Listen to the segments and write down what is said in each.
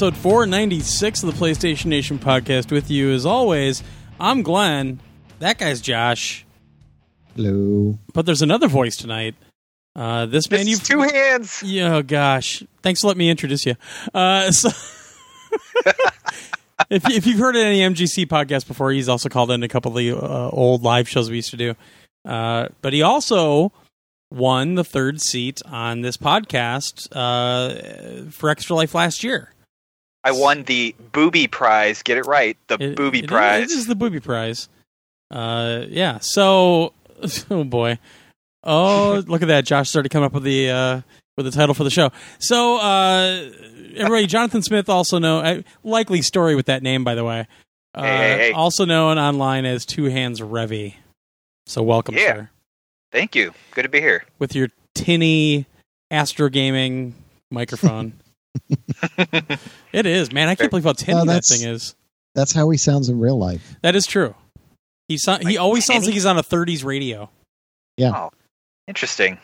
Episode 496 of the PlayStation Nation podcast with you as always. I'm Glenn. That guy's Josh. Hello. But there's another voice tonight. Uh, this man, you've two hands. Yeah, oh gosh. Thanks for letting me introduce you. Uh, so if, you- if you've heard any MGC podcast before, he's also called in a couple of the uh, old live shows we used to do. Uh, but he also won the third seat on this podcast uh, for Extra Life last year. I won the booby prize. Get it right. The It- booby it- prize. It is the booby prize. Uh, yeah. So, oh boy. Oh, look at that! Josh started coming up with the uh, with the title for the show. So, uh, everybody, Jonathan Smith, also know uh, likely story with that name, by the way. Uh, Hey, hey, hey. Also known online as Two Hands Revy. So, welcome, Yeah. sir, Thank you. Good to be here. with your tinny Astro Gaming microphone. it is, man. I can't believe how tinny No, that thing is. That's how he sounds in real life. That is true. He so- he always sounds tinny? like he's on a 30s radio. Yeah. Interesting.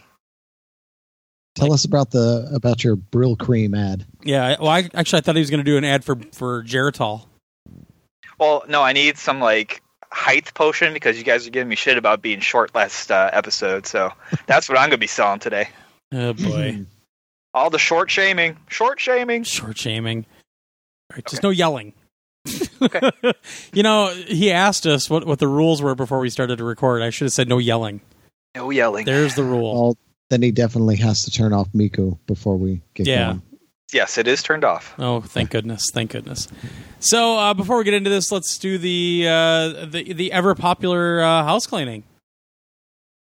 Tell us about the about your Brylcreem ad. Yeah, well, I, actually, I thought he was going to do an ad for for Geritol. Well, no, I need some like height potion because you guys are giving me shit about being short last uh, episode. So that's what I'm gonna be selling today. Oh boy, All the short shaming. Short shaming. short shaming. All right, just Okay. no yelling. Okay. you know, he asked us what what the rules were before we started to record. I should have said no yelling. No yelling. There's the rule. Well, then he definitely has to turn off Miku before we get Yeah. going. Yes, it is turned off. Oh, thank goodness! Thank goodness. So, uh, before we get into this, let's do the uh, the the ever popular uh, house cleaning.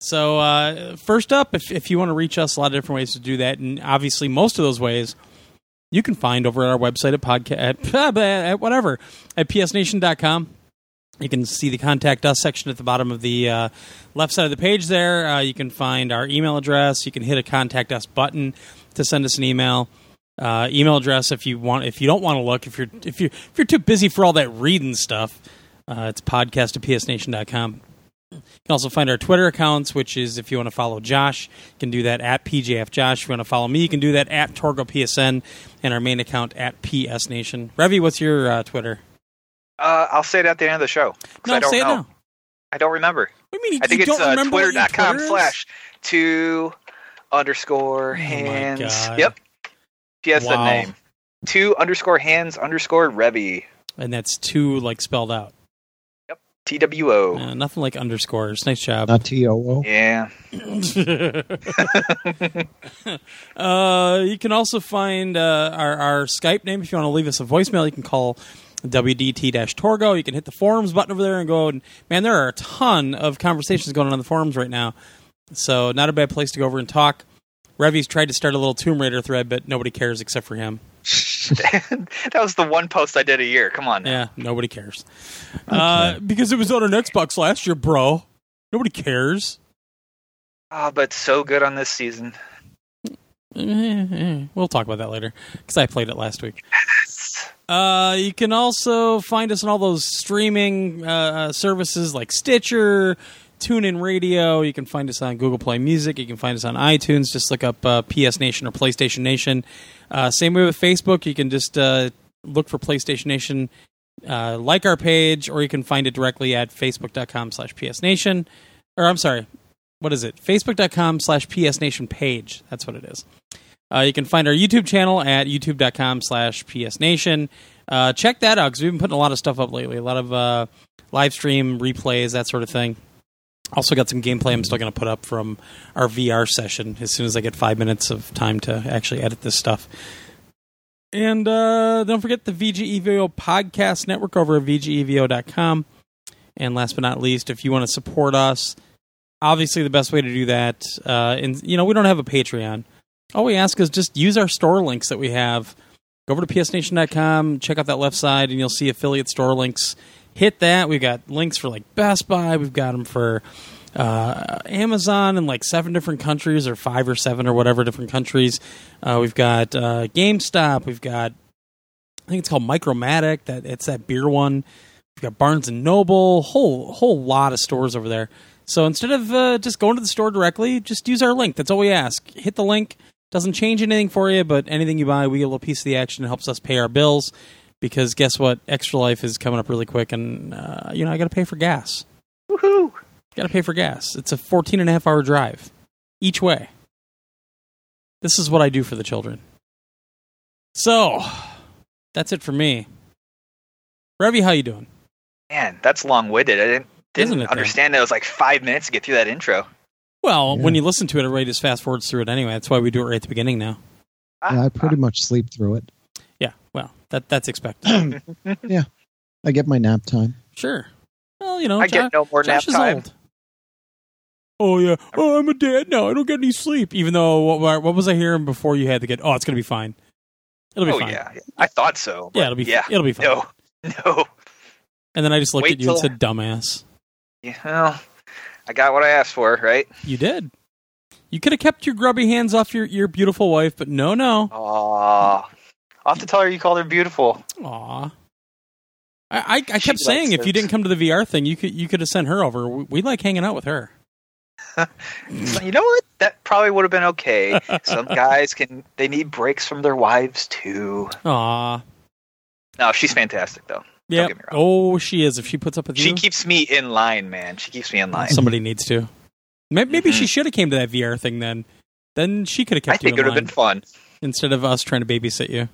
So, uh, first up, if if you want to reach us, a lot of different ways to do that, and obviously most of those ways you can find over at our website at podcast at, at whatever at psnation.com. You can see the contact us section at the bottom of the uh, left side of the page. There, uh, you can find our email address. You can hit a contact us button to send us an email uh, email address if you want if you don't want to look if you're if you're if you're too busy for all that reading stuff uh, it's podcast at psnation.com you can also find our twitter accounts which is if you want to follow josh you can do that at pjf josh if you want to follow me you can do that at torgo psn and our main account at psnation Revy, what's your uh, twitter Uh, I'll say it at the end of the show. no I don't say it know. now I don't remember. what do you mean I think you it's uh, remember what your twitter.com slash two underscore Oh hands. God. Yep. Yes, Wow. the name. Two underscore hands underscore Revy. and that's two like spelled out T W O. uh, nothing like underscores nice job Not T O O. Yeah. uh, you can also find uh, our, our Skype name if you want to leave us a voicemail. You can call WDT-Torgo. You can hit the forums button over there and go. And man, there are a ton of conversations going on in the forums right now. So not a bad place to go over and talk. Revy's tried to start a little Tomb Raider thread, but nobody cares except for him. that was the one post I did a year. Come on now. Yeah, nobody cares. Uh, because it was on an Xbox last year, bro. Nobody cares. Ah, but so good on this season. We'll talk about that later because I played it last week. Uh, you can also find us on all those streaming uh, uh, services like Stitcher, TuneIn Radio. You can find us on Google Play Music. You can find us on iTunes. Just look up uh, PS Nation or PlayStation Nation. Uh, same way with Facebook. You can just uh, look for PlayStation Nation, uh, like our page, or you can find it directly at facebook.com slash PS Nation. Or I'm sorry, what is it? Facebook.com slash PS Nation page. That's what it is. Uh, you can find our YouTube channel at youtube.com slash psnation. Uh, check that out because we've been putting a lot of stuff up lately. A lot of live stream replays, that sort of thing. Also got some gameplay I'm still going to put up from our VR session as soon as I get five minutes of time to actually edit this stuff. And uh, don't forget the VGEVO podcast network over at VGEVO.com. And last but not least, if you want to support us, obviously the best way to do that, uh, and you know, we don't have a Patreon all we ask is just use our store links that we have. Go over to psnation.com, check out that left side, and you'll see affiliate store links. Hit that. We've got links for like Best Buy. We've got them for uh, Amazon in like seven different countries, or five or seven or whatever different countries. Uh, we've got uh, GameStop. We've got I think it's called Micromatic. That it's that beer one. We've got Barnes and Noble. Whole whole lot of stores over there. So instead of uh, just going to the store directly, just use our link. That's all we ask. Hit the link Doesn't change anything for you, but anything you buy, we get a little piece of the action. It helps us pay our bills because guess what? Extra Life is coming up really quick, and uh, you know I got to pay for gas. Woohoo! Got to pay for gas. It's a 14 and a half hour drive each way. This is what I do for the children. So, that's it for me. Revy, how you doing? Man, that's long winded. I didn't didn't it, though? understand that it was like five minutes to get through that intro. Well, Yeah. when you listen to it, everybody just fast forwards through it anyway. That's why we do it right at the beginning now. Ah, Yeah, I pretty much sleep through it. Yeah, well, that that's expected. Yeah, I get my nap time. sure. Well, you know, I Jo- get no more nap Josh is time. old. Oh yeah. Oh, I'm a dad now. I don't get any sleep. Even though what, what was I hearing before you had to get? Oh, it's gonna be fine. It'll be fine. Oh fine. yeah, I thought so. Yeah, it'll be. yeah. It'll be fine. No, no. And then I just looked Wait at you and till- said, "Dumbass." Yeah, well, I got what I asked for, right? You did. You could have kept your grubby hands off your, your beautiful wife, but no, no. Aw. I'll have to tell her you called her beautiful. Aw. I, I, I kept saying if you didn't come to the VR thing, you could you could have sent her over. We, we like hanging out with her. You know what? That probably would have been okay. Some guys can they need breaks from their wives too. Aw. No, she's fantastic though. Yeah. Oh, she is. If she puts up with She you, she keeps me in line, man. She keeps me in line. somebody needs to. Maybe, maybe she should have came to that VR thing then. Then she could have I kept you think in it would have been fun. instead of us trying to babysit you.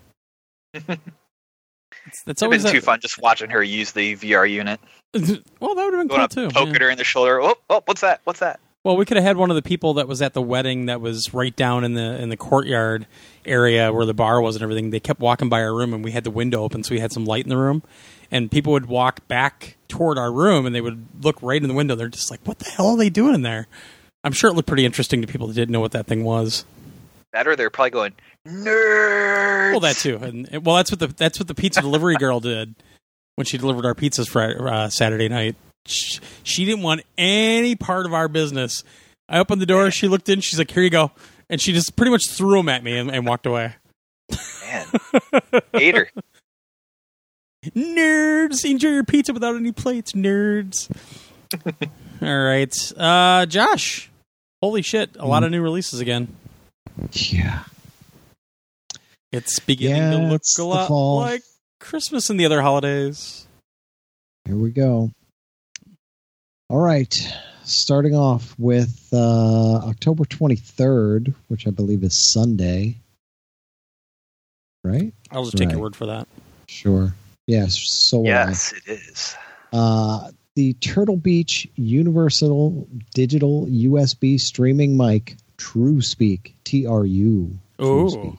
It's, It'd always been too fun just watching her use the VR unit. Well, that would have been Going cool too. Poke yeah. her in the shoulder. Oh, oh, what's that? What's that? Well, we could have had one of the people that was at the wedding that was right down in the in the courtyard area where the bar was and everything. They kept walking by our room, and we had the window open, so we had some light in the room. And people would walk back toward our room, and they would look right in the window. They're just like, "What the hell are they doing in there?" I'm sure it looked pretty interesting to people that didn't know what that thing was. That or they're probably going nerds. Well, that too, and and- well, that's what the that's what the pizza delivery girl did when she delivered our pizzas Friday, uh, Saturday night. She, she didn't want any part of our business. I opened the door. She looked in. She's like, "Here you go," and she just pretty much threw them at me and, and walked away. Man, hater. nerds, enjoy your pizza without any plates, nerds. All right, uh, Josh. Holy shit! A lot of new releases again. Yeah. It's beginning Yeah, to look a lot fall. like Christmas and the other holidays. Here we go. All right. Starting off with uh, October 23rd, which I believe is Sunday. Right? I'll just take your word for that. Sure. Yes. So. Yes, it is. Uh, the Turtle Beach Universal Digital USB Streaming Mic TrueSpeak T R U. Oh,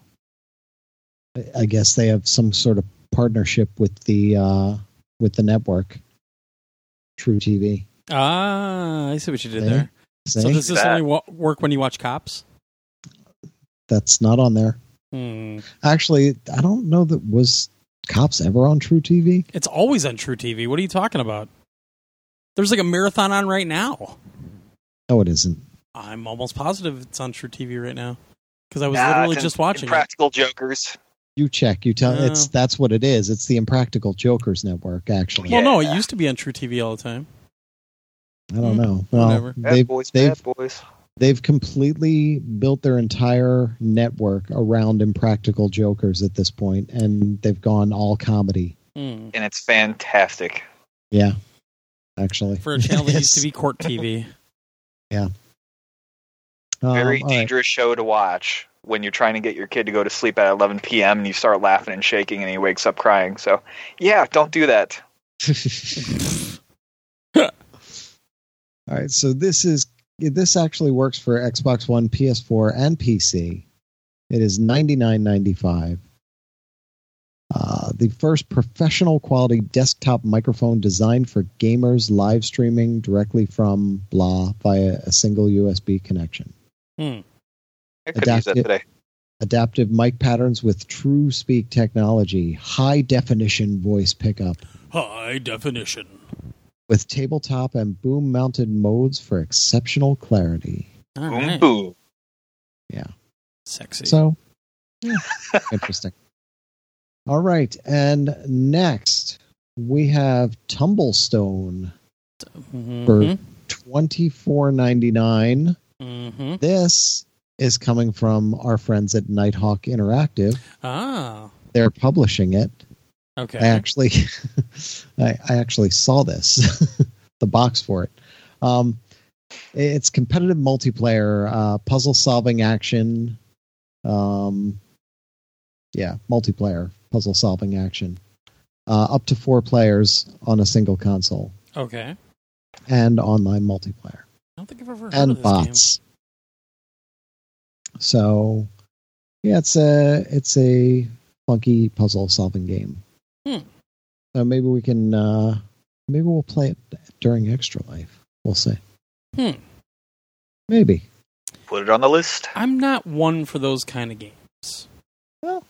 I guess they have some sort of partnership with the uh, with the network. True TV. ah, I see what you did See? there. See? So does this That- only wa- work when you watch Cops? That's not on there. Hmm. Actually, I don't know that was Cops ever on True TV. It's always on True TV. What are you talking about? There's like a marathon on right now. No, it isn't. I'm almost positive it's on True TV right now because I was Nah, literally just watching Practical Jokers. You check. You tell. No. It's that's what it is. It's the Impractical Jokers Network. Actually, Well, no, it used to be on True TV all the time. I don't know. Well, Whatever. Bad they've boys, they've bad boys. they've completely built their entire network around Impractical Jokers at this point, and they've gone all comedy. Hmm. And it's fantastic. Yeah, actually, For a channel that used to be Court TV. Um, Very right. dangerous show to watch when you're trying to get your kid to go to sleep at 11 p.m. and you start laughing and shaking and he wakes up crying. So, yeah, don't do that. All right, so this is this actually works for Xbox One, PS4, and PC. It is ninety nine ninety five. Uh, the first professional quality desktop microphone designed for gamers live streaming directly from blah via a single USB connection. Hmm. I could use that Adaptive- today. Adaptive mic patterns with true speak technology, high definition voice pickup High definition. with tabletop and boom mounted modes for exceptional clarity. All Boom, right. boom. Sexy. So, yeah, interesting. All right, and next we have Tumblestone Mhm. for twenty four ninety nine. Mhm. This is coming from our friends at Nighthawk Interactive. Ah, They're publishing it. okay. I actually, I, I actually saw this, the box for it. Um, it's competitive multiplayer, uh, puzzle solving action. Um, yeah, multiplayer puzzle solving action. Uh, up to four players on a single console okay. and online multiplayer don't think I've ever heard and of this bots. So, yeah, it's a it's a funky puzzle solving game. Hmm. So maybe we can uh, maybe we'll play it during Extra Life. We'll see. Hmm. Maybe. Put it on the list. I'm not one for those kind of games. Well,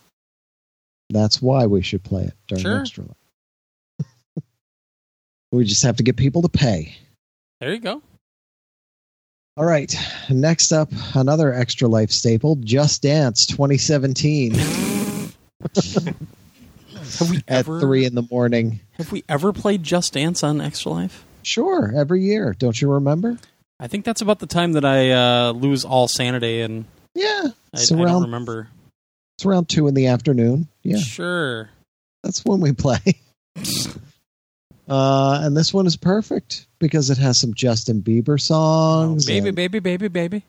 that's why we should play it during Sure. Extra Life. we just have to get people to pay. There you go. All right. Next up, another Extra Life staple, Just Dance 2017 Have we at ever three in the morning. have we ever played Just Dance on Extra Life? Sure, every year. Don't you remember? I think that's about the time that I uh, lose all sanity, and Yeah, I, it's I don't remember. it's around two in the afternoon. Yeah, Sure. that's when we play. uh, and this one is perfect because it has some Justin Bieber songs, baby, and, baby, baby, baby.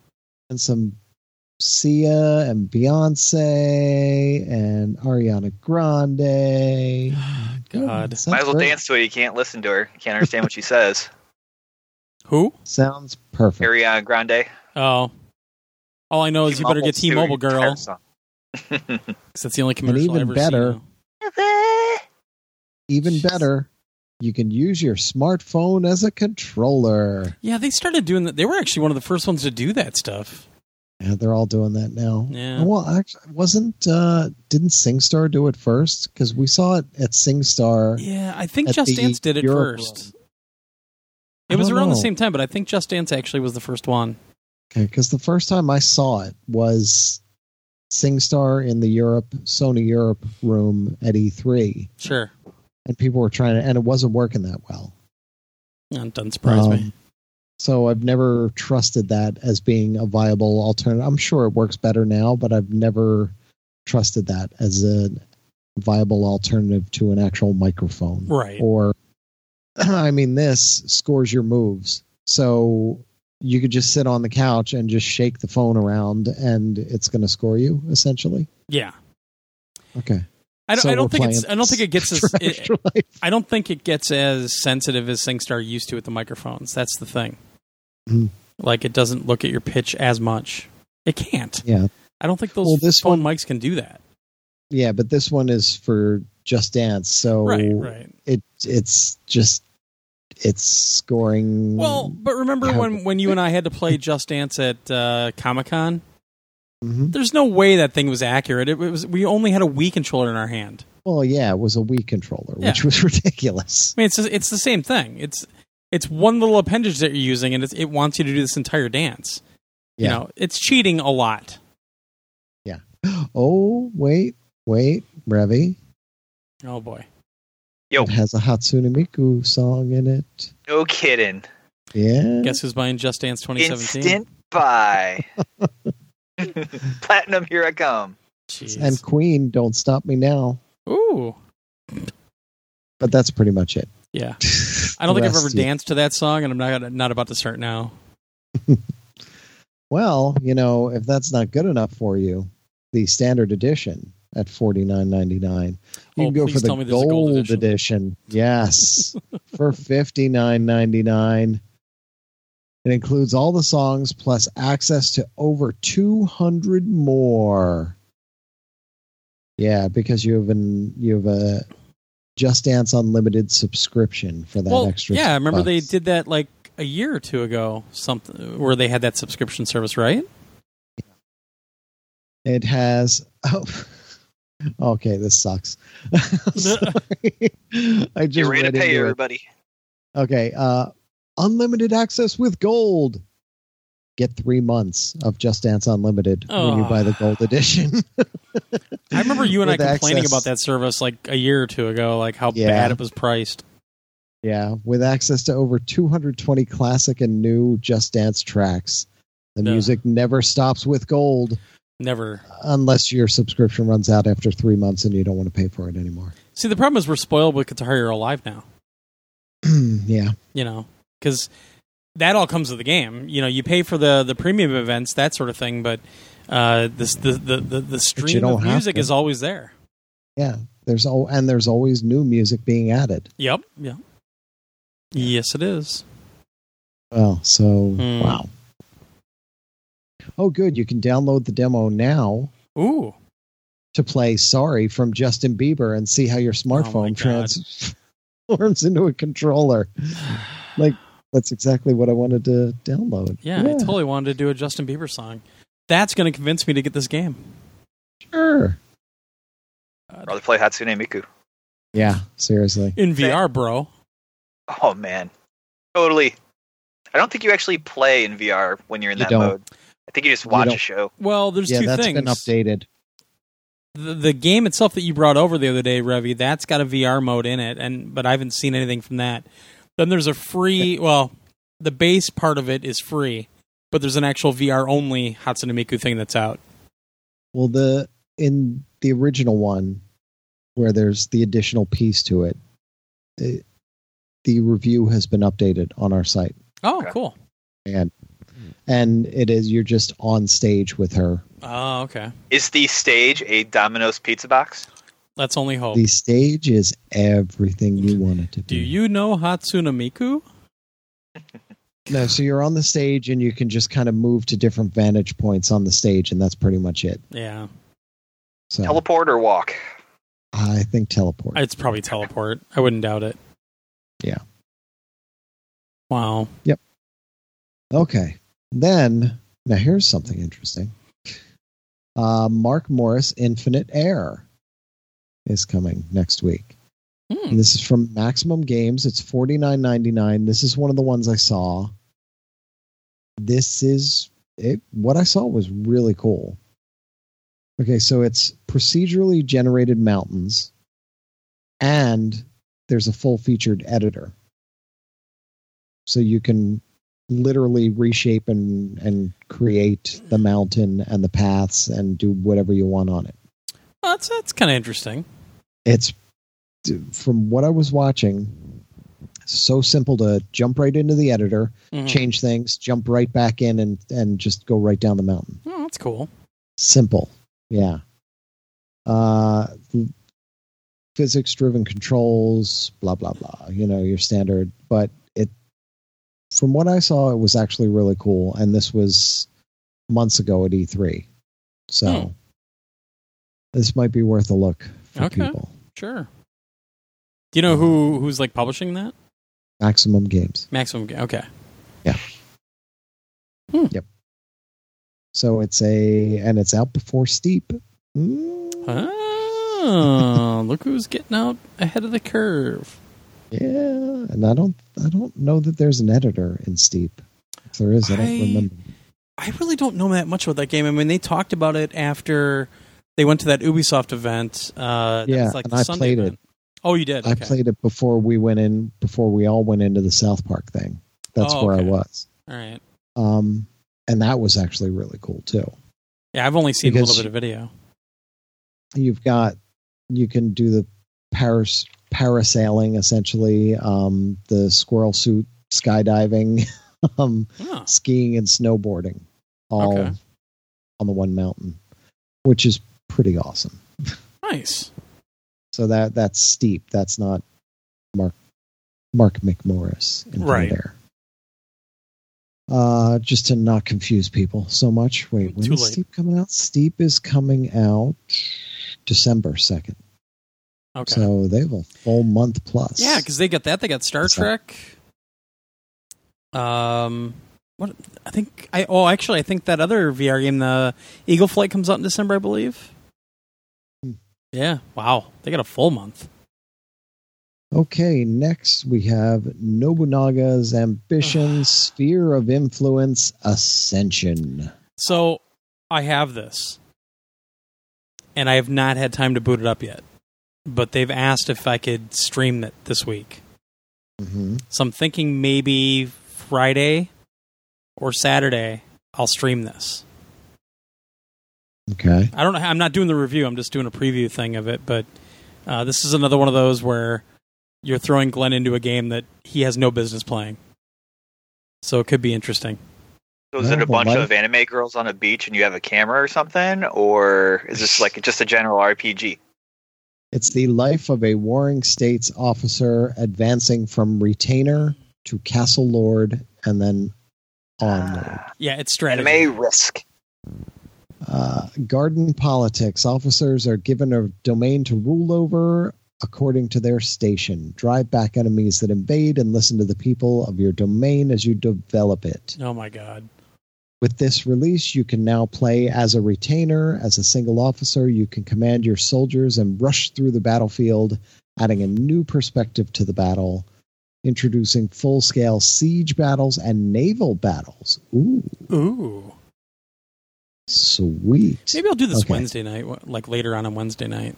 and some Sia and Beyonce and Ariana Grande. God. Sounds Might as well great. dance to it. You can't listen to her. You can't understand what she says. Who? Sounds perfect. Ariana Grande. Oh. All I know is She you better get T-Mobile, girl. entire song. 'cause that's the only commercial even I ever better, see now. Even better, you can use your smartphone as a controller. Yeah, they started doing that. They were actually one of the first ones to do that stuff. Yeah, they're all doing that now. Yeah. Well, actually, wasn't uh, didn't SingStar do it first? Because we saw it at SingStar. Yeah, I think Just Dance did it Europe first. It was around the same time, but I think Just Dance actually was the first one. Okay, because the first time I saw it was SingStar in the Europe Sony Europe room at E3, Sure. And people were trying to, and it wasn't working that well. That doesn't surprise me. Um, So I've never trusted that as being a viable alternative. I'm sure it works better now, but I've never trusted that as a viable alternative to an actual microphone. Right. Or, I mean, this scores your moves. So you could just sit on the couch and just shake the phone around and it's going to score you, essentially. Yeah. Okay. I don't, So I don't think it's I don't think it gets as it, I don't think it gets as sensitive as SingStar used to with the microphones. That's the thing. Mhm. Like it doesn't look at your pitch as much. It can't. Yeah. I don't think those Well, this phone mics can do that. Yeah, but this one is for Just Dance. So Right, right. it it's just it's scoring Well, but remember when when you and I had to play Just Dance at uh, Comic Con? Mhm. There's no way that thing was accurate. It was we only had a Wii controller in our hand. well yeah it was a wii controller Yeah. which was ridiculous I mean, it's it's the same thing. It's it's one little appendage that you're using, and it's, it wants you to do this entire dance. You know, it's cheating a lot. Yeah. Oh wait wait Revy Oh boy. Yo, it has a hatsune miku song in it no kidding. yeah Guess who's buying Just Dance 2017? Instant buy. Platinum, here I come. Jeez. and queen don't stop me now Ooh. but that's pretty much it Yeah. I don't think I've ever you- danced to that song, and I'm not not about to start now. well you know if that's not good enough for you the standard edition at forty nine ninety nine. You Oh, can go for the tell me there's a gold, gold edition. edition. Yes, for fifty nine ninety nine. It includes all the songs plus access to over two hundred more. Yeah, because you have an you have a Just Dance Unlimited subscription for that well, extra. yeah, I remember bucks. they did that like a year or two ago, something where they had that subscription service, right? It has. Oh, okay. This sucks. I just Get ready to pay into it. everybody. Okay. Uh, unlimited access with gold. Get three months of Just Dance Unlimited when you Oh. buy the gold ah. edition. I remember you and I complaining access- about that service like a year or two ago, like how Yeah. bad it was priced. Yeah, with access to over 220 classic and new Just Dance tracks, The Yeah. music never stops with gold Never. unless your subscription runs out after three months and you don't want to pay for it anymore. See, the problem is we're spoiled with Guitar Hero Live now. yeah. You know, because that all comes with the game. You know, you pay for the the premium events, that sort of thing, but uh, this the the the, the stream of music is always there. Yeah. There's al- and there's always new music being added. Yep. Yeah. Yes, it is. Well, so Hmm. wow. Oh, good. You can download the demo now Ooh. to play "Sorry" from Justin Bieber and see how your Oh smartphone God. transforms into a controller. Like that's exactly what I wanted to download. Yeah, I totally wanted to do a Justin Bieber song. That's going to convince me to get this game. sure. I'd Rather play Hatsune Miku. Yeah, seriously. In VR, bro. Oh man, totally. I don't think you actually play in VR when you're in You that don't. mode. I think you just watch don't. a show. Well, there's yeah, two that's things. been updated. the, the game itself that you brought over the other day, Revy, that's got a VR mode in it, and but I haven't seen anything from that. Then there's a free, well, the base part of it is free, but there's an actual VR only Hatsune Miku thing that's out. Well, the in the original one, where there's the additional piece to it, it the review has been updated on our site, Oh, Okay. cool. and hmm. and it is you're just on stage with her. Oh, okay. Is the stage a Domino's pizza box? Let's only hope. The stage is everything you want it to Do be. you know Hatsune Miku? No, so you're on the stage and you can just kind of move to different vantage points on the stage, and that's pretty much it. Yeah, So Teleport or walk? I think teleport. it's probably teleport. I wouldn't doubt it. Yeah. Wow. Yep. Okay. Then, now here's something interesting. Uh, Mark McMorris Infinite Air is coming next week. Hmm. And this is from Maximum Games. It's forty nine ninety nine. This is one of the ones I saw. This is it. What I saw was really cool. Okay, so it's procedurally generated mountains, and there's a full featured editor. So you can literally reshape and and create the mountain and the paths and do whatever you want on it. Well, that's that's kind of interesting. It's from what I was watching, so simple to jump right into the editor, Mhm. change things, jump right back in, and and just go right down the mountain. Oh, that's cool. Simple, yeah. Uh, physics driven controls, blah blah blah. You know your standard, but it. From what I saw, it was actually really cool, and this was months ago at E3, so Hmm. This might be worth a look for Okay. people. Sure. Do you know who who's like publishing that? Maximum Games. Maximum. Okay. Yeah. Hmm. Yep. So it's a and it's out before Steep. Mm, Oh, look who's getting out ahead of the curve. yeah, and I don't I don't know that there's an editor in Steep. If there is, I don't remember. I really don't know that much about that game. I mean, they talked about it after they went to that Ubisoft event. Uh, Yeah, like and the I Sunday played it. event. Oh, you did. I Okay. played it before we went in before we all went into the South Park thing. That's Oh, where I was. All right. Um, and that was actually really cool too. Yeah, I've only seen a little bit of video. You've got you can do the paras parasailing essentially, um, the squirrel suit skydiving, um, Oh, skiing and snowboarding all Okay. on the one mountain, which is pretty awesome. nice. So that that's steep. That's not Mark Mark McMorris in Right. there. Uh, just to not confuse people so much. Wait, when is. Steep coming out? Steep is coming out December second. Okay. So they have a full month plus. yeah, because they got that. They got Star What's that? Trek. Um, what I think I oh actually I think that other VR game, the Eagle Flight, comes out in December, I believe. Yeah. Wow. They got a full month. Okay, next we have Nobunaga's Ambition Sphere of Influence Ascension. So I have this, and I have not had time to boot it up yet. But they've asked if I could stream it this week. hmm So I'm thinking maybe Friday or Saturday I'll stream this. Okay. I don't. I'm not doing the review. I'm just doing a preview thing of it. But uh, this is another one of those where you're throwing Glenn into a game that he has no business playing. So it could be interesting. So is it a bunch of anime girls on a beach and you have a camera or something, or is this like just a general RPG? It's the life of a Warring States officer advancing from retainer to castle lord and then on. Ah, Yeah, it's strategy. anime risk. Uh, garden politics. Officers are given a domain to rule over according to their station. Drive back enemies that invade and listen to the people of your domain as you develop it. Oh my god. With this release, you can now play as a retainer, as a single officer. You can command your soldiers and rush through the battlefield, adding a new perspective to the battle, introducing full scale siege battles and naval battles. Ooh, Ooh. Sweet. Maybe I'll do this Okay. Wednesday night, like later on on Wednesday night.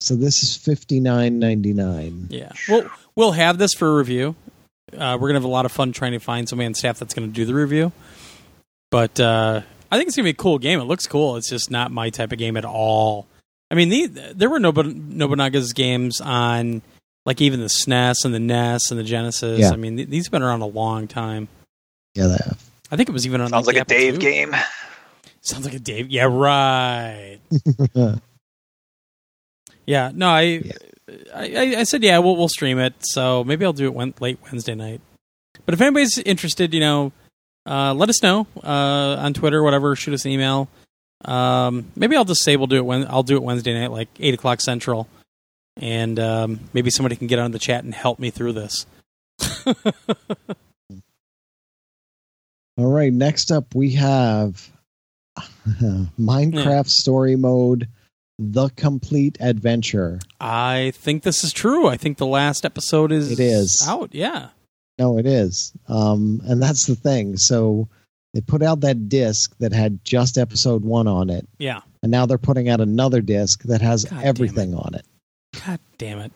So this is fifty nine ninety nine. Yeah. We'll we'll have this for a review. Uh, we're gonna have a lot of fun trying to find somebody on staff that's gonna do the review. But uh, I think it's gonna be a cool game. It looks cool. It's just not my type of game at all. I mean, the, there were Nobu- Nobunaga's games on like even the SNES and the NES and the Genesis. Yeah. I mean, th- these have been around a long time. Yeah, they have. I think it was even on Sounds like a Dave II. game. Sounds like a Dave. Yeah, right. Yeah, no, I, Yeah. I, I, I said yeah, we'll we'll stream it. So maybe I'll do it wen- late Wednesday night. But if anybody's interested, you know, uh, let us know uh, on Twitter, whatever. Shoot us an email. Um, maybe I'll just say we'll do it when I'll do it Wednesday night, like eight o'clock central, and um, maybe somebody can get on the chat and help me through this. All right, next up we have Minecraft Story Mode The Complete Adventure. I think this is true. I think the last episode is It is. out. Yeah. No, it is. Um, and that's the thing. So they put out that disc that had just episode one on it, Yeah. and now they're putting out another disc that has God damn everything on it. God damn it.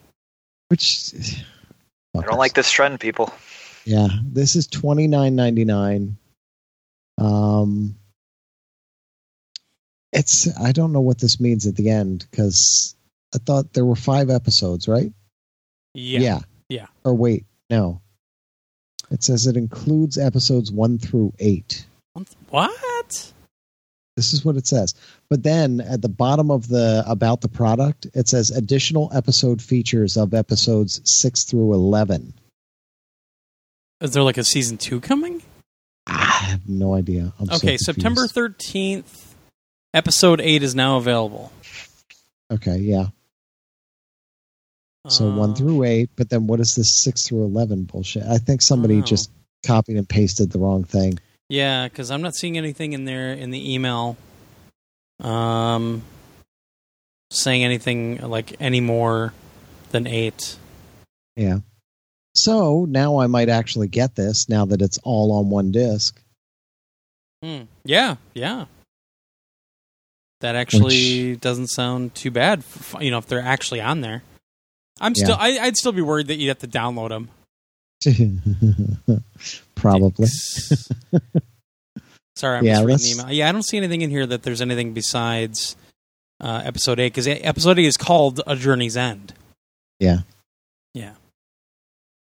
Which I don't like this trend, people. Yeah, this is twenty nine ninety nine. Um, it's I don't know what this means at the end because I thought there were five episodes, right? Yeah. yeah. Yeah. Or wait, no. It says it includes episodes one through eight. What? This is what it says. But then at the bottom of the about the product, it says additional episode features of episodes six through eleven. Is there like a season two coming? I have no idea. I'm so okay, September confused. 13th, episode 8 is now available. Okay, yeah. So Uh, one through eight, but then what is this six through eleven bullshit? I think somebody just copied and pasted the wrong thing. Yeah, because I'm not seeing anything in there in the email um, saying anything like any more than 8. Yeah. So now I might actually get this now that it's all on one disc. Hmm. Yeah, yeah. That actually doesn't sound too bad. You know, if they're actually on there, I'm Yeah. still. I, I'd still be worried that you'd have to download them. Probably. Sorry, I'm Yeah, just reading the email. Yeah, I don't see anything in here that there's anything besides uh, episode eight because episode eight is called A Journey's End. Yeah. Yeah.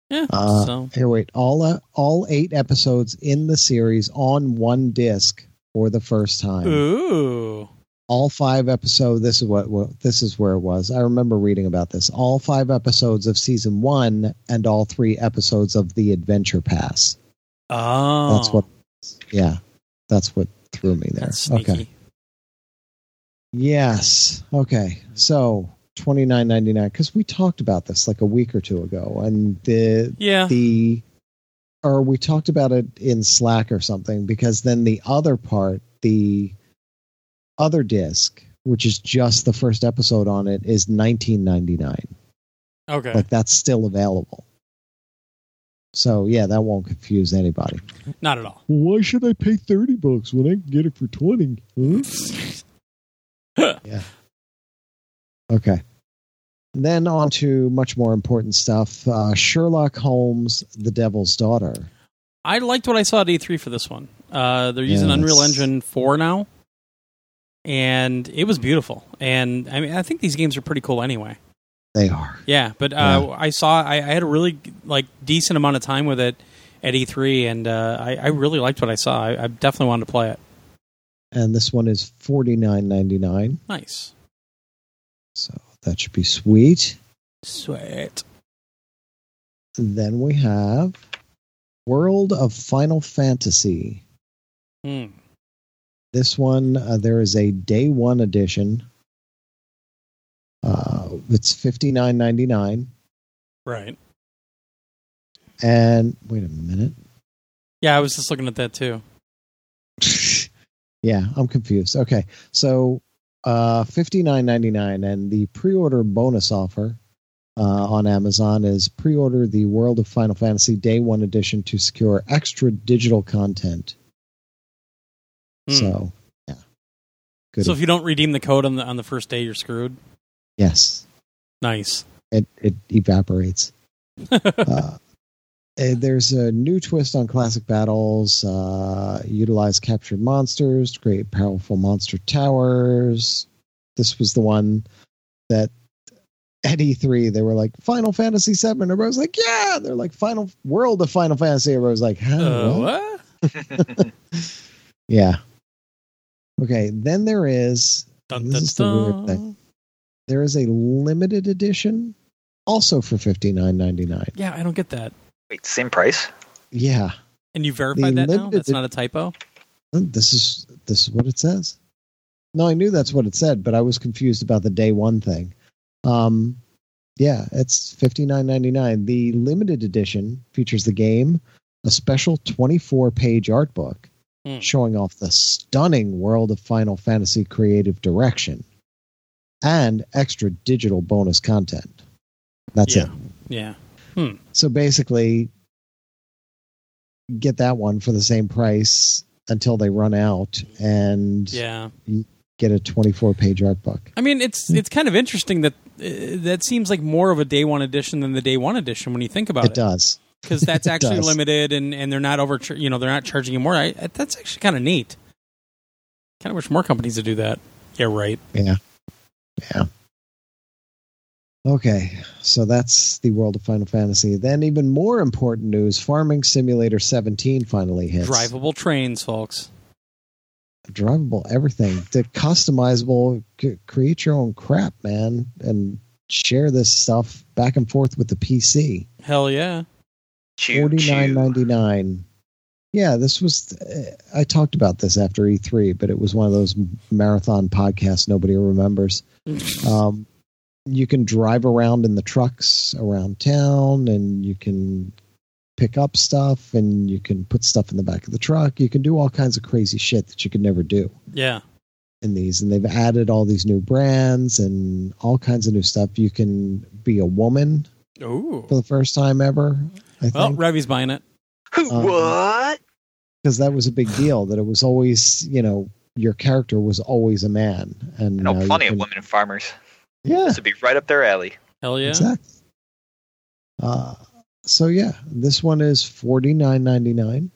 Yeah. Uh, so Here, wait. All uh, all eight episodes in the series on one disc for the first time. ooh, All five episodes. This is what, what this is where it was. I remember reading about this. All five episodes of season one and all three episodes of the Adventure Pass. oh, That's what. Yeah, that's what threw me there. Okay. Yes. Okay. So twenty nine ninety nine because we talked about this like a week or two ago, and the Yeah. the or we talked about it in Slack or something because then the other part, the other disc, which is just the first episode on it, is nineteen ninety nine. okay. Like that's still available. So yeah, that won't confuse anybody. Not at all. Why should I pay thirty bucks when I can get it for twenty? yeah. Okay. Then on to much more important stuff. Uh, Sherlock Holmes, The Devil's Daughter. I liked what I saw at E3 for this one. Uh, they're using Unreal Engine four now, and it was beautiful. And I mean, I think these games are pretty cool anyway. They are. Yeah, but uh, I saw I, I had a really like decent amount of time with it at E3, and uh, I, I really liked what I saw. I, I definitely wanted to play it. And this one is forty nine ninety nine. Nice, So that should be sweet. sweet. Then we have World of Final Fantasy. Hmm. This one, uh, there is a day one edition. Uh, it's fifty nine ninety nine. Right. And wait a minute. Yeah, I was just looking at that too. yeah, I'm confused. Okay, so uh, fifty nine ninety nine, and the pre order bonus offer uh, on Amazon is pre order the World of Final Fantasy Day One edition to secure extra digital content. Hmm. So, yeah, good. So if you don't redeem the code on the on the first day, you're screwed. yes, Nice. it it evaporates. uh, eh, there's a new twist on classic battles. Uh, utilize captured monsters to create powerful monster towers. This was the one that at E3 they were like Final Fantasy VII. Everybody was like, "Yeah!" They're like Final World of Final Fantasy. Everybody was like, huh, Uh, what?" what? "Yeah." Okay, then there is Dun, This dun, is the weird dun. thing. there is a limited edition, also for fifty nine ninety nine. Yeah, I don't get that. Wait, same price? Yeah, And you verified that now? limited That's not a typo. This is this is what it says. No, I knew that's what it said, but I was confused about the day one thing. Um, yeah, it's fifty nine ninety nine. The limited edition features the game, a special twenty four page art book Hmm. showing off the stunning world of Final Fantasy creative direction, and extra digital bonus content. That's Yeah. it. Yeah. So basically, get that one for the same price until they run out, and Yeah. get a 24 page art book. I mean, it's it's kind of interesting that uh, that seems like more of a day one edition than the day one edition when you think about It it. does. Because that's actually limited and, and they're not over you know they're not charging you more. I, that's actually kind of neat. Kind of wish more companies would do that. Yeah, right. Yeah. Yeah. Okay, so that's the world of Final Fantasy. Then, even more important news Farming Simulator 17 finally hits. Drivable trains, folks. Drivable everything. The customizable, c- create your own crap, man, and share this stuff back and forth with the PC. Hell yeah. Choo, Forty nine choo. ninety nine. Yeah, this was. uh, I talked about this after E3, but it was one of those marathon podcasts nobody remembers. Um, you can drive around in the trucks around town, and you can pick up stuff, and you can put stuff in the back of the truck. You can do all kinds of crazy shit that you could never do yeah. in these. And they've added all these new brands and all kinds of new stuff. You can be a woman Ooh. for the first time ever. I Well, think Revy's buying it. Um, what? because that was a big deal. That it was always, you know, your character was always a man, and I know now you plenty can- of women farmers. Yeah, This would be right up their alley. Hell yeah. exactly. Uh, so yeah, this one is forty nine ninety nine,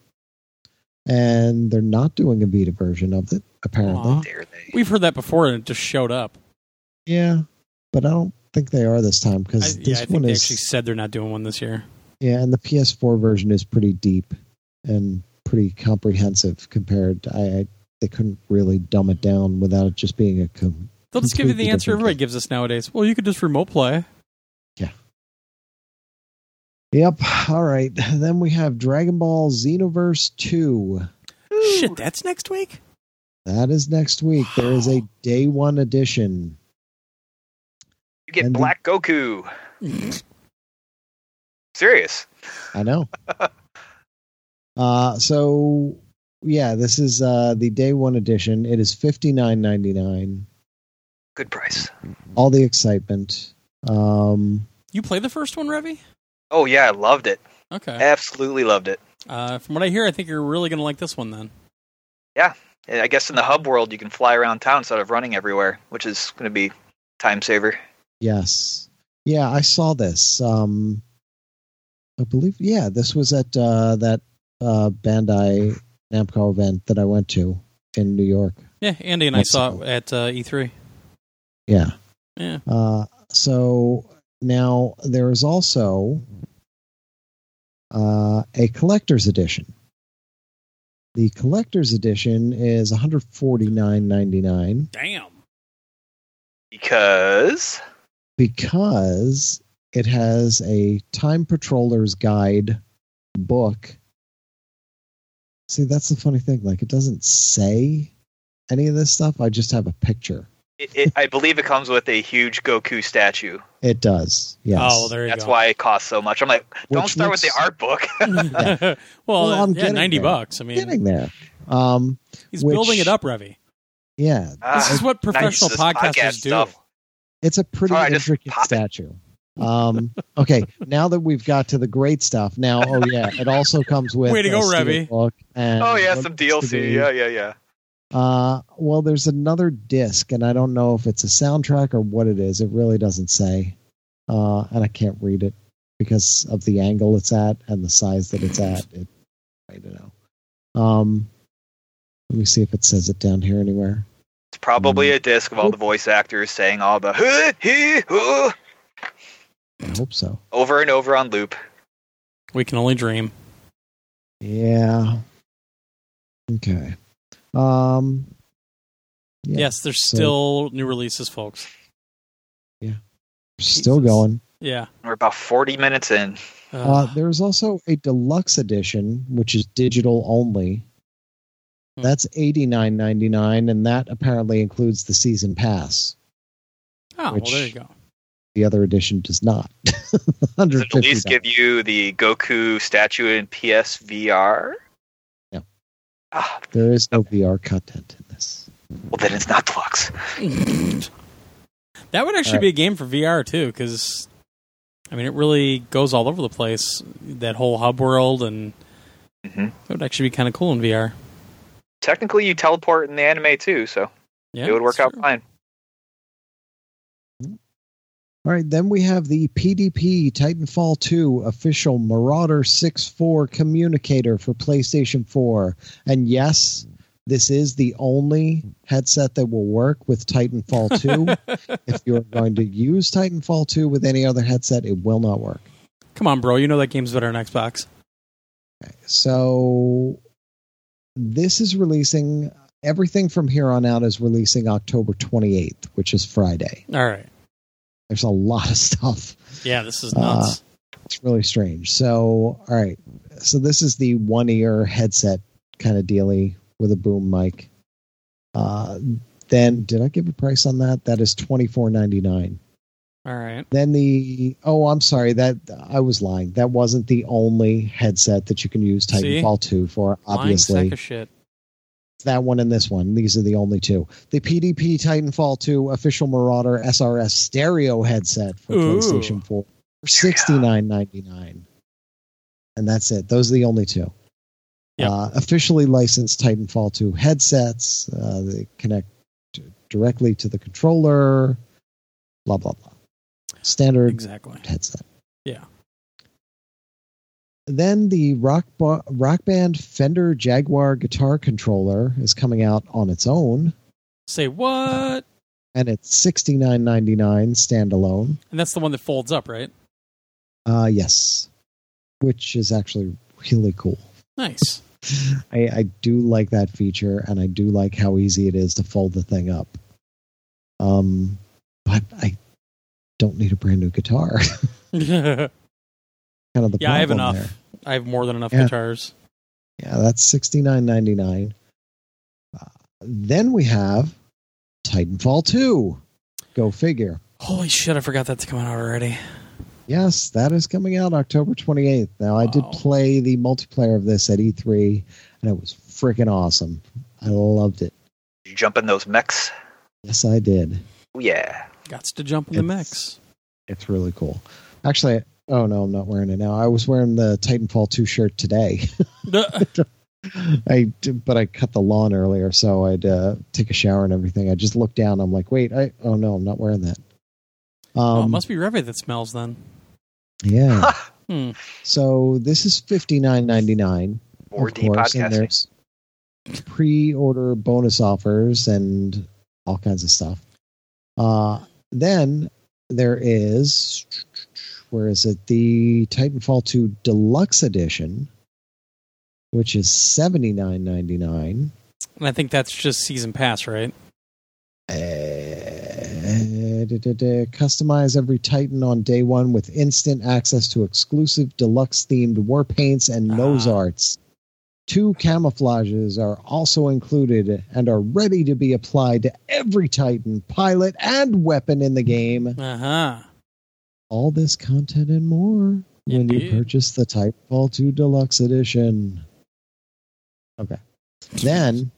and they're not doing a beta version of it apparently. Aw. Dare they? We've heard that before and it just showed up. Yeah, but I don't think they are this time I, because yeah, this I one they is actually said they're not doing one this year. Yeah, and the PS4 version is pretty deep and pretty comprehensive compared. To, I, I they couldn't really dumb it down without it just being a com- They'll just give you the answer everybody game. gives us nowadays. Well, you could just remote play. Yeah. Yep. All right. Then we have Dragon Ball Xenoverse 2. Shit, that's next week? That is next week. There is a day one edition. You get And the- Black Goku. Mm-hmm. Serious. I know. uh so yeah, this is uh the day one edition. It is fifty nine ninety nine. Good price. All the excitement. Um You play the first one, Revy? Oh yeah, I loved it. Okay. Absolutely loved it. Uh, from what I hear, I think you're really going to like this one then. And I guess in the hub world, you can fly around town instead of running everywhere, which is going to be time saver. yes. Yeah, I saw this. Um I believe yeah, this was at uh that uh Bandai Namco event that I went to in New York. Yeah, Andy and I saw it at uh, E3. Yeah. Yeah. Uh, so now there is also uh, a collector's edition. The collector's edition is one hundred forty nine ninety nine Damn. Because because it has a Time Patroller's Guide book. See, that's the funny thing. Like, it doesn't say any of this stuff. I just have a picture. it, it, I believe it comes with a huge Goku statue. It does. Yes. Oh, there you That's go. why it costs so much. I'm like, don't Which start with the art book. well, Well, uh, I'm yeah, getting 90 there. bucks. I mean, Getting there. Um, he's which- building it up, Revy. yeah. Ah, This is what professional this podcasters podcast do. stuff. It's a pretty Sorry, intricate pop it. Statue. Um, okay, now that we've got to the great stuff, now, oh yeah, it also comes with Way to go, steel Revy. and Oh yeah, some DLC. Yeah, yeah, yeah. Uh, well, there's another disc, and I don't know if it's a soundtrack or what it is. It really doesn't say, uh, and I can't read it because of the angle it's at and the size that it's at. It, I don't know. Um, let me see if it says it down here anywhere. It's probably Mm. a disc of all the voice actors saying all the "Huh, he, huh," I hope so. over and over on loop. We can only dream. Yeah. Okay. Um. yeah, Yes, there's so- still new releases, folks. Yeah. Still Jesus. going. Yeah. We're about 40 minutes in. Uh, there's also a deluxe edition, which is digital only. Hmm. That's eighty nine ninety nine, and that apparently includes the season pass. oh, which- well, there you go. The other edition does not. Does it at least give you the Goku statue in PSVR? No. Ah, There is no VR content in this. well, then it's not deluxe. that would actually All be a game for VR too, because I mean, it really goes all over the place. That whole hub world, and hmm it would actually be kind of cool in VR. Technically, you teleport in the anime too, so Yeah, it would work out true. fine. All right, then we have the PDP Titanfall 2 official Marauder 6 4 communicator for PlayStation 4. And yes, this is the only headset that will work with Titanfall 2. if you're going to use Titanfall 2 with any other headset, it will not work. Come on, bro. You know that game's better on Xbox. So this is releasing everything from here on out is releasing October 28th, which is Friday. All right. There's a lot of stuff. Yeah, this is Uh, nuts. It's really strange. So, all right. So this is the one ear headset kind of dealy with a boom mic. Uh, then did I give a price on that? That is twenty four ninety nine. all right. Then the oh, I'm sorry that I was lying. That wasn't the only headset that you can use See? Titanfall two for. Lying Obviously, sack of shit. That one and this one. These are the only two. The PDP Titanfall 2 official Marauder SRS stereo headset for Ooh. PlayStation 4 for sixty nine ninety nine, and that's it. Those are the only two. Yep. Uh, officially licensed Titanfall 2 headsets. Uh, they connect directly to the controller. Blah blah blah. Standard Exactly. headset. Yeah. Then the rock ba- rock band Fender Jaguar guitar controller is coming out on its own. Say what? and it's sixty nine ninety nine standalone. And that's the one that folds up, right? Uh, yes, which is actually really cool. Nice. I, I do like that feature, and I do like how easy it is to fold the thing up. Um, but I don't need a brand new guitar. yeah, kind of the I have enough. there. I have more than enough Yeah. guitars. Yeah, that's sixty nine ninety nine. Uh, then we have Titanfall two. Go figure. Holy shit! I forgot that's coming out already. Yes, that is coming out October 28th. Now, I did play the multiplayer of this at E3, and it was freaking awesome. I loved it. Did you jump in those mechs? Yes, I did. Oh, yeah. Got to jump in the It's- mix. It's really cool. Actually, oh no, I'm not wearing it now. I was wearing the Titanfall 2 shirt today. I but I cut the lawn earlier, so I'd uh, take a shower and everything. I just looked down. I'm like, wait, I oh no, I'm not wearing that. oh, it Um, must be Revy that smells then. yeah. Hmm. So this is fifty nine ninety nine. 4D of course, and there's pre-order bonus offers and all kinds of stuff. Uh, then there is where is it? The Titanfall 2 Deluxe Edition, which is seventy nine ninety nine. And I think that's just season pass, right? Uh, da, da, da, customize every Titan on day one with instant access to exclusive deluxe themed war paints and nose Ah. arts. Two camouflages are also included and are ready to be applied to every Titan, pilot, and weapon in the game. Uh huh. All this content and more when you purchase the Titanfall 2 Deluxe Edition. Okay. Then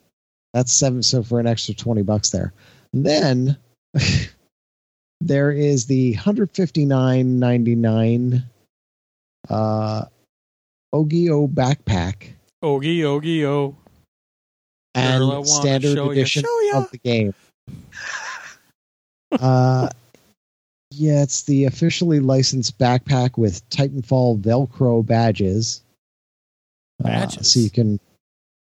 that's seven so for an extra 20 bucks there. Then there is the 159.99 uh Ogio backpack Ogie, ogie, o. and Girl, I wanna standard edition of the game. uh, yeah, it's the officially licensed backpack with Titanfall Velcro badges. Uh, so you can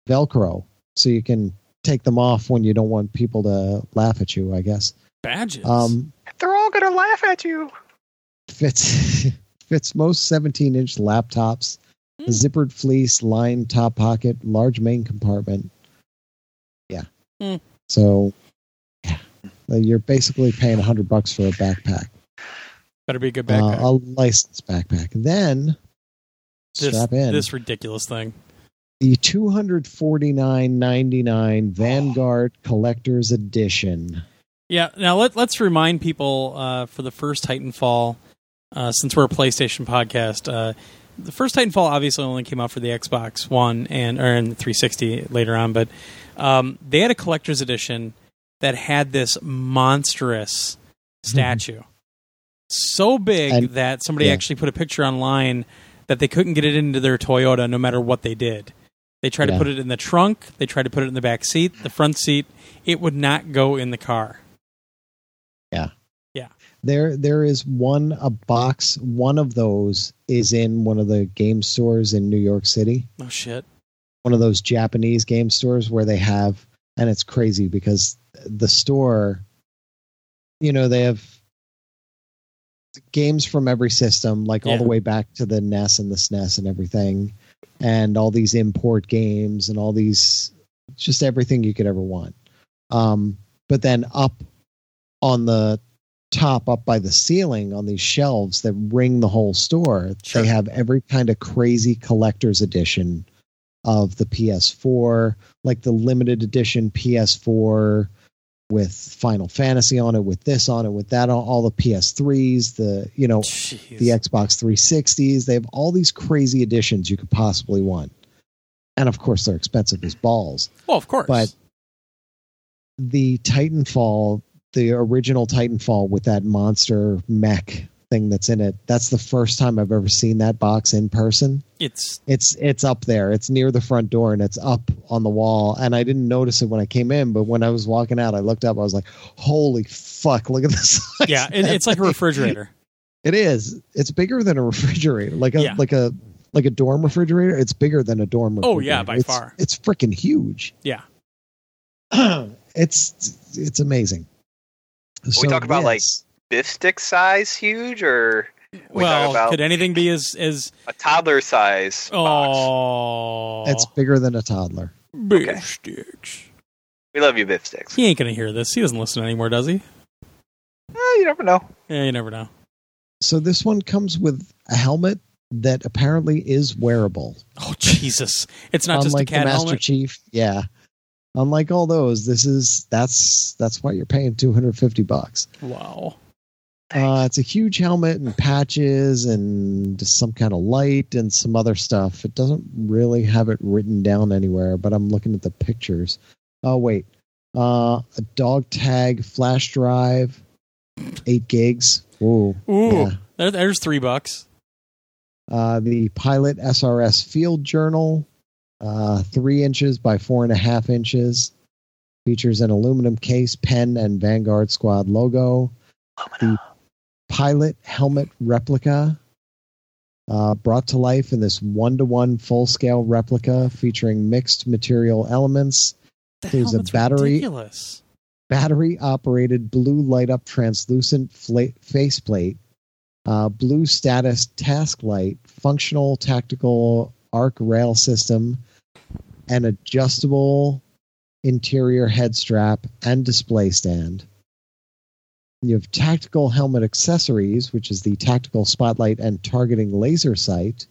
Velcro, so you can take them off when you don't want people to laugh at you. I guess. Badges. Um, They're all gonna laugh at you. fits fits most 17 inch laptops. Hmm. Zippered fleece, lined top pocket, large main compartment. Yeah. Hmm. So, Uh, you're basically paying a hundred bucks for a backpack, Better be a good uh, backpack. a licensed backpack. Then this, strap in this ridiculous thing. the two hundred forty nine ninety nine Vanguard Collector's Edition. Yeah. Now let let's remind people uh, for the first Titanfall, uh, since we're a PlayStation podcast. Uh, the first Titanfall obviously only came out for the Xbox One and or in 360 later on, but um, they had a collector's edition that had this monstrous statue, so big And- that somebody yeah. actually put a picture online that they couldn't get it into their Toyota no matter what they did. They tried Yeah. to put it in the trunk, they tried to put it in the back seat, the front seat. It would not go in the car. Yeah. Yeah. There, there is one a box. One of those is in one of the game stores in New York City. Oh shit! one of those Japanese game stores where they have, and it's crazy because the store, you know, they have games from every system, like all the way back to the NES and the SNES and everything, and all these import games and all these, just everything you could ever want. Um, but then up on the top, up by the ceiling, on these shelves that ring the whole store, Sure. they have every kind of crazy collector's edition of the PS4, like the limited edition PS4 with Final Fantasy on it, with this on it, with that on all the PS3s, the you know Jeez. the Xbox 360s. They have all these crazy editions you could possibly want, and of course they're expensive as balls. well, of course. But the Titanfall, the original Titanfall with that monster mech thing that's in it, that's the first time I've ever seen that box in person. It's it's it's up there. It's near the front door and it's up on the wall. And i didn't notice it when i came in but when i was walking out i looked up i was like holy fuck look at this yeah, it, it's like a refrigerator. it is. It's bigger than a refrigerator like a Yeah. like a like a dorm refrigerator. It's bigger than a dorm refrigerator Oh, yeah, by It's- far. it's freaking huge. Yeah. it's it's amazing. So, we talk about, like, this- Biff stick size huge or well, about could anything be as as a toddler size box? oh? it's bigger than a toddler big okay. sticks. We love you, Biff sticks. He ain't gonna hear this. He doesn't listen anymore, does he? Eh, you never know. Yeah, you never know. so this one comes with a helmet that apparently is wearable Oh Jesus! It's not just a unlike cat the Master helmet. Chief. Yeah. Unlike all those, this is that's that's why you're paying 250 bucks. Wow. Uh, it's a huge helmet and patches and some kind of light and some other stuff. It doesn't really have it written down anywhere, but I'm looking at the pictures. Oh wait, uh, a dog tag flash drive, eight gigs. Ooh, Ooh, Yeah. there's three bucks. uh, the Pilot SRS Field Journal, uh, three inches by four and a half inches. Features an aluminum case, pen, and Vanguard Squad logo. The Pilot helmet replica, uh, brought to life in this one to one full scale replica featuring mixed material elements. The There's a battery- Ridiculous. battery operated blue light up translucent fla- faceplate, uh, blue status task light, functional tactical arc rail system, an adjustable interior head strap and display stand. You have tactical helmet accessories, which is the tactical spotlight and targeting laser sight.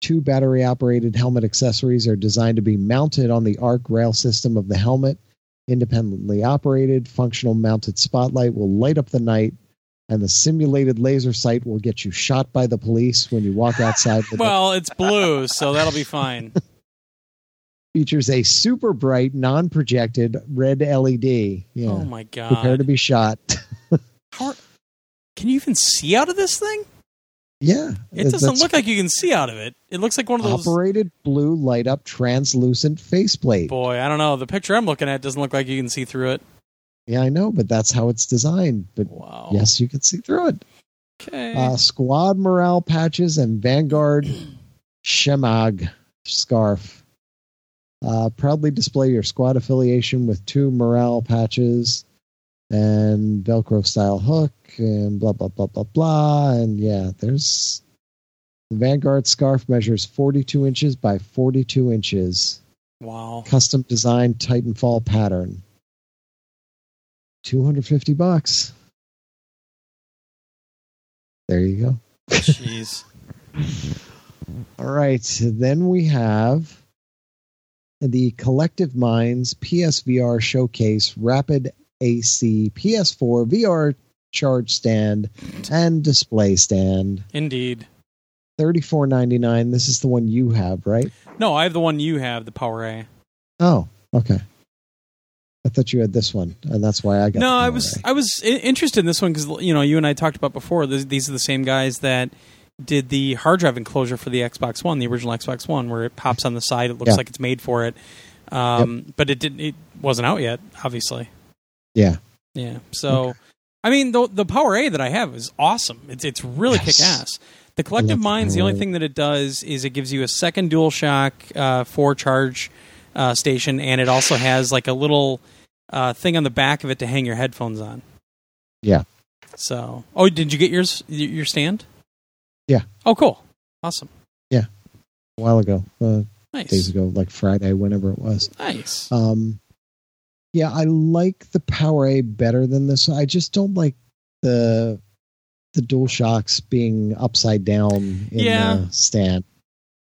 Two battery operated helmet accessories are designed to be mounted on the arc rail system of the helmet independently operated functional mounted spotlight will light up the night and the simulated laser sight will get you shot by the police when you walk outside. Well, it's blue, so that'll be fine. features a super bright non-projected red led yeah Oh my god! prepare to be shot How can you even see out of this thing? yeah It doesn't look like you can see out of it. It looks like one of those. operated blue light up translucent faceplate Boy, I don't know. The picture I'm looking at doesn't look like you can see through it. yeah i know but that's how it's designed but Wow. yes you can see through it Okay. uh, squad morale patches and Vanguard Shemag scarf. Uh, proudly display your squad affiliation with two morale patches and Velcro style hook and blah blah blah blah blah. And yeah, there's the Vanguard scarf measures 42 inches by 42 inches. wow. Custom designed Titanfall pattern. 250 bucks. There you go. Jeez. All right. Then we have the Collective Minds PSVR Showcase Rapid AC PS4 VR charge stand and display stand. Indeed. Thirty-four ninety-nine. This is the one you have, right? No, I have the one you have, the Power A. Oh, okay. I thought you had this one, and that's why I got. No, I was A. I was interested in this one because you know you and I talked about before. These are the same guys that did the hard drive enclosure for the Xbox One, the original Xbox One, where it pops on the side. It looks Yeah. like it's made for it, um, but it didn't. It wasn't out yet, obviously. Yeah. Yeah. So, I mean, the the Power A that I have is awesome. It's it's really Yes. kick ass. The Collective Minds, the only thing that it does is it gives you a second DualShock uh, four charge uh, station, and it also has like a little uh, thing on the back of it to hang your headphones on. Yeah. So, oh, did you get yours? Your stand? Yeah. Oh, cool. Awesome. Yeah. A while ago, uh, Nice. days ago, like Friday, whenever it was. Nice. Um, yeah, I like the Power A better than this. I just don't like the the Dual Shocks being upside down in Yeah. the stand.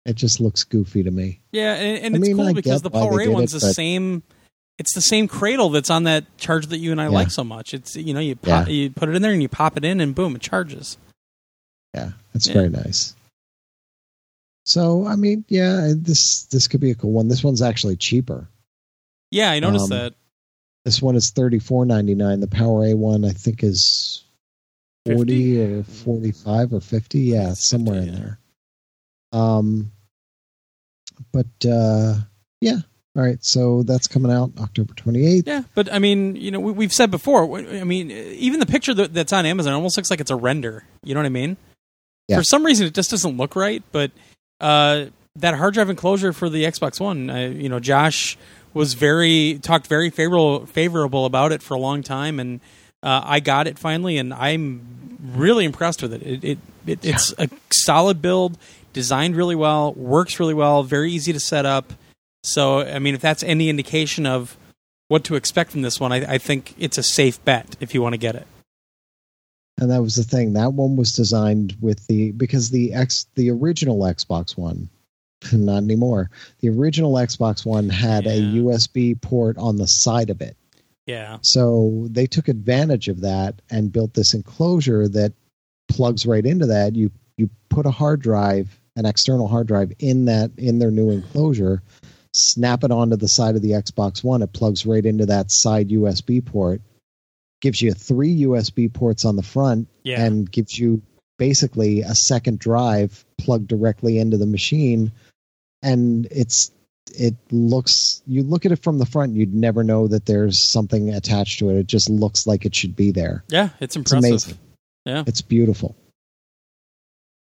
It just looks goofy to me. Yeah, and, and it's mean, cool I because the Power A one's it, the same. It's the same cradle that's on that charge that you and I Yeah. like so much. It's you know you pop, you put it in there and you pop it in and boom, it charges. Yeah, that's Yeah. very nice. So I mean, yeah, this this could be a cool one. This one's actually cheaper. Yeah, I noticed Um, that. This one is thirty four ninety nine. The Power A one, I think, is forty or forty five or fifty. Yeah, somewhere 50, in yeah. there. Um, but uh, yeah. All right, so that's coming out October twenty eighth. Yeah, but I mean, you know, we, we've said before. I mean, even the picture that, that's on Amazon almost looks like it's a render. You know what I mean? Yeah. For some reason, it just doesn't look right. But uh, that hard drive enclosure for the Xbox One, uh, you know, Josh was very talked very favorable favorable about it for a long time, and uh, I got it finally, and I'm really impressed with it. It, it, it it's a solid build, designed really well, works really well, very easy to set up. So, I mean, if that's any indication of what to expect from this one, I, I think it's a safe bet if you want to get it. And that was the thing. That one was designed with the because the X the original Xbox One, not anymore. The original Xbox One had a USB port on the side of it. Yeah, So they took advantage of that and built this enclosure that plugs right into that. You you put a hard drive, an external hard drive in that in their new enclosure, snap it onto the side of the Xbox One. It plugs right into that side USB port. Gives you three USB ports on the front yeah, and gives you basically a second drive plugged directly into the machine and it's it looks you look at it from the front you'd never know that there's something attached to it it just looks like it should be there yeah. It's it's impressive. amazing Yeah. it's beautiful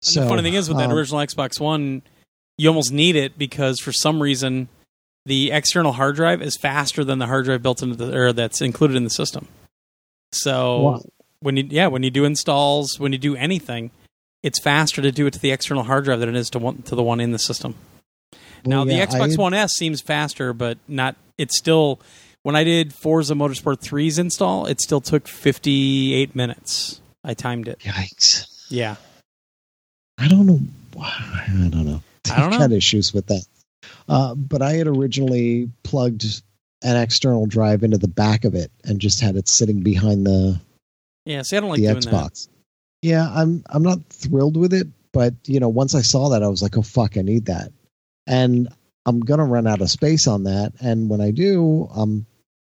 And the funny thing is, with that um, original Xbox One, you almost need it because for some reason, the external hard drive is faster than the hard drive built into the or that's included in the system. So Wow. when you yeah when you do installs, when you do anything, it's faster to do it to the external hard drive than it is to one to the one in the system. now well, the Xbox I- One S seems faster, but not. It's still when I did Forza Motorsport 3's install, it still took 58 minutes. I timed it. Yikes! Yeah. I don't know. I don't know. I don't I've know. had issues with that. Uh, but I had originally plugged an external drive into the back of it and just had it sitting behind the Yeah. See, I don't like the doing that. Xbox. Yeah, I'm I'm not thrilled with it, but you know, once I saw that, I was like, oh fuck, I need that, and I'm gonna run out of space on that. And when I do, I'm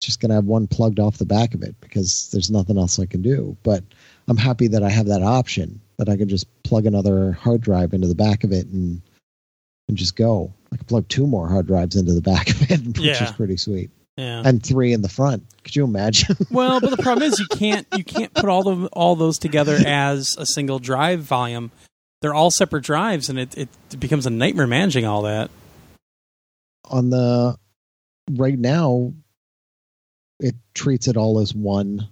just gonna have one plugged off the back of it because there's nothing else I can do. But I'm happy that I have that option that I can just plug another hard drive into the back of it and and just go. I can plug two more hard drives into the back of it, which Yeah. is pretty sweet, Yeah. and three in the front. Could you imagine? well, but the problem is you can't you can't put all the all those together as a single drive volume. They're all separate drives, and it it becomes a nightmare managing all that. on the right now it treats it all as one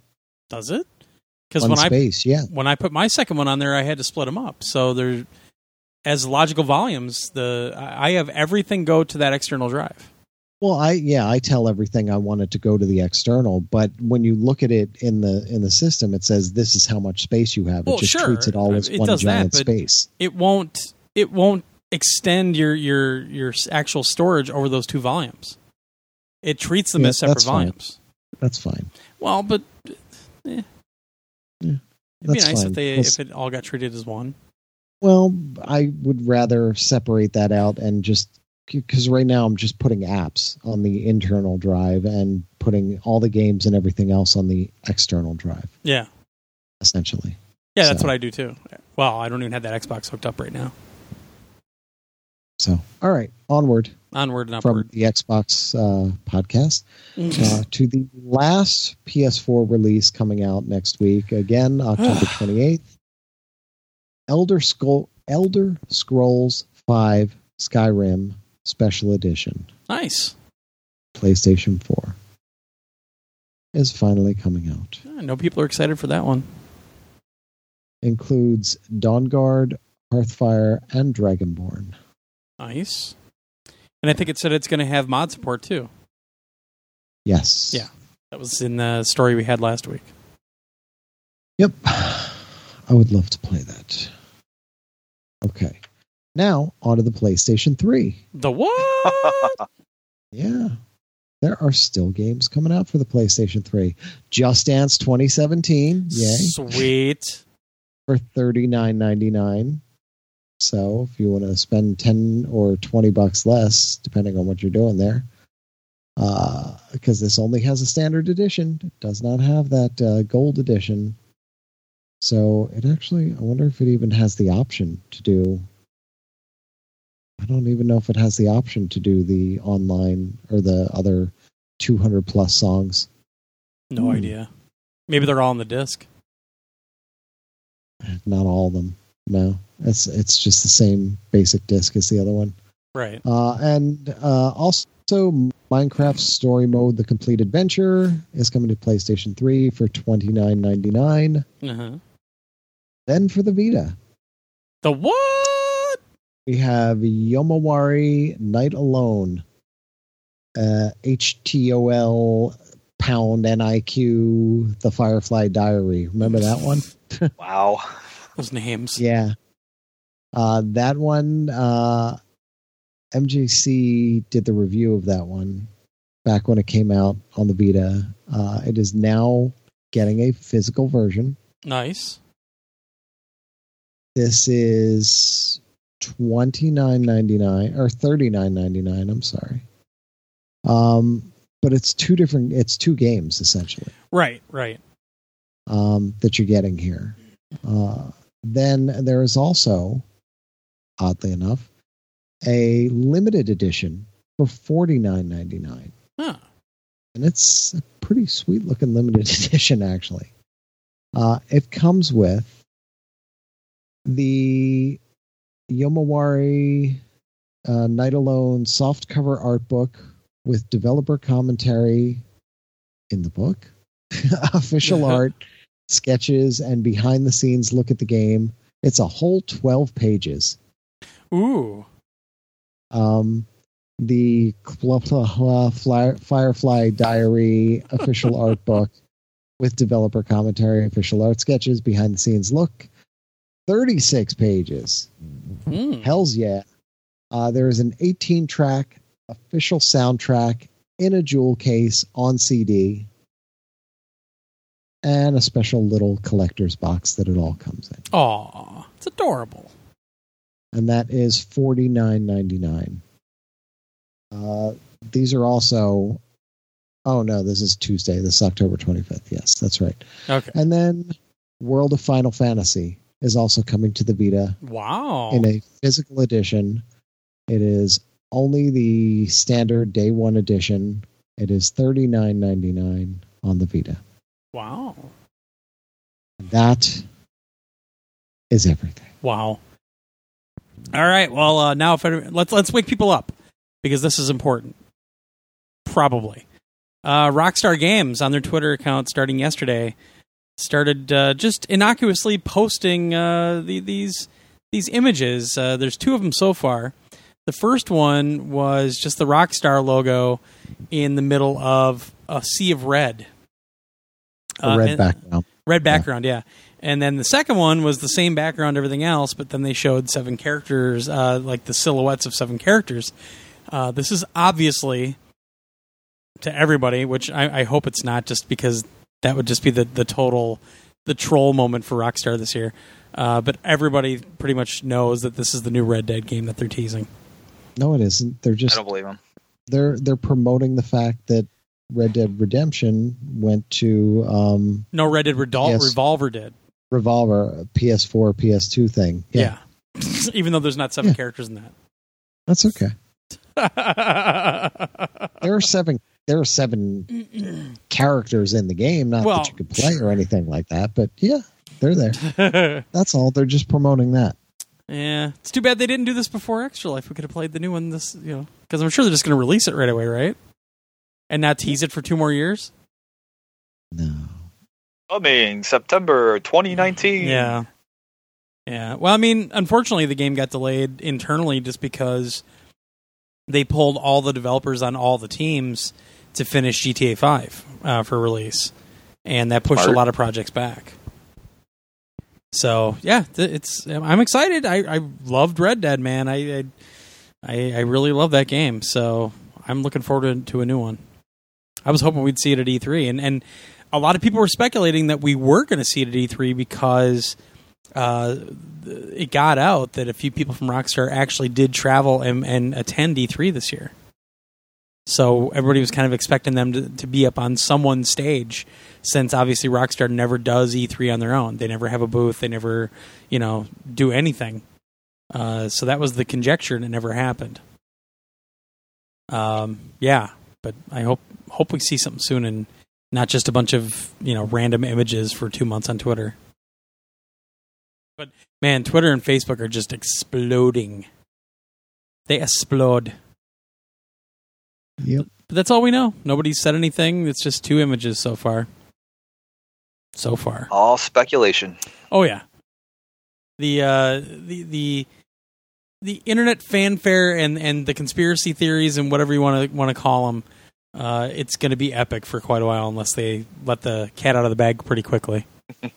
Does it? Because when I yeah when I put my second one on there, I had to split them up. So they're as logical volumes. The I have everything go to that external drive. Well i yeah i tell everything i want it to go to the external but when you look at it in the in the system it says this is how much space you have it Well, just sure. treats it all as It one does that, giant but- space It won't. It won't extend your your your actual storage over those two volumes. It treats them Yeah, as separate that's fine. volumes. that's fine Well, but eh. Yeah, it'd be nice fine. if they Let's- if it all got treated as one. well i would rather separate that out and just because right now i'm just putting apps on the internal drive and putting all the games and everything else on the external drive Yeah, essentially yeah, that's So- what I do too. Well, I don't even have that Xbox hooked up right now. So, all right, onward Onward and from the Xbox uh, podcast uh, to the last PS4 release coming out next week. Again, October 28th. Elder Scroll Elder Scrolls 5 Skyrim Special Edition, nice. PlayStation 4, is finally coming out. I know people are excited for that one. Includes Dawnguard, Hearthfire, and Dragonborn. Nice. And I think it said it's going to have mod support too. Yes. Yeah. That was in the story we had last week. Yep. I would love to play that. Okay. Now, on to the PlayStation 3. The what? Yeah. There are still games coming out for the PlayStation 3. Just Dance 2017. Yay. Sweet. For $39.99. So if you want to spend 10 or 20 bucks less, depending on what you're doing there, because this only has a standard edition, it does not have that uh, gold edition. So it actually, I wonder if it even has the option to do. I don't even know if it has the option to do the online or the other 200 plus songs. No Hmm. idea. Maybe they're all on the disc. Not all of them. No, it's it's just the same basic disc as the other one. Right. Uh, and uh, also, Minecraft Story Mode: The Complete Adventure is coming to PlayStation 3 for twenty nine ninety nine. Uh-huh. Then for the Vita, The what? We have Yomawari Night Alone, uh, HTOL pound NIQ The Firefly Diary. Remember that one? wow. Those names. Yeah. Uh, that one, uh, MJC did the review of that one back when it came out on the Vita. Uh, it is now getting a physical version. Nice. This is twenty nine ninety nine or thirty nine ninety nine. I'm sorry. Um, but it's two different. It's two games essentially. Right, right. um, that you're getting here. Uh, then there is also, oddly enough, a limited edition for forty nine ninety nine, Huh. and it's a pretty sweet looking limited edition actually. Uh, it comes with the Yomawari uh, Night Alone soft cover art book with developer commentary in the book, official art, sketches, and behind the scenes look at the game. It's a whole 12 pages. Ooh. Um, the Firefly Diary official art book with developer commentary, official art sketches, behind the scenes look. 36 pages. Mm. Hells yeah. Uh, there is an 18 track official soundtrack in a jewel case on CD and a special little collector's box that it all comes in. Aw, it's adorable. And that is forty nine ninety nine. Uh, these are also. Oh no, this is Tuesday. This is October twenty fifth. Yes, that's right. Okay. And then World of Final Fantasy is also coming to the Vita Wow. in a physical edition. It is only the standard day one edition. It is thirty nine ninety nine on the Vita. wow. That is everything. Wow. All right. Well, uh, now if any- let's let's wake people up because this is important. Probably. Uh, Rockstar Games on their Twitter account starting yesterday started uh, just innocuously posting uh, the, these these images. Uh, there's two of them so far. The first one was just the Rockstar logo in the middle of a sea of red. A Uh, red and- background. Red background, yeah. And then the second one was the same background, everything else, but then they showed seven characters, uh, like the silhouettes of seven characters. Uh, this is obviously to everybody, which I, I hope it's not, just because that would just be the, the total the troll moment for Rockstar this year. Uh, but everybody pretty much knows that this is the new Red Dead game that they're teasing. No, it isn't. They're just I don't believe him. they're they're promoting the fact that Red Dead Redemption went to um, No, Red Dead Redol- Yes. Revolver did. Revolver PS4 PS2 thing. Yeah. Even though there's not seven Yeah. characters in that. that's okay. There are seven. There are seven characters in the game, not Well, that you could play or anything like that. But yeah, they're there. That's all. They're just promoting that. Yeah, it's too bad they didn't do this before Extra Life. We could have played the new one this, you know, because I'm sure they're just going to release it right away, right? And not tease it for two more years. No. Coming September 2019. Yeah, yeah. Well, I mean, unfortunately, the game got delayed internally just because they pulled all the developers on all the teams to finish GTA Five uh, for release, and that pushed Smart. a lot of projects back. So yeah, it's I'm excited. I, I loved Red Dead, man. I, I I I really love that game. So I'm looking forward to, to a new one. I was hoping we'd see it at E3, and and a lot of people were speculating that we were going to see it at E3 because uh, it got out that a few people from Rockstar actually did travel and, and attend E3 this year. So everybody was kind of expecting them to, to be up on someone's stage, since obviously Rockstar never does E3 on their own. They never have a booth. They never, you know, do anything. Uh, so that was the conjecture, and it never happened. Um, yeah, but I hope hope we see something soon, and not just a bunch of you know random images for two months on Twitter. But man, Twitter and Facebook are just exploding. They explode. Yep. But that's all we know. Nobody's said anything. It's just two images so far. So far. All speculation. Oh yeah. The uh the the the internet fanfare and and the conspiracy theories and whatever you want to want to call them uh it's going to be epic for quite a while unless they let the cat out of the bag pretty quickly.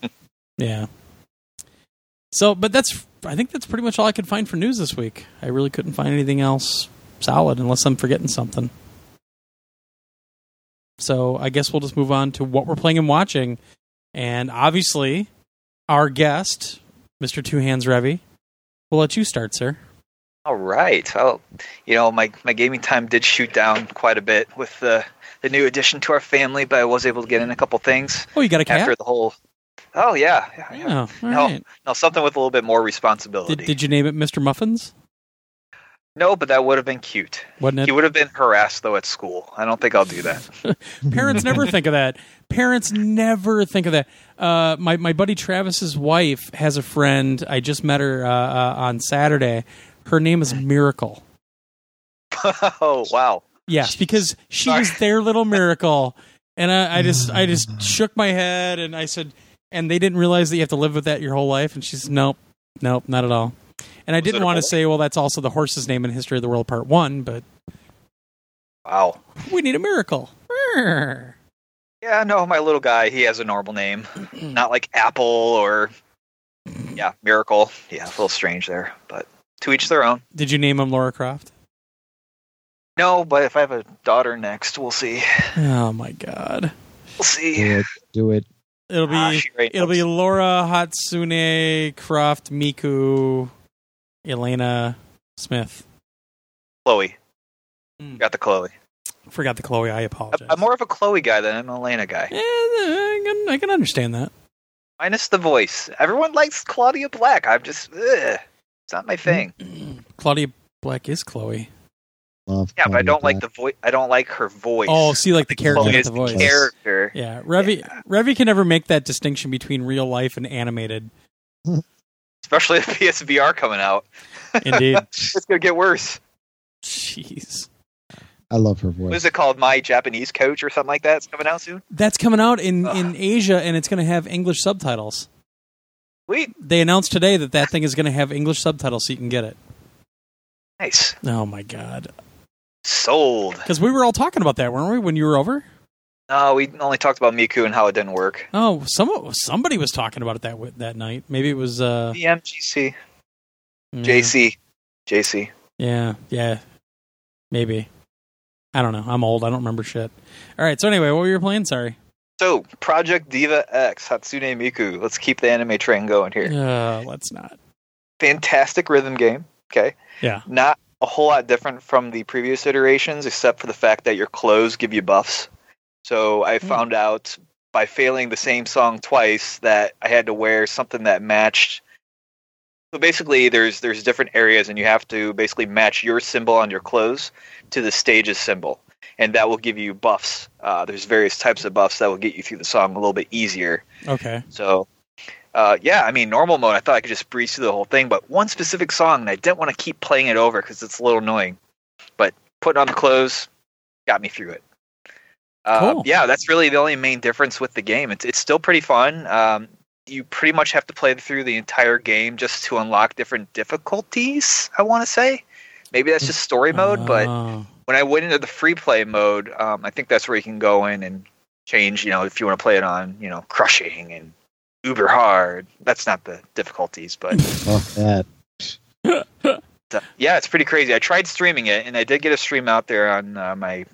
yeah. So, but that's I think that's pretty much all I could find for news this week. I really couldn't find anything else solid unless I'm forgetting something. So, I guess we'll just move on to what we're playing and watching. And obviously, our guest, Mr. Two Hands Revy, we'll let you start, sir. All right. Well, you know, my, my gaming time did shoot down quite a bit with the the new addition to our family, but I was able to get in a couple things Oh, you got a cat? after the whole. Oh yeah, yeah, yeah. Oh, No. right. No, something with a little bit more responsibility. Did, did you name it Mr. Muffins? No, but that would have been cute. Wouldn't it? He would have been harassed though at school. I don't think I'll do that. Parents never think of that. Parents never think of that. Uh, my my buddy Travis's wife has a friend. I just met her uh, uh, on Saturday. Her name is Miracle. oh wow. Yes, because she Sorry. was their little miracle, and I, I just I just shook my head and I said, and they didn't realize that you have to live with that your whole life. And she said, nope, nope, not at all. And I didn't want to say, well, that's also the horse's name in History of the World Part One, but Wow. we need a miracle. Yeah, no, my little guy, he has a normal name. Not like Apple or yeah, Miracle. Yeah, a little strange there, but to each their own. Did you name him Laura Croft? No, but if I have a daughter next, we'll see. Oh my God! We'll see. Do it. Do it. It'll be Ah, it'll be. Laura Hatsune Croft Miku Elena Smith. Chloe. Mm. Got the Chloe. Forgot the Chloe. I I'm- apologize. I'm more of a Chloe guy than an Elena guy. Eh, I can, I can understand that. Minus the voice. Everyone likes Claudia Black. I'm just, ugh, it's not my thing. Claudia Black is Chloe. Love Yeah, but I don't like the voice. I don't like her voice. Oh, see, like the character, Chloe not is the the voice. character. Yeah, Revy Revy can never make that distinction between real life and animated. Especially with PSVR coming out. Indeed. It's gonna get worse. Jeez. I love her voice. is it called? My Japanese Coach or something like that. It's coming out soon. That's coming out in, Ugh. in Asia, and it's going to have English subtitles. Sweet, They announced today that that thing is going to have English subtitles, so you can get it. nice, Oh my god! sold. Because we were all talking about that, weren't we, when you were over? No, we only talked about Miku and how it didn't work. Oh, some somebody was talking about it that that night. Maybe it was uh, DMGC, mm, JC, JC. Yeah, yeah, maybe. I don't know. I'm old. I don't remember shit. All right. So anyway, what were you playing? Sorry. So Project Diva X Hatsune Miku. Let's keep the anime train going here. Uh, let's not. Fantastic rhythm game. Okay. Yeah. Not a whole lot different from the previous iterations, except for the fact that your clothes give you buffs. So I Hmm. found out by failing the same song twice that I had to wear something that matched. So basically, there's there's different areas, and you have to basically match your symbol on your clothes to the stage's symbol, and that will give you buffs. Uh, there's various types of buffs that will get you through the song a little bit easier. Okay. So, uh, yeah, I mean, normal mode, I thought I could just breeze through the whole thing, but one specific song, and I didn't want to keep playing it over because it's a little annoying. But putting on the clothes got me through it. Uh, Cool. Yeah, that's really the only main difference with the game. It's it's still pretty fun. Um, you pretty much have to play through the entire game just to unlock different difficulties. I want to say, maybe that's just story mode, but Oh. when I went into the free play mode, um, I think that's where you can go in and change. You know, if you want to play it on, you know, crushing and uber hard. That's not the difficulties, but Fuck that. yeah, it's pretty crazy. I tried streaming it, and I did get a stream out there on uh, my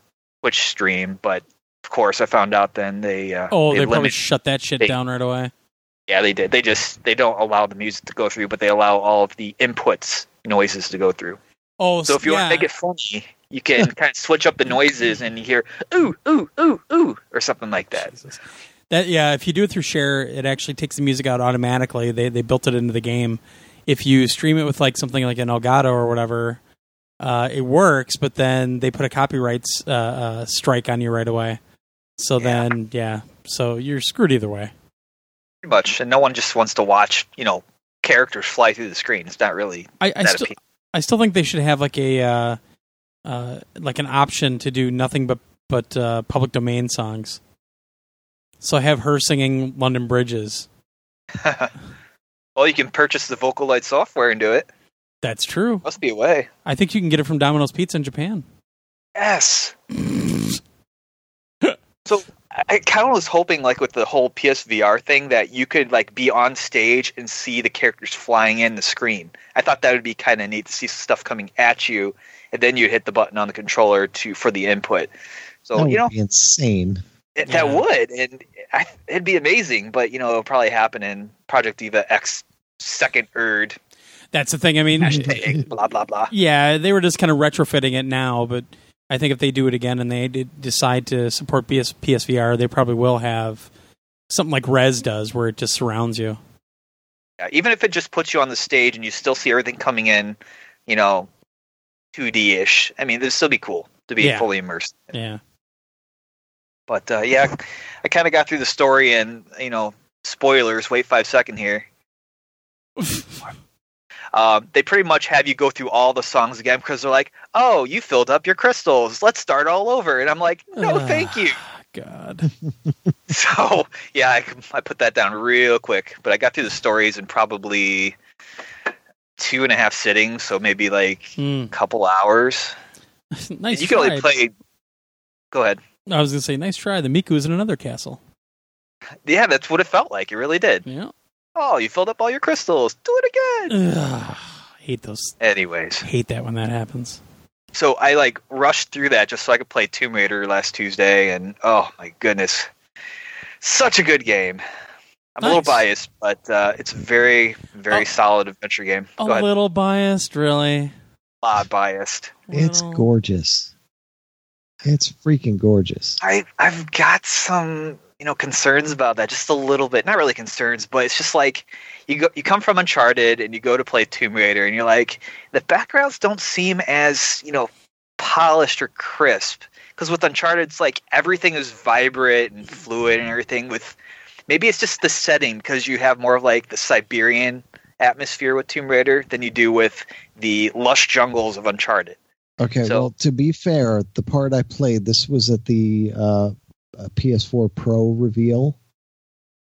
Twitch stream, but of course, I found out then they uh, oh, they, they probably limit. shut that shit they- down right away. Yeah, they did. They just they don't allow the music to go through, but they allow all of the inputs noises to go through. Oh, So if you yeah. want to make it funny, you can kind of switch up the noises, and you hear ooh ooh ooh ooh or something like that. Jesus. That yeah, if you do it through share, it actually takes the music out automatically. They they built it into the game. If you stream it with like something like an Elgato or whatever, uh, it works. But then they put a copyrights uh, uh, strike on you right away. So Yeah. then yeah, so you're screwed either way. pretty much. And no one just wants to watch, you know, characters fly through the screen. It's not really I, I still appealing. I still think they should have like a uh, uh, like an option to do nothing but but uh, public domain songs. So have her singing London Bridges. well, you can purchase the Vocaloid software and do it. That's true. Must be a way. I think you can get it from Domino's Pizza in Japan. Yes. So I kind of was hoping, like with the whole PSVR thing, that you could like be on stage and see the characters flying in the screen. I thought that would be kind of neat to see stuff coming at you, and then you hit the button on the controller to for the input. So that you know be insane. it, Yeah. that would, and I, it'd be amazing. But you know, it'll probably happen in Project Diva X second erd That's the thing. I mean, hashtag blah blah blah. yeah, they were just kind of retrofitting it now, but I think if they do it again and they decide to support PS, PSVR, they probably will have something like Rez does, where it just surrounds you. Yeah, even if it just puts you on the stage and you still see everything coming in, you know, 2D ish. I mean, it'd still be cool to be Yeah. fully immersed. Yeah. But uh, yeah, I kind of got through the story, and you know, spoilers. Wait five second here. Um, they pretty much have you go through all the songs again because they're like, "Oh, you filled up your crystals. Let's start all over." And I'm like, "No, thank you." God. So yeah, I, I put that down real quick. But I got through the stories in probably two and a half sittings, so maybe like Hmm. a couple hours. nice. you can try. only play. Go ahead. I was gonna say, nice try. The Miku is in another castle. Yeah, that's what it felt like. It really did. Yeah. Oh, you filled up all your crystals. Do it again. Ugh, hate those. Anyways, Hate that when that happens. so I like rushed through that just so I could play Tomb Raider last Tuesday, and oh my goodness, such a good game. I'm a little biased, but uh, it's a very, very Oh. solid adventure game. A ahead. little biased, really. Ah, biased. It's Little- gorgeous. It's freaking gorgeous. I I've got some you know concerns about that, just a little bit. Not really concerns, but it's just like you go you come from Uncharted and you go to play Tomb Raider, and you're like the backgrounds don't seem as you know polished or crisp. Because with Uncharted, it's like everything is vibrant and fluid and everything. With maybe it's just the setting because you have more of like the Siberian atmosphere with Tomb Raider than you do with the lush jungles of Uncharted. Okay, So- well, to be fair, the part I played, this was at the uh, uh, PS4 Pro reveal.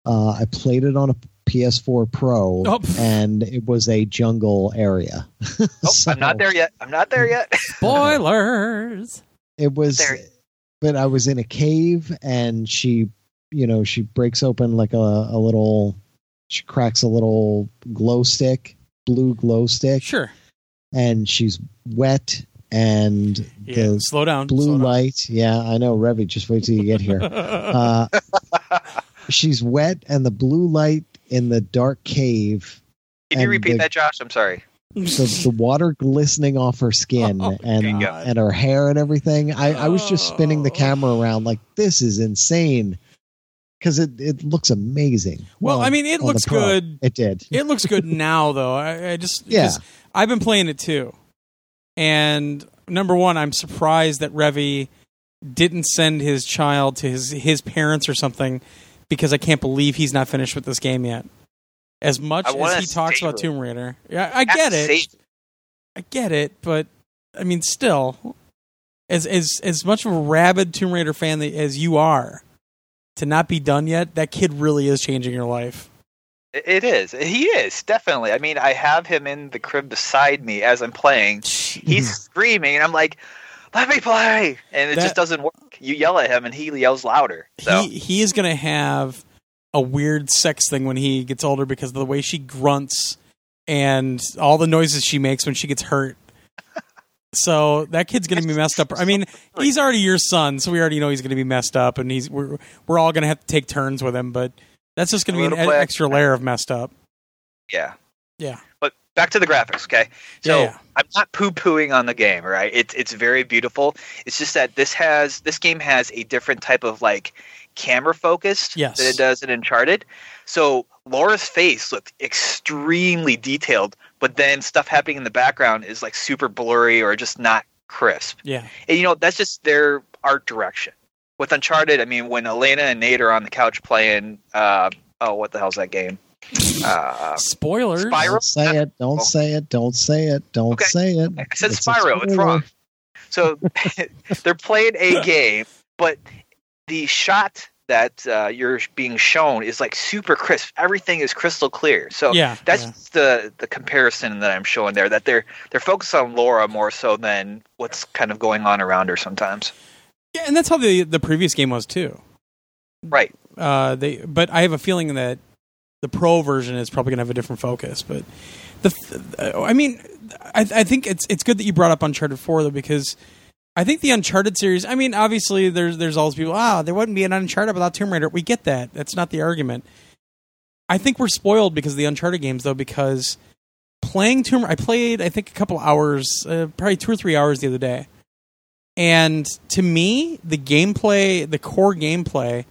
Uh, I played it on a PS4 Pro, Oh, and it was a jungle area. Oh, So I'm not there yet. I'm not there yet. Spoilers. It was, There- but I was in a cave, and she, you know, she breaks open like a, a little, she cracks a little glow stick, blue glow stick, Sure. and she's wet, and Yeah. the slow down. blue slow down. light. Yeah, I know, Revy. Just wait till you get here. Uh, she's wet, and the blue light in the dark cave, Can you repeat the- that, Josh? I'm sorry. the, the water glistening off her skin, Oh, and there and her hair and everything. I, I was just spinning the Oh. camera around like this is insane because it it looks amazing. well, I mean, it looks good. It did. It looks good now, though. I, I just 'cause Yeah. I've been playing it too, and number one, I'm surprised that Revy didn't send his child to his his parents or something because I can't believe he's not finished with this game yet. As much as he talks about it. Tomb Raider, yeah, I get it. Save- I get it, but I mean, still, as as as much of a rabid Tomb Raider fan as you are, to not be done yet, that kid really is changing your life. It is. He is definitely. I mean, I have him in the crib beside me as I'm playing. He's screaming, and I'm like, "Let me play!" And it That- just doesn't work. You yell at him, and he yells louder. So he he is going to have a weird sex thing when he gets older because of the way she grunts and all the noises she makes when she gets hurt. So that kid's going to be messed up. I mean, he's already your son, so we already know he's going to be messed up, and he's we're we're all going to have to take turns with him. But that's just going to be an black- extra layer of messed up. yeah. Yeah. But back to the graphics, okay? So Yeah, yeah. I'm not poo pooing on the game, right? It's it's very beautiful. It's just that this has this game has a different type of like camera focused Yes. than it does in Uncharted. So Laura's face looked extremely detailed, but then stuff happening in the background is like super blurry or just not crisp. Yeah. And you know, that's just their art direction. With Uncharted, I mean, when Elena and Nate are on the couch playing, uh, oh, what the hell's that game? Uh, Spoilers. Spyro? Don't say it. Don't Oh. say it. Don't say it. Don't Okay. say it. I said It's Spyro. It's wrong. So they're playing a game, but the shot that uh, you're being shown is like super crisp. Everything is crystal clear. So Yeah. that's yeah. the the comparison that I'm showing there. That they're they're focused on Laura more so than what's kind of going on around her sometimes. Yeah, and that's how the the previous game was too. Right. Uh, they, but I have a feeling that the pro version is probably going to have a different focus. But the, th- I mean, I, I think it's it's good that you brought up Uncharted Four though because I think the Uncharted series. I mean, obviously there's there's all these people. Ah, there wouldn't be an Uncharted without Tomb Raider. We get that. That's not the argument. I think we're spoiled because of the Uncharted games though because playing Tomb. Raider, I played I think a couple hours, uh, probably two or three hours the other day. And to me, the gameplay, the core gameplay,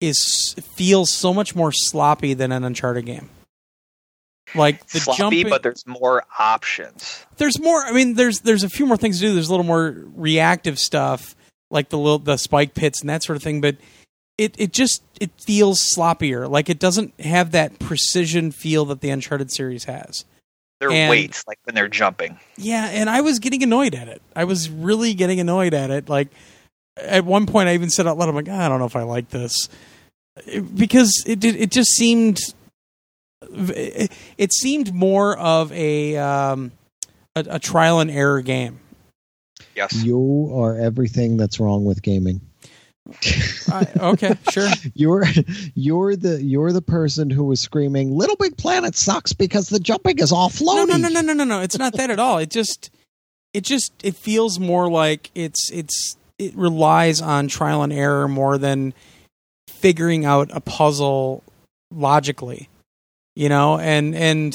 is feels so much more sloppy than an Uncharted game. Like the sloppy, jumping, but there's more options. there's more. I mean, there's there's a few more things to do. There's a little more reactive stuff, like the little the spike pits and that sort of thing. But it it just it feels sloppier. Like it doesn't have that precision feel that the Uncharted series has. Their And- weights, like when they're jumping. Yeah, and I was getting annoyed at it. I was really getting annoyed at it. Like at one point, I even said out loud, "I'm like, "Ah, I don't know if I like this," because it did. It just seemed. It, it seemed more of a, um, a a trial and error game. Yes. You are everything that's wrong with gaming. I, okay, sure. You're you're the you're the person who was screaming, "Little Big Planet sucks because the jumping is all No, floaty." no, no, no, no, no, no. It's not that at all. It just, it just, it feels more like it's, it's, it relies on trial and error more than figuring out a puzzle logically, you know, and and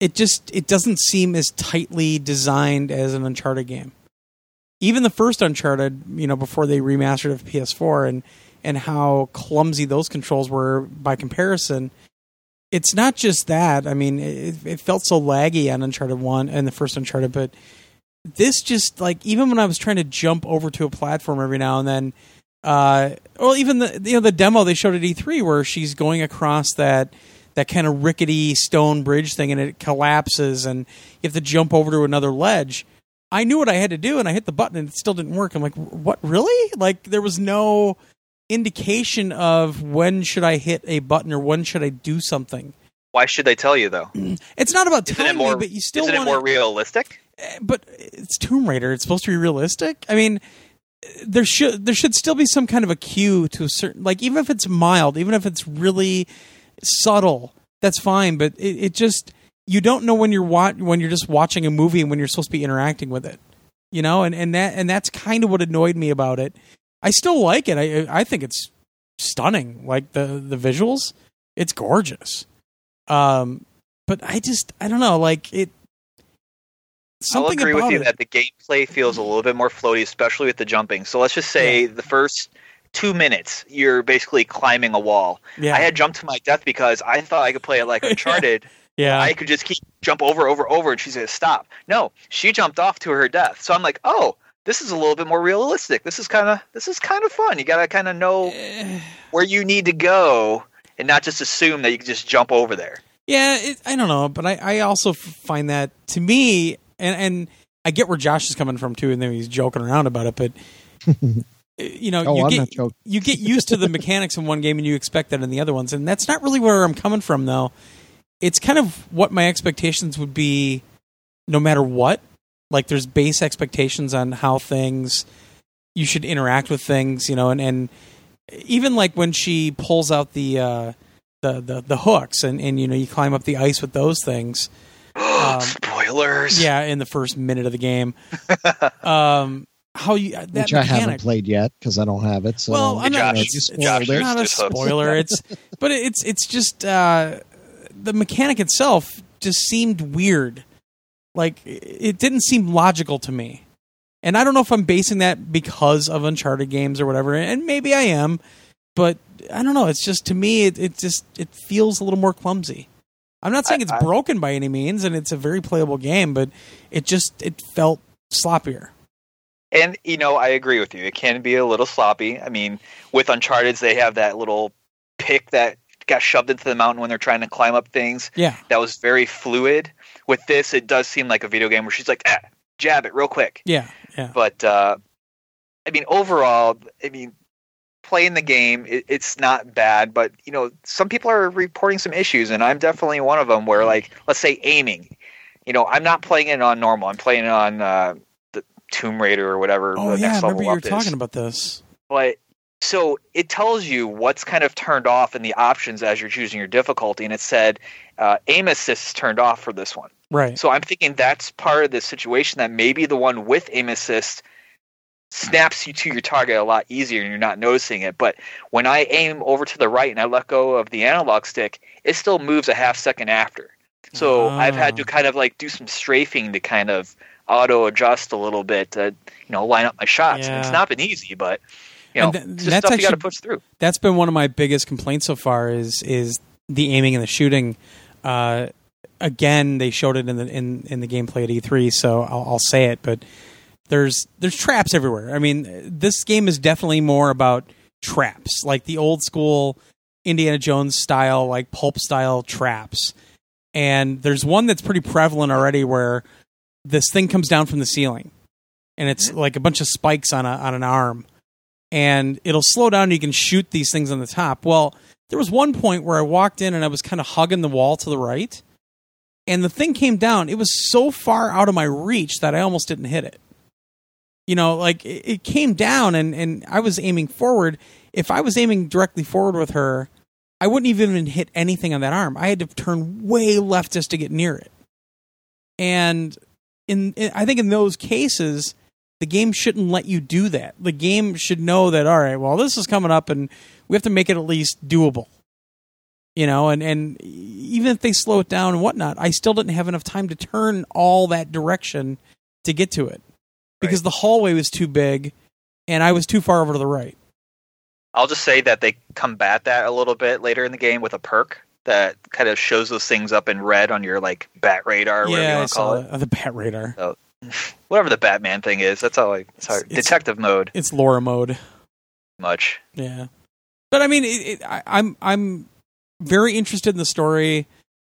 it just, it doesn't seem as tightly designed as an Uncharted game. Even the first Uncharted, you know, before they remastered of PS4 and and how clumsy those controls were by comparison it's not just that. I mean, it, it felt so laggy on Uncharted One and the first Uncharted, but this just like even when I was trying to jump over to a platform every now and then, uh, well, even the you know the demo they showed at E3 where she's going across that that kind of rickety stone bridge thing and it collapses and you have to jump over to another ledge. I knew what I had to do and I hit the button and it still didn't work. I'm like, what really? Like there was no indication of when should I hit a button or when should I do something. Why should they tell you though? It's not about telling more? me, but you still isn't it more realistic? Eh, but it's Tomb Raider. It's supposed to be realistic. I mean, there should there should still be some kind of a cue to a certain like even if it's mild, even if it's really subtle, that's fine. But it, it just you don't know when you're wa- when you're just watching a movie and when you're supposed to be interacting with it, you know. And and that and that's kind of what annoyed me about it. I still like it. I I think it's stunning. Like the the visuals, it's gorgeous. Um, but I just I don't know. Like it. I'll agree with you it. that the gameplay feels a little bit more floaty, especially with the jumping. So let's just say the first two minutes, you're basically climbing a wall. yeah, I had jumped to my death because I thought I could play it like Uncharted. yeah. I could just keep jump over, over, over, and she said stop. No, she jumped off to her death. So I'm like, oh, this is a little bit more realistic. This is kind of this is kind of fun. You gotta kind of know Eh, where you need to go and not just assume that you can just jump over there. yeah, it, I don't know, but I, I also find that to me, and and I get where Josh is coming from too, and then he's joking around about it, but you know, Oh, you get you get used to the mechanics in one game and you expect that in the other ones, and that's not really where I'm coming from though. It's kind of what my expectations would be, no matter what. Like there's base expectations on how things you should interact with things, you know, and, and even like when she pulls out the uh, the, the the hooks and, and you know you climb up the ice with those things. Um, Spoilers. Yeah, in the first minute of the game. um, how you that which I haven't played yet because I don't have it. So Well, I'm not. Josh, you It's, Josh, it's not a spoiler. It's, but it's it's just uh, the mechanic itself just seemed weird. Like it didn't seem logical to me, and I don't know if I'm basing that because of Uncharted games or whatever, and maybe I am, but I don't know. It's just to me, it, it just it feels a little more clumsy. I'm not saying I- it's I- broken by any means, and it's a very playable game, but it just it felt sloppier. And you know, I agree with you. It can be a little sloppy. I mean, with Uncharted, they have that little pick that got shoved into the mountain when they're trying to climb up things. Yeah, That was very fluid. With this, it does seem like a video game where she's like, ah, jab it real quick. yeah, yeah. But uh, I mean, overall, I mean, playing the game, it, it's not bad. But you know, some people are reporting some issues, and I'm definitely one of them. Where, like, let's say aiming. You know, I'm not playing it on normal. I'm playing it on uh, the Tomb Raider or whatever Oh the yeah, I remember you were up is. talking about this. But so it tells you what's kind of turned off in the options as you're choosing your difficulty, and it said uh, aim assist is turned off for this one. Right. So I'm thinking that's part of the situation that maybe the one with aim assist snaps you to your target a lot easier and you're not noticing it. But when I aim over to the right and I let go of the analog stick, it still moves a half second after. So I've had to Ah. kind of like do some strafing to kind of auto adjust a little bit to you know line up my shots. And it's not been easy, but you know, And th- that's stuff you got to push through. That's been one of my biggest complaints so far is is the aiming and the shooting. Uh, again, they showed it in the in, in the gameplay at E3, so I'll, I'll say it. But there's there's traps everywhere. I mean, this game is definitely more about traps, like the old school Indiana Jones style, like pulp style traps. And there's one that's pretty prevalent already, where this thing comes down from the ceiling, and it's like a bunch of spikes on a on an arm, and it'll slow down. and You can shoot these things on the top. Well, there was one point where I walked in and I was kind of hugging the wall to the right, and the thing came down. It was so far out of my reach that I almost didn't hit it. You know, like it, it came down and, and I was aiming forward. If I was aiming directly forward with her, I wouldn't even hit anything on that arm. I had to turn way left just to get near it. And in, in I think in those cases, the game shouldn't let you do that. The game should know that all right, well, this is coming up and we have to make it at least doable. You know, and, and even if they slow it down and whatnot, I still didn't have enough time to turn all that direction to get to it because Right. the hallway was too big and I was too far over to the right. I'll just say that they combat that a little bit later in the game with a perk that kind of shows those things up in red on your like bat radar, or whatever you yeah, want to call saw it. the, the bat radar. Whatever the Batman thing is. That's all. I, it's hard. It's- Detective mode, It's Laura mode. much. Yeah, but I mean, it, it, I, I'm I'm very interested in the story.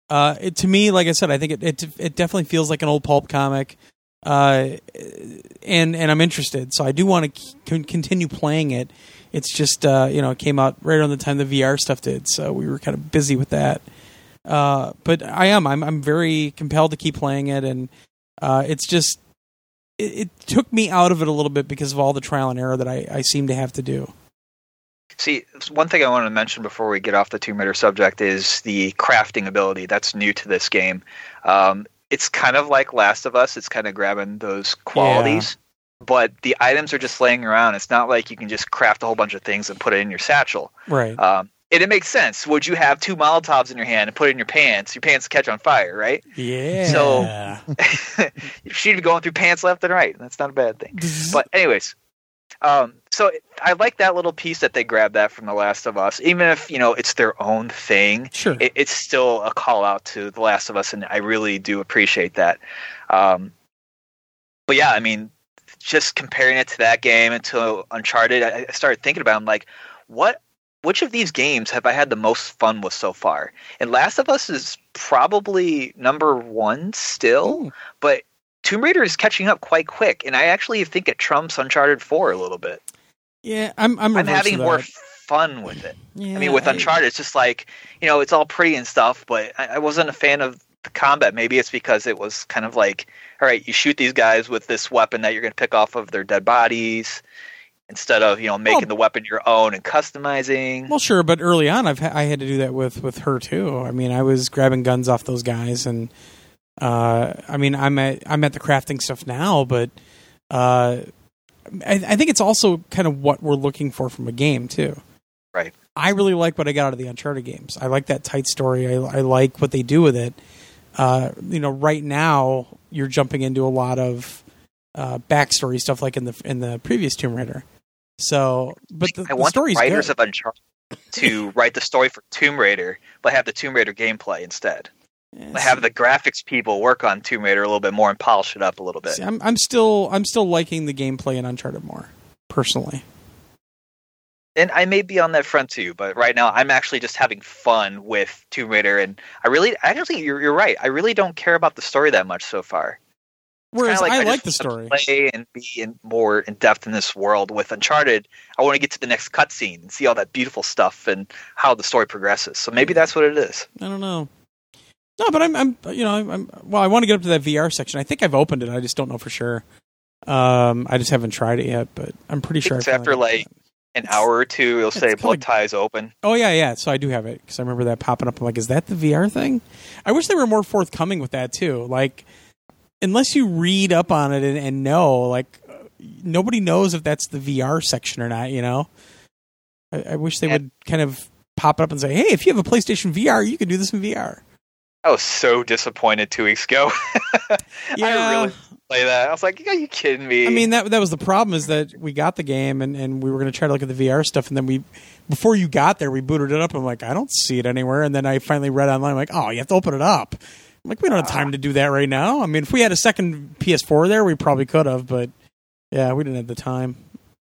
Uh, it, to me, like I said, I think it, it it definitely feels like an old pulp comic, uh, and and I'm interested. So I do want to c- continue playing it. It's just uh, you know it came out right around the time the VR stuff did, so we were kind of busy with that. Uh, but I am I'm I'm very compelled to keep playing it, and uh, it's just it, it took me out of it a little bit because of all the trial and error that I, I seem to have to do. See, one thing I want to mention before we get off the Tomb Raider subject is the crafting ability that's new to this game. Um, it's kind of like Last of Us. It's kind of grabbing those qualities, but the items are just laying around. It's not like you can just craft a whole bunch of things and put it in your satchel. Right. Um, and it makes sense. Would you have two Molotovs in your hand and put it in your pants? Your pants catch on fire, right? Yeah. So- She'd be going through pants left and right. That's not a bad thing. But anyways, um, so I like that little piece that they grabbed that from The Last of Us. Even if you know it's their own thing, sure. it, it's still a call out to The Last of Us, and I really do appreciate that. Um, but yeah, I mean, just comparing it to that game and to Uncharted, I, I started thinking about. it. I'm like, what? Which of these games have I had the most fun with so far? And Last of Us is probably number one still, but Tomb Raider is catching up quite quick, and I actually think it trumps Uncharted Four a little bit. yeah, I'm I'm, I'm having more fun with it. Yeah, I mean, with Uncharted, it's just like you know, it's all pretty and stuff, but I, I wasn't a fan of the combat. Maybe it's because it was kind of like, all right, you shoot these guys with this weapon that you're going to pick off of their dead bodies, instead of you know making Well- the weapon your own and customizing. Well, sure, but early on, I've ha- I had to do that with with her too. I mean, I was grabbing guns off those guys, and uh, I mean, I'm at I'm at the crafting stuff now, but uh, I, I think it's also kind of what we're looking for from a game too. Right. I really like what I got out of the Uncharted games. I like that tight story. I, I like what they do with it. Uh, you know, right now you're jumping into a lot of uh, backstory stuff, like in the in the previous Tomb Raider. So, but the, I the want the writers good. of Uncharted to write the story for Tomb Raider, but have the Tomb Raider gameplay instead. Yeah, Have the graphics people work on Tomb Raider a little bit more and polish it up a little bit. See, I'm I'm still I'm still liking the gameplay in Uncharted more personally. and I may be on that front too, but right now I'm actually just having fun with Tomb Raider, and I really, actually, you're you're right. I really don't care about the story that much so far. Whereas kinda I like the story. play and be in more in depth in this world. With Uncharted, I want to get to the next cutscene and see all that beautiful stuff and how the story progresses. So maybe that's what it is. I don't know. No, but I'm I'm you know I'm, I'm well. I want to get up to that VR section. I think I've opened it. I just don't know for sure. Um, I just haven't tried it yet, but I'm pretty sure. It's I after, like, An hour or two, it'll say blood ties open. Oh yeah, yeah. So I do have it because I remember that popping up. I'm like, is that the VR thing? I wish they were more forthcoming with that too. Like, unless you read up on it and, and know, like, nobody knows if that's the VR section or not. You know, I, I wish they Yeah. would kind of pop it up and say, hey, if you have a PlayStation VR, you can do this in VR. I was so disappointed two weeks ago. Yeah. I really play that. I was like, "Are you kidding me?" I mean that that was the problem is that we got the game and, and we were going to try to look at the VR stuff and then we before you got there we booted it up and I'm like I don't see it anywhere and then I finally read online like oh you have to open it up like we don't have time to do that right now. I mean, if we had a second PS4 there, we probably could have, but yeah, we didn't have the time.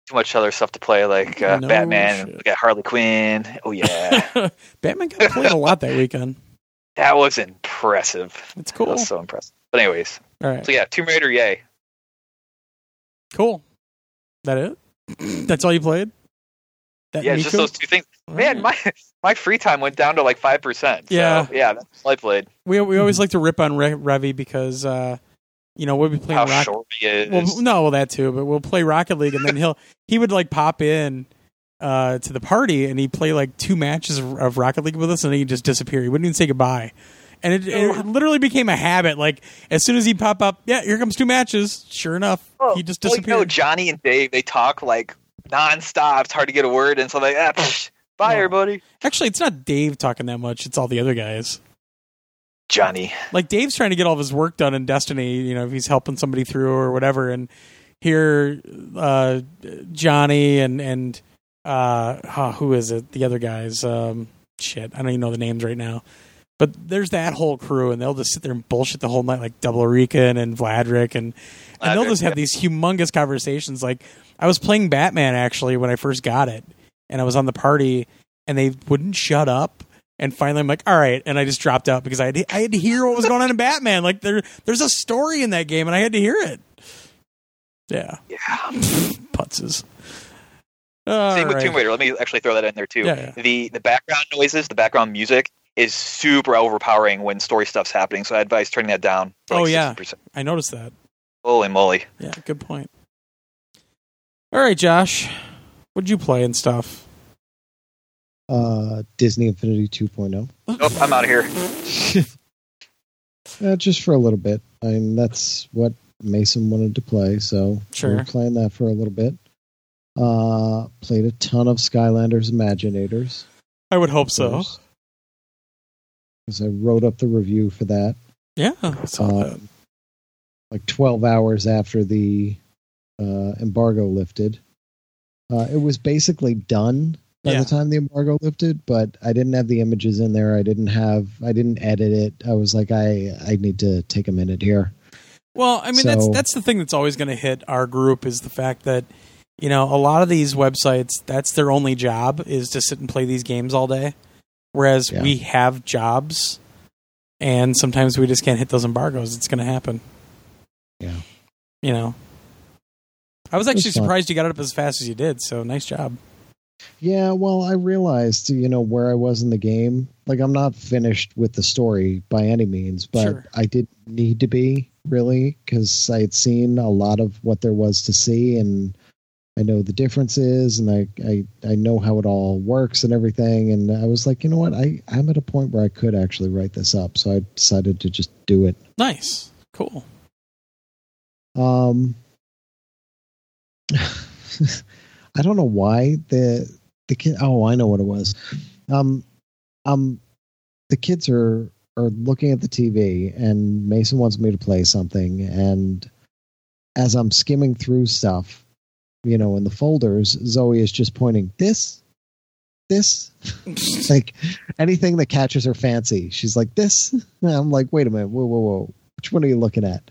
Too much other stuff to play, like uh, No Batman. shit. We got Harley Quinn. Oh yeah, Batman got played a lot that weekend. that was impressive. It's cool. That was so impressive. But anyways, All right, so yeah, Tomb Raider, yay. cool. That it? That's all you played? That Yeah, it's just those two things. Man, my my free time went down to like five percent. Yeah. yeah, that's all I played. we we always like to rip on Re- Revy because uh, you know we'll be playing How Rocket. short he is. Well, no, well that too, but we'll play Rocket League, and then he'll he would like pop in uh, to the party, and he'd play like two matches of, of Rocket League with us, and then he'd just disappear. He wouldn't even say goodbye, and it, it literally became a habit. Like as soon as he'd pop up, yeah, here comes two matches. Sure enough, Oh, he just well, you disappeared. know, Johnny and Dave, they talk like nonstop. It's hard to get a word, and so like, ah, psh, bye, No. everybody. Actually, it's not Dave talking that much; it's all the other guys. Johnny. like Dave's trying to get all of his work done in Destiny, you know, if he's helping somebody through or whatever, and here uh, Johnny and and uh, oh, who is it? The other guys, um, shit, I don't even know the names right now. But there's that whole crew, and they'll just sit there and bullshit the whole night, like Double Rican and Vladrick, and and they'll just have yeah. these humongous conversations. Like I was playing Batman actually when I first got it, and I was on the party, and they wouldn't shut up. And finally, I'm like, all right, and I just dropped out because I had I had to hear what was going on in Batman. Like there, there's a story in that game, and I had to hear it. Yeah, Yeah. putzes. Same All with. Tomb Raider. Let me actually throw that in there too. Yeah, yeah. The the background noises, the background music is super overpowering when story stuff's happening. So I advise turning that down. To like Oh, yeah. 60%. I noticed that. Holy moly! Yeah, good point. All right, Josh, what'd you play and stuff? Uh, Disney Infinity 2.0. Nope, I'm out of here. Uh, just for a little bit. I mean, that's what Mason wanted to play, so Sure. we're playing that for a little bit. Uh, played a ton of Skylanders Imaginators. I would hope so. Because I wrote up the review for that. Yeah, I saw that. Um, like 12 hours after the embargo lifted. Uh, it was basically done by Yeah. the time the embargo lifted, but I didn't have the images in there. I didn't have, I didn't edit it. I was like, I, I need to take a minute here. Well, I mean that's that's the thing that's always going to hit our group is the fact that you know a lot of these websites that's their only job is to sit and play these games all day, whereas Yeah. we have jobs, and sometimes we just can't hit those embargoes. It's going to happen. Yeah. You know, I was actually surprised you got it up as fast as you did. So nice job. Yeah, well, I realized, you know, where I was in the game. Like, I'm not finished with the story by any means, but Sure. I didn't need to be really because I had seen a lot of what there was to see, and I know the differences, and I, I, I know how it all works and everything. And I was like, you know what, I, I'm at a point where I could actually write this up, so I decided to just do it. Nice, cool. Um, I don't know why the the kid. Oh, I know what it was. Um, um, the kids are are looking at the TV, and Mason wants me to play something. And as I'm skimming through stuff, you know, in the folders, Zoe is just pointing this, this, like anything that catches her fancy. She's like this. And I'm like, wait a minute, whoa, whoa, whoa. Which one are you looking at?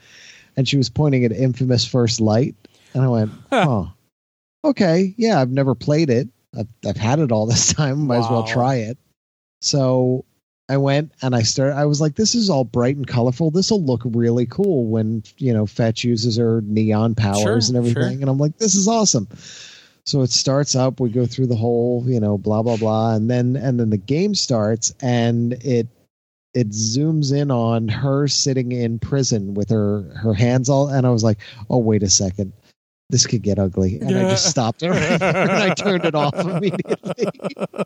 And she was pointing at Infamous First Light, and I went, Huh. oh, okay, yeah, I've never played it. I've, I've had it all this time. Might as well try it. So I went and I started. I was like, this is all bright and colorful. This will look really cool when you know Fetch uses her neon powers Sure, and everything. sure. And I'm like, this is awesome. So it starts up. We go through the whole, you know, blah blah blah, and then and then the game starts, and it it zooms in on her sitting in prison with her her hands all, and I was like, oh wait a second. This could get ugly, and I just stopped it right and I turned it off immediately.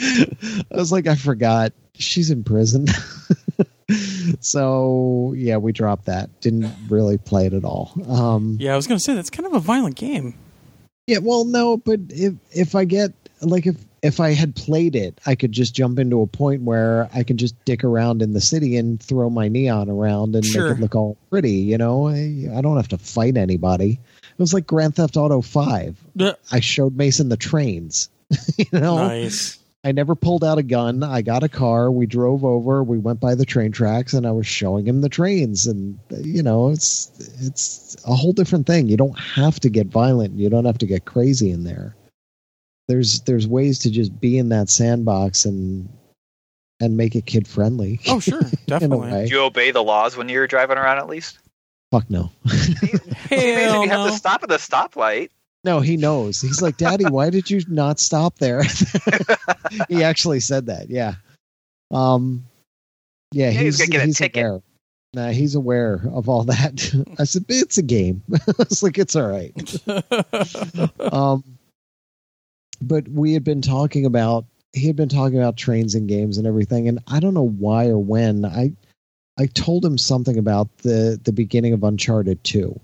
I was like, I forgot she's in prison. so yeah, we dropped that. Didn't really play it at all. Um, Yeah, I was going to say that's kind of a violent game. yeah, well, no, but if if I get like if if I had played it, I could just jump into a point where I can just dick around in the city and throw my neon around and Sure. make it look all pretty. You know, I, I don't have to fight anybody. It was like Grand Theft Auto Five. I showed Mason the trains. you know, Nice. I never pulled out a gun. I got a car. We drove over. We went by the train tracks, and I was showing him the trains. And you know, it's it's a whole different thing. You don't have to get violent. You don't have to get crazy in there. There's there's ways to just be in that sandbox and and make it kid friendly. Oh, sure, definitely. way. Did you obey the laws when you're driving around at least? Fuck no. Hell you have no. to stop at the stoplight. No, he knows. He's like, Daddy, why did you not stop there? he actually said that. Yeah. Um. Yeah, Yeah, he's he's gonna get a he's ticket. aware. Nah, he's aware of all that. I said, it's a game. it's like it's all right. Um. But we had been talking about he had been talking about trains and games and everything, and I don't know why or when I I told him something about the the beginning of Uncharted Two.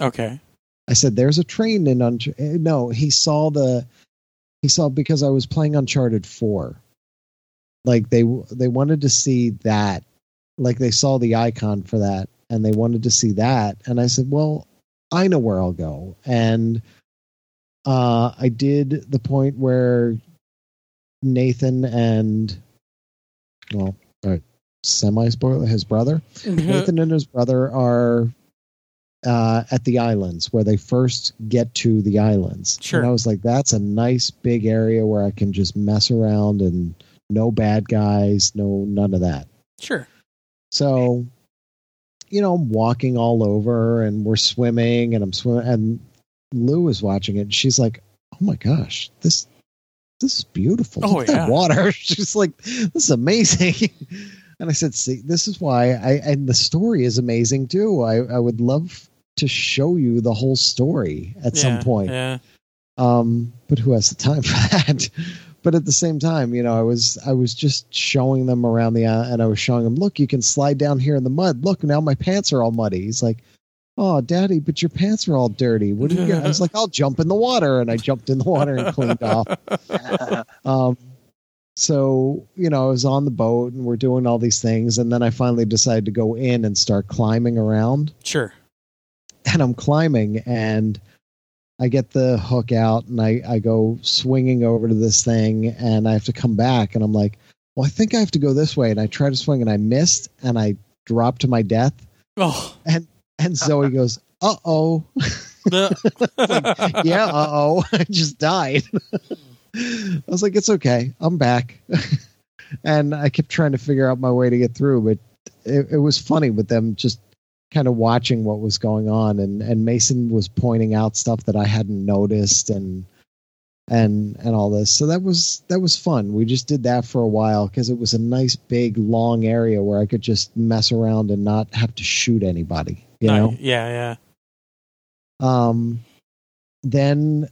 okay. I said, "There's a train in Uncharted." No, he saw the he saw because I was playing Uncharted Four. Like they they wanted to see that, like they saw the icon for that, and they wanted to see that. And I said, "Well, I know where I'll go." And uh, I did the point where Nathan and well, uh, semi spoiler his brother Nathan and his brother are uh, at the islands where they first get to the islands. Sure. And I was like, that's a nice big area where I can just mess around and no bad guys, no none of that. sure. So, you know, I'm walking all over and we're swimming and I'm swimming and Lou is watching it and she's like, Oh my gosh, this this is beautiful. Oh, Look at that yeah. water. She's like, This is amazing. And I said, See, this is why I and the story is amazing too. I, I would love to show you the whole story at some point. Yeah. Um, but who has the time for that? but at the same time, you know, I was I was just showing them around the uh, and I was showing them, look, you can slide down here in the mud. Look, now my pants are all muddy. He's like, oh, daddy, but your pants are all dirty. What do you get? I was like, I'll jump in the water, and I jumped in the water and cleaned off. Um, so you know, I was on the boat and we're doing all these things, and then I finally decided to go in and start climbing around Sure. and I'm climbing and I get the hook out and I, I go swinging over to this thing and I have to come back and I'm like, well, I think I have to go this way. And I try to swing and I missed and I dropped to my death. Oh. And and Zoe goes, uh oh. The, yeah, uh oh. I just died. I was like, it's okay. I'm back. and I kept trying to figure out my way to get through, but it, it was funny with them just kind of watching what was going on and, and Mason was pointing out stuff that I hadn't noticed and and and all this. So that was that was fun. We just did that for a while because it was a nice big long area where I could just mess around and not have to shoot anybody. You no, know? Yeah, yeah. Um, then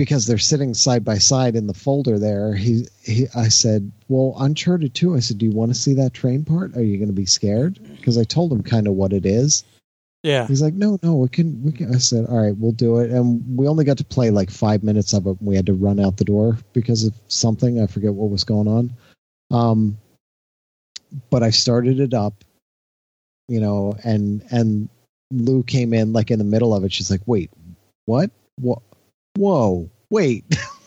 because they're sitting side by side in the folder there, he, he I said, "Well, Uncharted 2." I said, "Do you want to see that train part? Are you going to be scared?" Because I told him kind of what it is. Yeah. He's like, "No, no, we can we can." I said, "All right, we'll do it." And we only got to play like 5 minutes of it. We had to run out the door because of something. I forget what was going on. Um but I started it up, you know, and and Lou came in like in the middle of it. She's like, "Wait, what? What? Whoa, wait!"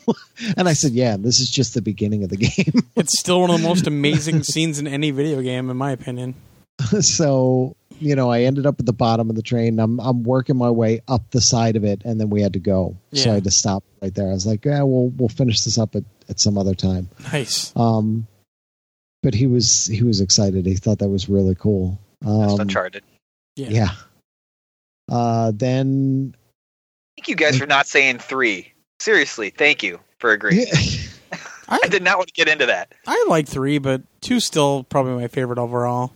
and I said, "Yeah, this is just the beginning of the game." It's still one of the most amazing scenes in any video game, in my opinion. so you know, I ended up at the bottom of the train. I'm I'm working my way up the side of it, and then we had to go. So I had to stop right there. I was like, "Yeah, we'll we'll finish this up at, at some other time." Nice. Um, but he was he was excited. He thought that was really cool. Just Um, Uncharted. Yeah. yeah. Uh, then Thank you guys for not saying three. Seriously, thank you for agreeing. I, I did not want to get into that. I like three, but two's still probably my favorite overall.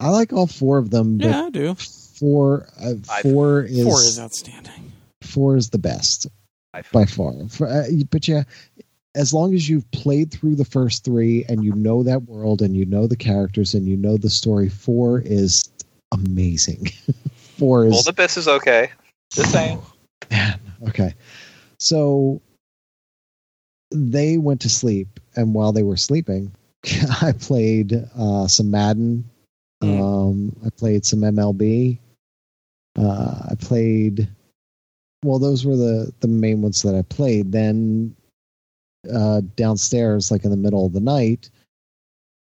I like all four of them, Yeah, I do. four uh, Five. four is Four is outstanding. four is the best Five. by far. For, uh, but yeah, as long as you've played through the first three and you know that world and you know the characters and you know the story, four is amazing. four is Golden Abyss is okay. Just saying. Man, okay. So they went to sleep, and while they were sleeping, I played uh, some Madden. Mm. Um, I played some MLB. Uh, I played. Well, those were the the main ones that I played. Then uh, downstairs, like in the middle of the night.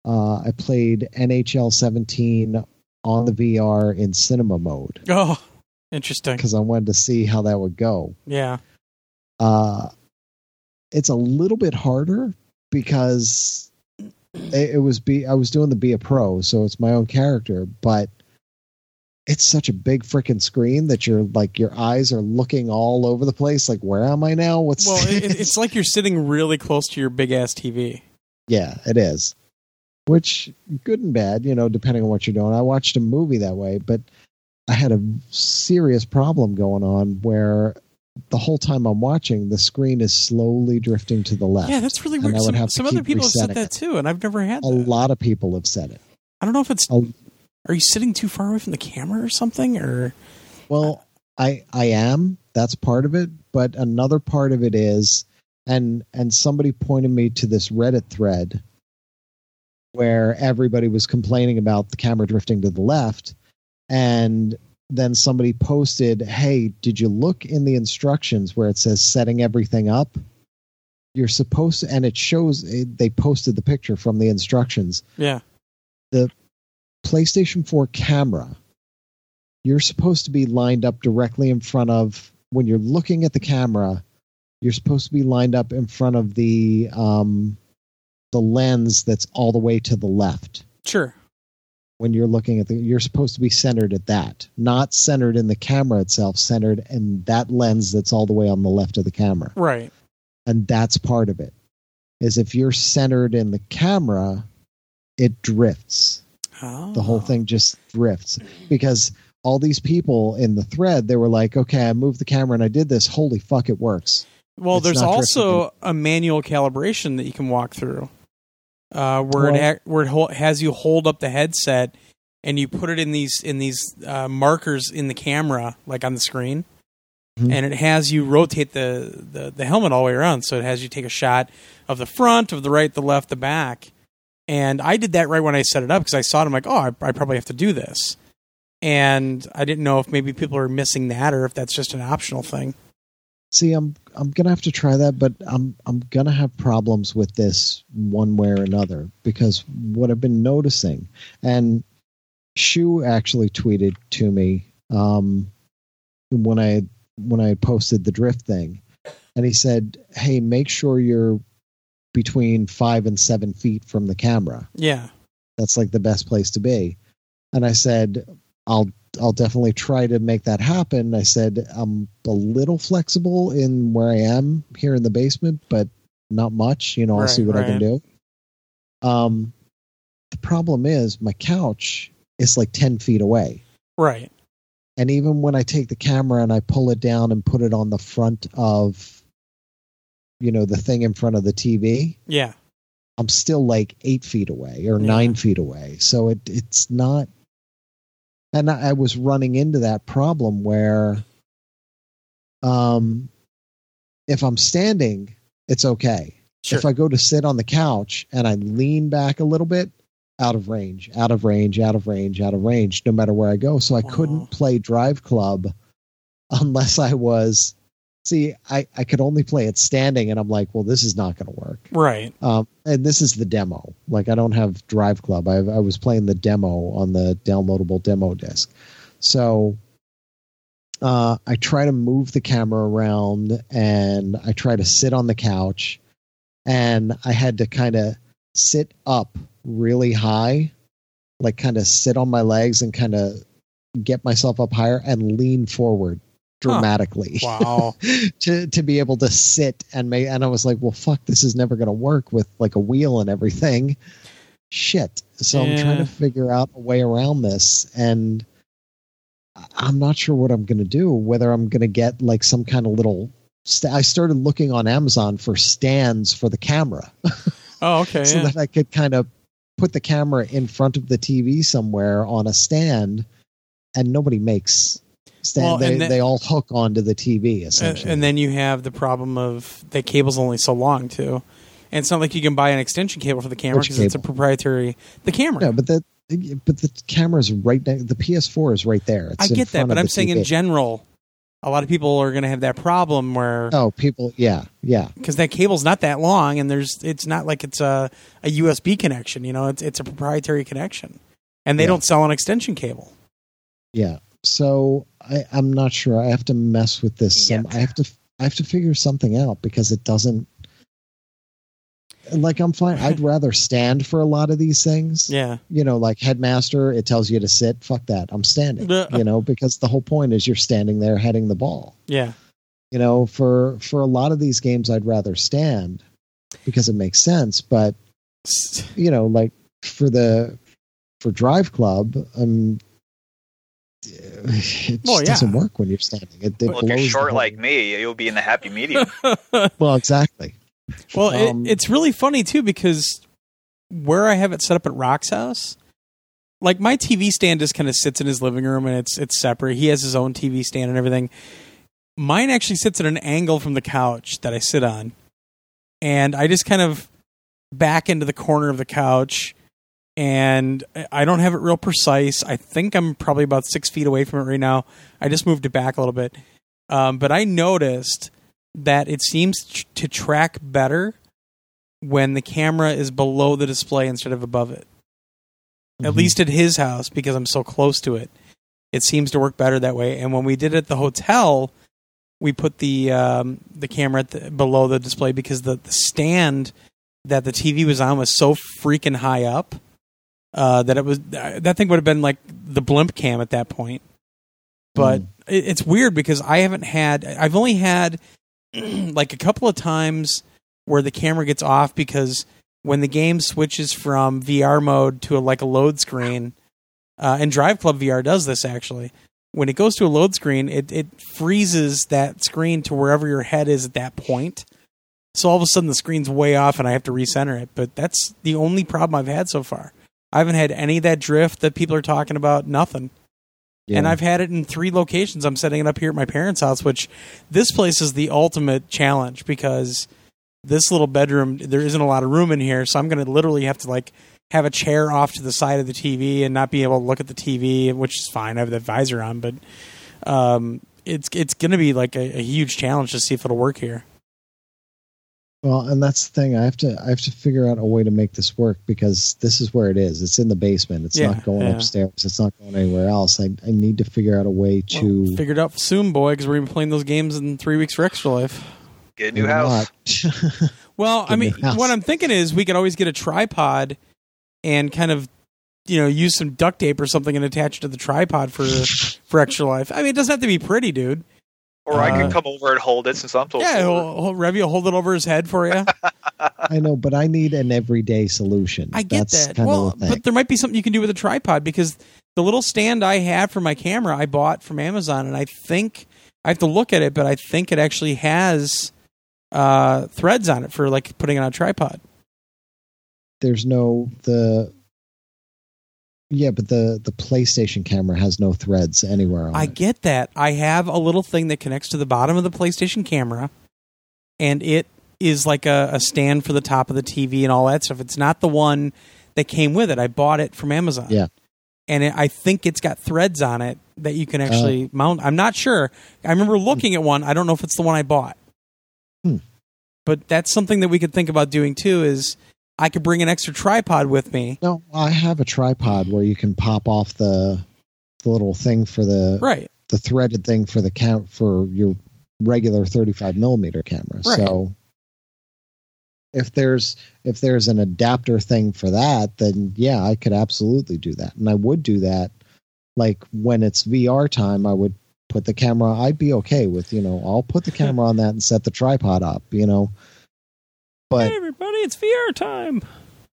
Uh, I played NHL 17 on the VR in cinema mode Oh, interesting. because I wanted to see how that would go. Yeah. Uh, it's a little bit harder because it, it was be I was doing the be a pro, so it's my own character, but it's such a big freaking screen that you're like your eyes are looking all over the place. Like, where am I now? What's Well, it, it's like you're sitting really close to your big ass TV. yeah, it is. Which good and bad, you know, depending on what you're doing. I watched a movie that way, but I had a serious problem going on where the whole time I'm watching, the screen is slowly drifting to the left. Yeah, that's really weird. Some, have some other people have said that too, and I've never had a that. lot of people have said it. I don't know if it's. A- Are you sitting too far away from the camera or something? Or Well, I I am. That's part of it, but another part of it is and and somebody pointed me to this Reddit thread where everybody was complaining about the camera drifting to the left and then somebody posted, "Hey, did you look in the instructions where it says setting everything up?" You're supposed to, and it shows it, they posted the picture from the instructions. yeah, The PlayStation 4 camera, you're supposed to be lined up directly in front of when you're looking at the camera. You're supposed to be lined up in front of the um, the lens that's all the way to the left. sure. When you're looking at the, you're supposed to be centered at that, not centered in the camera itself, centered in that lens that's all the way on the left of the camera, Right. and that's part of it. Is if you're centered in the camera, it drifts Oh. the whole thing ah. just drifts because all these people in the thread they were like okay i moved the camera and i did this holy fuck it works Well, It's there's also a manual calibration that you can walk through, uh, where it Well- ha- where it hol- has you hold up the headset and you put it in these in these uh, markers in the camera, like on the screen, Mhm. and it has you rotate the, the the helmet all the way around. So it has you take a shot of the front, of the right, the left, the back. And I did that right when I set it up because I saw it. I'm like, oh, I, I probably have to do this. And I didn't know if maybe people are missing that or if that's just an optional thing. see i'm i'm gonna have to try that but i'm i'm gonna have problems with this one way or another because what i've been noticing and shu actually tweeted to me um when i when i posted the drift thing and he said hey make sure you're between five and seven feet from the camera Yeah. that's like the best place to be and i said i'll i'll definitely try to make that happen i said i'm a little flexible in where i am here in the basement but not much you know i'll see what i can do um the problem is my couch is like 10 feet away Right. and even when i take the camera and i pull it down and put it on the front of you know the thing in front of the tv Yeah. I'm still like eight feet away or Yeah. nine feet away. So it it's not. And I, I was running into that problem where, um, if I'm standing, it's okay. Sure. If I go to sit on the couch and I lean back a little bit, out of range, out of range, out of range, out of range, no matter where I go. So I Wow. couldn't play Drive Club unless I was. See, I, I could only play it standing, and I'm like, well, this is not going to work. right. Um, and this is the demo. Like I don't have Drive Club. I, I was playing the demo on the downloadable demo disc. So uh, I try to move the camera around, and I try to sit on the couch, and I had to kind of sit up really high, like kind of sit on my legs and kind of get myself up higher and lean forward dramatically Wow. to to be able to sit and make and I was like, well fuck, this is never gonna work with like a wheel and everything. Shit. So I'm trying to figure out a way around this and I- I'm not sure what I'm gonna do, whether I'm gonna get like some kind of little st- I started looking on Amazon for stands for the camera oh, okay. so yeah. that I could kind of put the camera in front of the TV somewhere on a stand and nobody makes Well, they, then- they all hook onto the TV essentially. and then you have the problem of the cable's only so long too, and it's not like you can buy an extension cable for the camera because it's a proprietary. The camera. No, but the but the camera's right there. The PS4 is right there. It's I get that, but I'm saying in general, a lot of people are going to have that problem where Oh, people, yeah, yeah, because that cable's not that long and there's it's not like it's a, a USB connection. You know, it's it's a proprietary connection, and they Yeah. don't sell an extension cable. yeah. So I, I'm not sure. I have to mess with this. Some, I have to, I have to figure something out because it doesn't. Like I'm fine. I'd rather stand for a lot of these things. Yeah, You know, like headmaster, it tells you to sit. Fuck that. I'm standing. Yeah. You know, because the whole point is you're standing there heading the ball. yeah, you know for for a lot of these games i'd rather stand because it makes sense but you know like for the for drive club um it just Well, yeah. doesn't work when you're standing it, it Well, if you're short like me, you'll be in the happy medium. well exactly Well, Um, it, it's really funny too because where I have it set up at Rock's house, like my TV stand just kind of sits in his living room and it's it's separate. He has his own TV stand and everything. Mine actually sits at an angle from the couch that I sit on, and I just kind of back into the corner of the couch, and I- don't have it real precise. I think I'm probably about six feet away from it right now. I just moved it back a little bit, um, but I noticed that it seems tr- to track better when the camera is below the display instead of above it. At Mhm. least at his house because I'm so close to it. It seems to work better that way. And when we did it at the hotel, we put the um, the camera at the, below the display because the, the stand that the TV was on was so freaking high up uh, that it was that thing would have been like the blimp cam at that point. But Mm. it, it's weird because I haven't had I've only had like a couple of times where the camera gets off because when the game switches from VR mode to a, like a load screen, uh, and Drive Club VR does this actually. When it goes to a load screen, it, it freezes that screen to wherever your head is at that point. So all of a sudden the screen's way off and I have to recenter it. But that's the only problem I've had so far. I haven't had any of that drift that people are talking about. Nothing. And I've had it in three locations. I'm setting it up here at my parents' house, which this place is the ultimate challenge because this little bedroom there isn't a lot of room in here, so I'm going to literally have to like have a chair off to the side of the TV and not be able to look at the TV, which is fine. I have the visor on, but um, it's it's going to be like a, a huge challenge to see if it'll work here. Well, and that's the thing. I have to I have to figure out a way to make this work because this is where it is. It's in the basement. It's Yeah, not going yeah. upstairs. It's not going anywhere else. I I need to figure out a way to Well, figure it out soon, boy, because we're going to be playing those games in three weeks for Extra Life. Get a new or house. Well, I Get a mean, what I'm thinking is we could always get a tripod and kind of, you know, use some duct tape or something and attach it to the tripod for for extra life. I mean, it doesn't have to be pretty, dude. Or I Uh, could come over and hold it since I'm told. Yeah, to. he'll, he'll, Revy will hold it over his head for you. I know, but I need an everyday solution. I get That's that. Well, the but there might be something you can do with a tripod because the little stand I have for my camera I bought from Amazon, and I think I have to look at it, but I think it actually has uh, threads on it for like putting it on a tripod. There's no the. Yeah, but the the PlayStation camera has no threads anywhere on I it. get that. I have a little thing that connects to the bottom of the PlayStation camera, and it is like a, a stand for the top of the TV and all that stuff. It's not the one that came with it. I bought it from Amazon. Yeah. And it, I think it's got threads on it that you can actually mount. I'm not sure. I remember looking at one. I don't know if it's the one I bought. Hmm. But that's something that we could think about doing too. Is I could bring an extra tripod with me. No, I have a tripod where you can pop off the the little thing for the Right. the threaded thing for the count for your regular 35 millimeter camera. Right. So if there's if there's an adapter thing for that, then yeah, I could absolutely do that, and I would do that. Like when it's VR time, I would put the camera. I'd be okay with you know I'll put the camera on that and set the tripod up. You know, but hey everybody, it's VR time.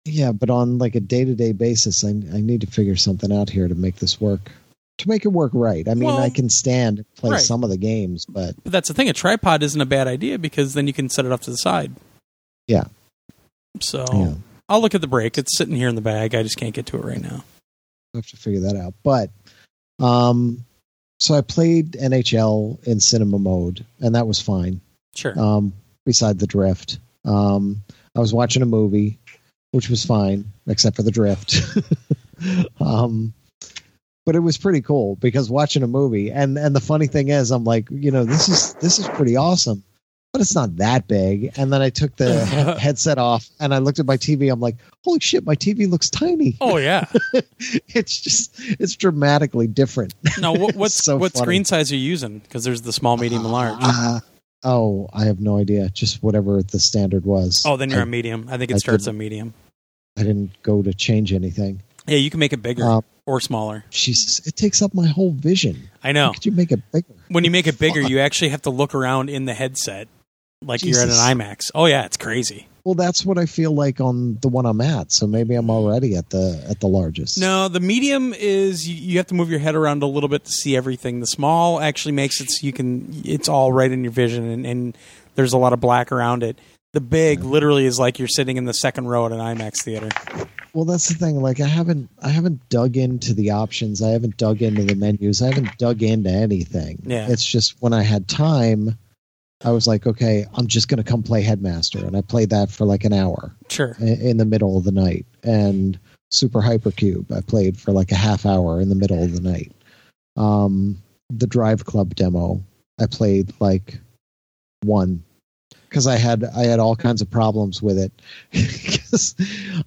yeah, but on like a day to day basis, I I need to figure something out here to make this work. To make it work right. I mean, Well, I can stand and play right. some of the games, but But that's the thing. A tripod isn't a bad idea because then you can set it off to the side. Yeah. So yeah, I'll look at the break. It's sitting here in the bag. I just can't get to it right now. I have to figure that out. But um, so I played NHL in cinema mode, and that was fine. Sure. Um, beside the drift, um, I was watching a movie, which was fine, except for the drift. um, but it was pretty cool because watching a movie and and the funny thing is I'm like, you know, this is this is pretty awesome. But it's not that big. And then I took the he- headset off and I looked at my TV. I'm like, holy shit, my TV looks tiny. Oh yeah. it's just it's dramatically different. Now, what, what's So what funny. screen size are you using? Because there's the small, medium, and large. Uh, oh, I have no idea. Just whatever the standard was. oh, then you're I, a medium. I think I it starts didn't- medium. I didn't go to change anything. Yeah, you can make it bigger Uh, or smaller. Jesus, it takes up my whole vision. I know. How could you make it bigger? When you make it bigger, Fuck. you actually have to look around in the headset like you're at an IMAX. Oh yeah, it's crazy. Well, that's what I feel like on the one I'm at. So maybe I'm mm. already at the at the largest. No, the medium is you, you have to move your head around a little bit to see everything. The small actually makes it so you can it's all right in your vision and, and there's a lot of black around it. The big literally is like you're sitting in the second row at an IMAX theater. Well, that's the thing. Like I haven't I haven't dug into the options. I haven't dug into the menus. I haven't dug into anything. Yeah. It's just when I had time, I was like, okay, I'm just going to come play Headmaster, and I played that for like an hour Sure. in the middle of the night. And Super Hypercube, I played for like a half hour in the middle of the night. Um, the Drive Club demo, I played like one because I had I had all kinds of problems with it. Because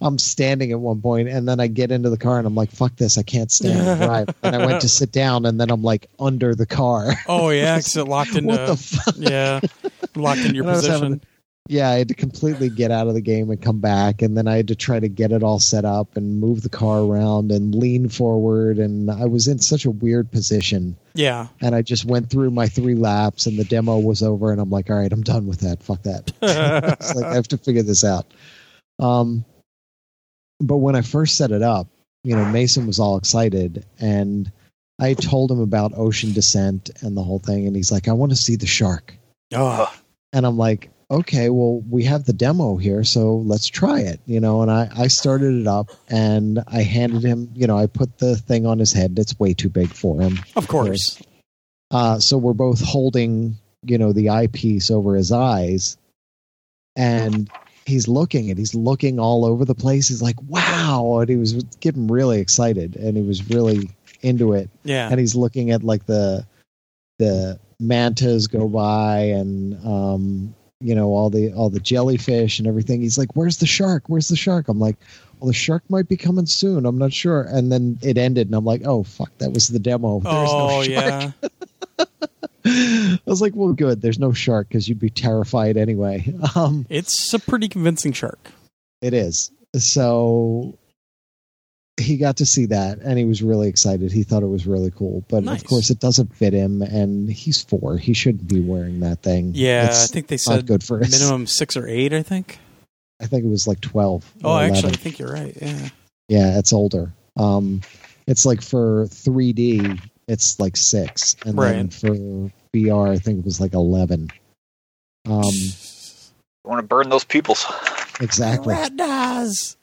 I'm standing at one point, and then I get into the car, and I'm like, "Fuck this! I can't stand and drive." and I went to sit down, and then I'm like under the car. Oh yeah, because it locked into what the fuck? yeah, locked in your And position. Yeah, I had to completely get out of the game and come back, and then I had to try to get it all set up and move the car around and lean forward, and I was in such a weird position. yeah, And I just went through my three laps, and the demo was over, and I'm like, all right, I'm done with that. Fuck that. like I have to figure this out. Um, but when I first set it up, you know, Mason was all excited, and I told him about ocean descent and the whole thing, and he's like, I want to see the shark. oh, And I'm like, okay, well, we have the demo here, so let's try it, you know. And I, I started it up and I handed him, you know, I put the thing on his head. It's way too big for him. of course. Uh, so we're both holding, you know, the eyepiece over his eyes, and he's looking and he's looking all over the place. He's like, wow. And he was getting really excited and he was really into it Yeah, and he's looking at like the the mantas go by and um you know all the all the jellyfish and everything. He's like where's the shark? Where's the shark? I'm like well the shark might be coming soon. I'm not sure. And then it ended and i'm like oh fuck that was the demo. There's oh no shark. yeah. i was like well good. There's no shark because you'd be terrified anyway. Um It's a pretty convincing shark. it is. So he got to see that and he was really excited he thought it was really cool but Nice. of course it doesn't fit him and he's four he shouldn't be wearing that thing Yeah, It's I think they said good for us minimum six or eight. I think. i think it was like 12 Oh, or actually, I think you're right. Yeah. yeah it's older um it's like for 3d it's like six and then for vr i think it was like 11 um I want to burn those pupils. exactly Rat does.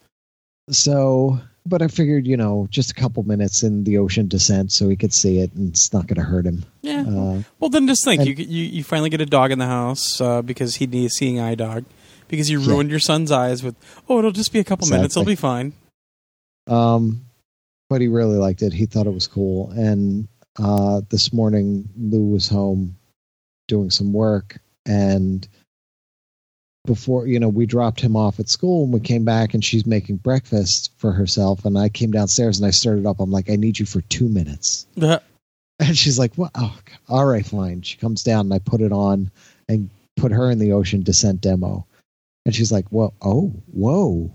so but i figured you know just a couple minutes in the ocean descent so he could see it and it's not going to hurt him Yeah. uh, Well, then just think and- you, you you finally get a dog in the house uh, because he needs a seeing eye dog because you Yeah. ruined your son's eyes with oh it'll just be a couple minutes it'll be fine. Um, but he really liked it. He thought it was cool. And uh, this morning, Lou was home doing some work, and before you know, we dropped him off at school, and we came back, and she's making breakfast for herself. And I came downstairs, and I started up. I'm like, I need you for two minutes. Uh-huh. And she's like, "What? Oh, all right, fine." She comes down, and I put it on and put her in the ocean descent demo. And she's like, "Whoa, oh, whoa."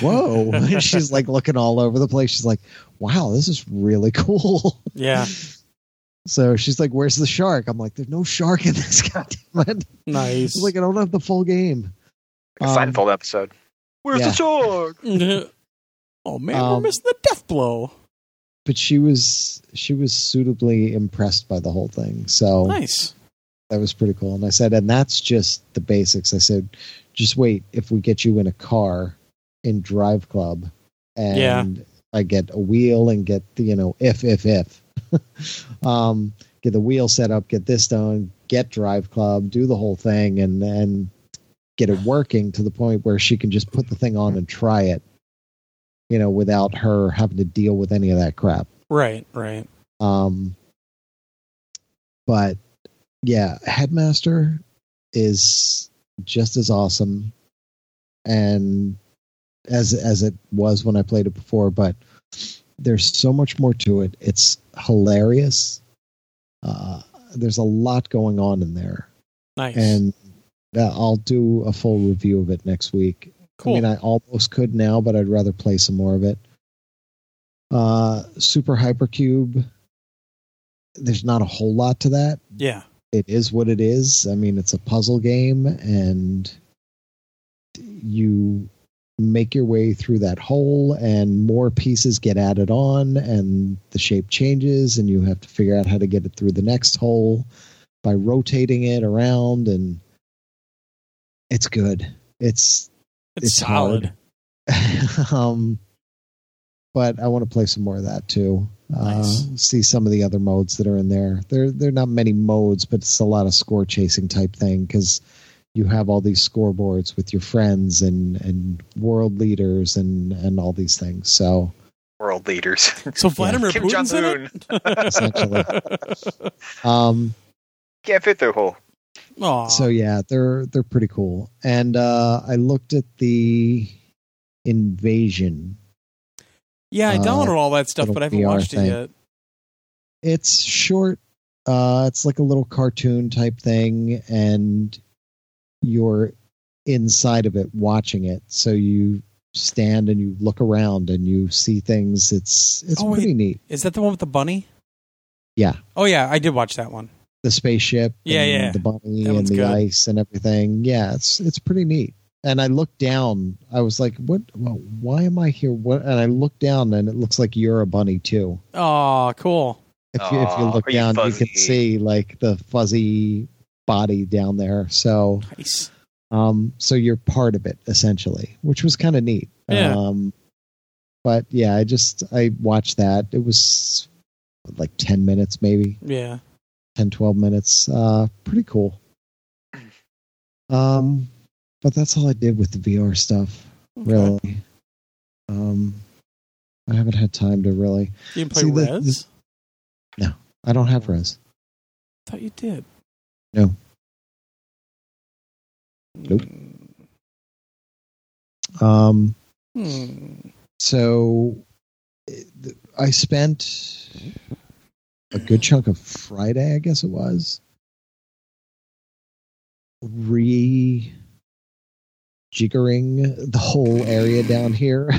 whoa And she's like looking all over the place she's like wow this is really cool yeah, so she's like where's the shark i'm like there's no shark in this goddamn it nice. She's like i don't have the full game Um, Seinfeld episode. Where's yeah. the shark? oh man, we're Um, missing the death blow. but she was she was suitably impressed by the whole thing so Nice. that was pretty cool and i said and that's just the basics i said just wait if we get you in a car in drive club and Yeah. i get a wheel and get the you know if if if um get the wheel set up get this done get drive club do the whole thing and and get it working to the point where she can just put the thing on and try it you know without her having to deal with any of that crap Right, right. Um, but yeah, Headmaster is just as awesome and as as it was when I played it before, but there's so much more to it. It's hilarious. Uh, there's a lot going on in there, Nice. and uh, I'll do a full review of it next week. cool. I mean, I almost could now, but I'd rather play some more of it. Uh, Super Hypercube. There's not a whole lot to that. yeah. It is what it is. I mean, it's a puzzle game, and you make your way through that hole, and more pieces get added on, and the shape changes, and you have to figure out how to get it through the next hole by rotating it around, and it's good. It's It's, it's solid. um, but I want to play some more of that too. Nice. Uh, see some of the other modes that are in there. There, there are not many modes, but it's a lot of score chasing type thing because you have all these scoreboards with your friends and and world leaders and and all these things. So World leaders. So Vladimir Kim Putin's Jong-un. Essentially. um, can't fit through a hole. Aw. so yeah, they're they're pretty cool. And uh, I looked at the invasion yeah, I uh, downloaded all that stuff, but I haven't VR watched thing. it yet. it's short uh it's like a little cartoon type thing and you're inside of it watching it so you stand and you look around and you see things it's it's Oh, wait. pretty neat Is that the one with the bunny? Yeah. Oh yeah, I did watch that one. the spaceship Yeah, and yeah. the bunny That and the good. ice and everything yeah it's it's pretty neat and i looked down i was like what well, why am i here what and i looked down and it looks like you're a bunny too Oh, cool. if you if you look are you down you fuzzy? can see like the fuzzy body down there so Nice. um so you're part of it essentially which was kind of neat Yeah. um but yeah i just i watched that it was like 10 minutes maybe Yeah. 10 12 minutes uh pretty cool um but that's all i did with the vr stuff Okay. really um i haven't had time to really You play See, the- Rez? i don't have rez thought you did. No. Nope. um Hmm. so I spent a good chunk of Friday, I guess it was, re jiggering the whole area down here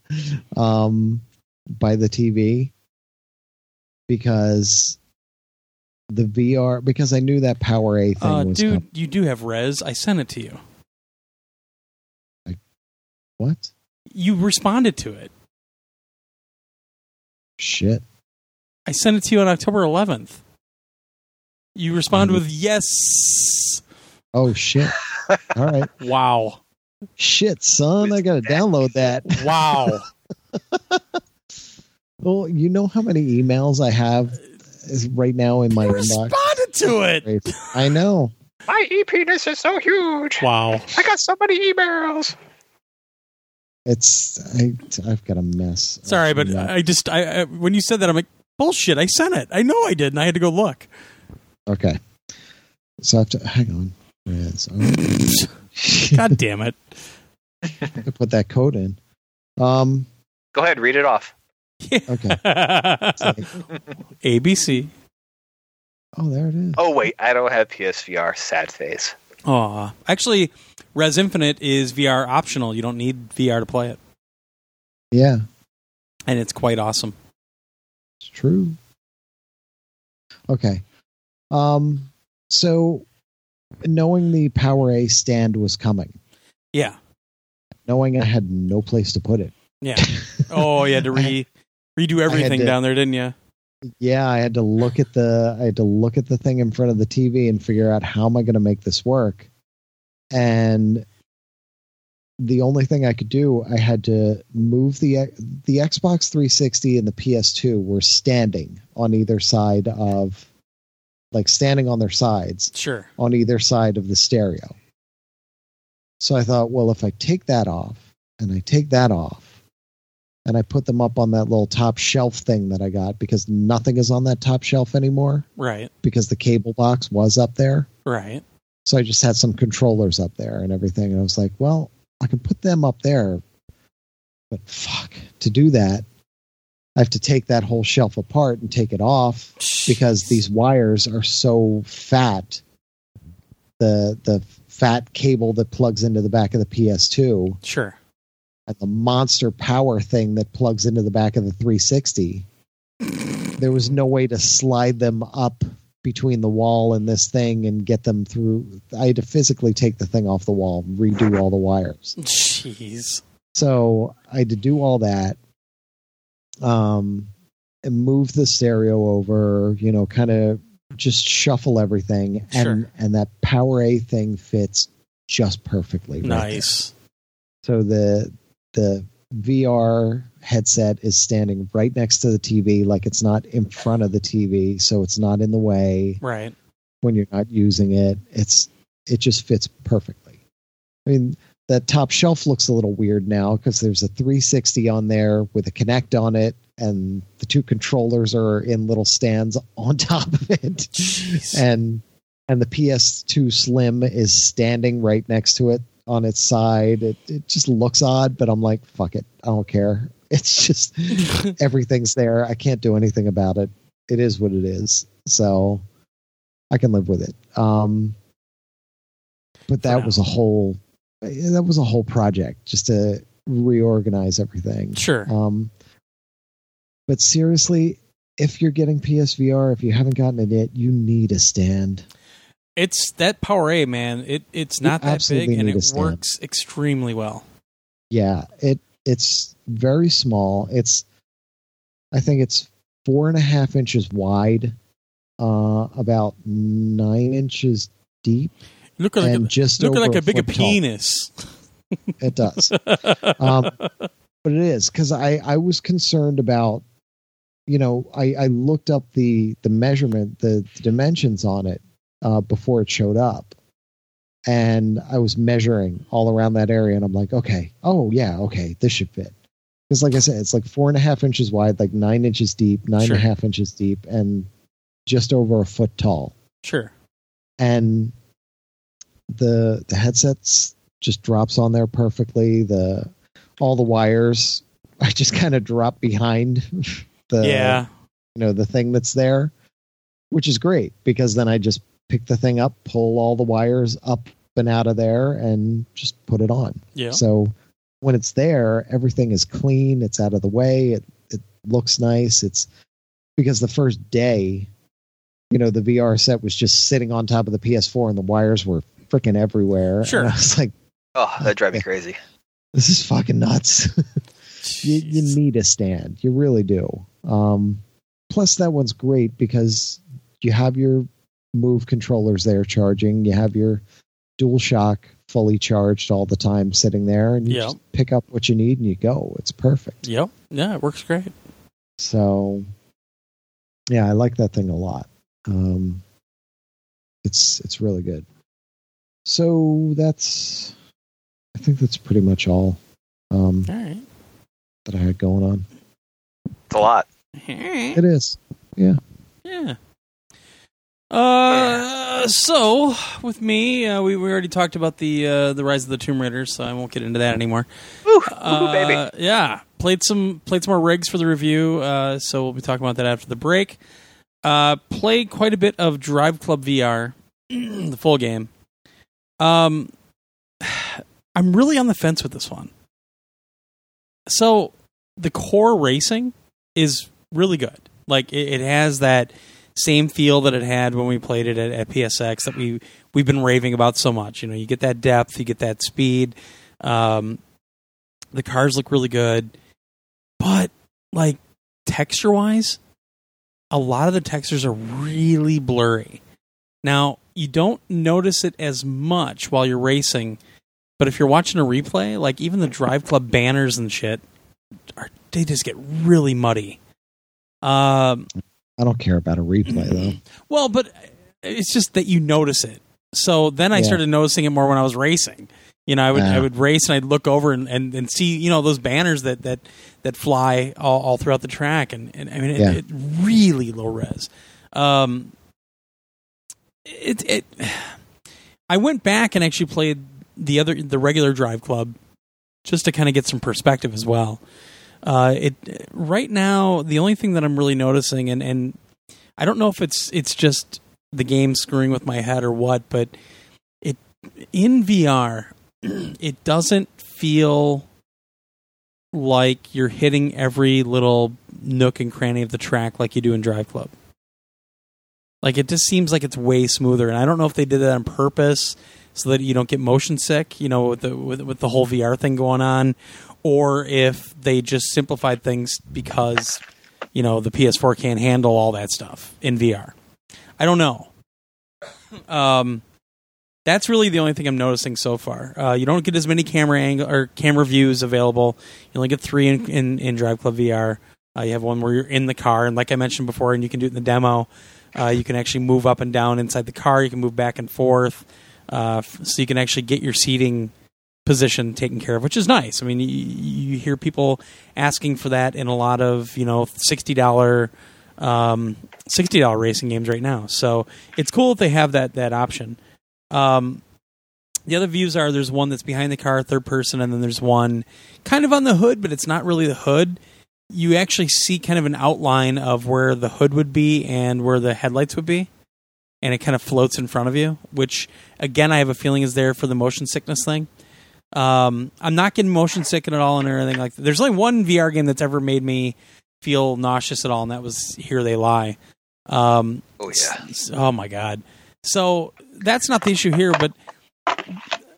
um, by the TV because the VR because I knew that Power A thing Uh, was dude, coming. you do have Rez. I sent it to you. What You responded to it. shit? I sent it to you on October 11th. You responded Um, with yes. Oh shit! All right, Wow. shit, son, I gotta download that. Wow. Well, you know how many emails I have is right now in my you inbox. responded to it. I know. My e penis is so huge. Wow. I got so many emails. It's I. I've got a mess. Sorry, but email. I just I, I when you said that I'm like bullshit. I sent it. I know I did, and I had to go look. okay. So I have to hang on. God damn it. I put that code in. Um. Go ahead, read it off. Okay. ABC. Oh, there it is. Oh wait, I don't have PSVR. Sad face. Aw. Actually, Rez Infinite is VR optional. You don't need VR to play it, Yeah, and it's quite awesome. it's true. Okay. Um. So, knowing the Power A stand was coming, Yeah. knowing I had no place to put it. Yeah. Oh, you had to re redo everything to- down there, didn't you? yeah i had to look at the i had to look at the thing in front of the tv and figure out how am i going to make this work and the only thing i could do i had to move the the xbox 360 and the ps2 were standing on either side of like standing on their sides Sure. on either side of the stereo so i thought well if i take that off and i take that off and I put them up on that little top shelf thing that I got because nothing is on that top shelf anymore Right. because the cable box was up there. Right. So I just had some controllers up there and everything. And I was like, well, I can put them up there. But fuck, to do that, I have to take that whole shelf apart and take it off because these wires are so fat. The the fat cable that plugs into the back of the PS2 Sure. And the monster power thing that plugs into the back of the 360. There was no way to slide them up between the wall and this thing and get them through. I had to physically take the thing off the wall, redo all the wires. Jeez. So I had to do all that. Um, and move the stereo over, you know, kind of just shuffle everything, and Sure. and that Power A thing fits just perfectly. right there. Nice. So the the VR headset is standing right next to the TV, like it's not in front of the TV, so it's not in the way Right. when you're not using it. It's it just fits perfectly. I mean, that top shelf looks a little weird now because there's a 360 on there with a Kinect on it, and the two controllers are in little stands on top of it, Jeez. and and the PS2 Slim is standing right next to it on its side. It it just looks odd, but I'm like, fuck it, I don't care. It's just everything's there. I can't do anything about it. It is what it is. So I can live with it. Um, but that Wow. was a whole that was a whole project just to reorganize everything. Sure. Um, but seriously, if you're getting PSVR, if you haven't gotten it yet, you need a stand. It's that Power A, man. It it's You not that big and it works extremely well. Yeah, it it's very small. It's I think it's four and a half inches wide, uh, about nine inches deep, Look like and a, just look like a big a foot penis. It does. um, but it is because I I was concerned about, you know, I I looked up the the measurement the, the dimensions on it uh, before it showed up, and I was measuring all around that area, and I'm like, okay, oh yeah, okay, this should fit. Because like I said, it's like four and a half inches wide, like nine inches deep, nine Sure. and a half inches deep, and just over a foot tall Sure. and the the headsets just drops on there perfectly the all the wires i just kind of drop behind the yeah. you know the thing that's there which is great because then i just pick the thing up pull all the wires up and out of there and just put it on. Yeah. so when it's there everything is clean. It's out of the way. It it looks nice. It's because the first day you know the VR set was just sitting on top of the PS4 and the wires were freaking everywhere. Sure. and I was like Oh, that drive me crazy. this is fucking nuts. You, you need a stand. You really do. Um plus that one's great because you have your move controllers there charging you have your dual shock fully charged all the time sitting there and you Yeah. just pick up what you need and you go it's perfect Yep. Yeah, it works great. so yeah i like that thing a lot um it's it's really good so that's i think that's pretty much all um All right. that i had going on It's a lot. it is Yeah. Yeah. Uh, so with me, uh, we we already talked about the uh, the Rise of the Tomb Raider, so I won't get into that anymore. Woo, Uh, baby. Yeah, played some played some more rigs for the review, uh, so we'll be talking about that after the break. Uh, played quite a bit of Drive Club VR, the full game. Um, I'm really on the fence with this one. So the core racing is really good. Like it, it has that same feel that it had when we played it at, at PSX that we we've been raving about so much. You know, you get that depth, you get that speed. Um, the cars look really good, but like texture wise, a lot of the textures are really blurry. Now you don't notice it as much while you're racing, but if you're watching a replay, like even the Drive Club banners and shit, are they just get really muddy. Um, i don't care about a replay though well, but it's just that you notice it. So then I Yeah. started noticing it more when I was racing. You know, I would Yeah. I would race and I'd look over and, and, and see you know those banners that that that fly all, all throughout the track, and, and I mean it, Yeah. it really low res. Um, it it. I went back and actually played the other the regular Drive Club just to kind of get some perspective as well. Uh, it right now the only thing that I'm really noticing, and and I don't know if it's it's just the game screwing with my head or what, but it in VR it doesn't feel like you're hitting every little nook and cranny of the track like you do in Drive Club. Like it just seems like it's way smoother, and I don't know if they did that on purpose so that you don't get motion sick, you know, with the with, with the whole VR thing going on, or if they just simplified things because you know the PS4 can't handle all that stuff in VR. I don't know. Um, that's really the only thing I'm noticing so far. Uh, you don't get as many camera angle or camera views available. You only get three in in, in Drive Club VR. Uh, you have one where you're in the car, and like I mentioned before, and you can do it in the demo. Uh, you can actually move up and down inside the car. You can move back and forth, uh, so you can actually get your seating position taken care of, which is nice. I mean, you, you hear people asking for that in a lot of you know sixty dollar um, sixty dollar racing games right now. So it's cool that they have that that option. Um, the other views are there's one that's behind the car, third person, and then there's one kind of on the hood, but it's not really the hood. You actually see kind of an outline of where the hood would be and where the headlights would be, and it kind of floats in front of you. Which, again, I have a feeling is there for the motion sickness thing. Um, I'm not getting motion sick at all and everything like that. There's only one VR game that's ever made me feel nauseous at all, and that was Here They Lie. Um, Oh yeah. Oh my god. So that's not the issue here, but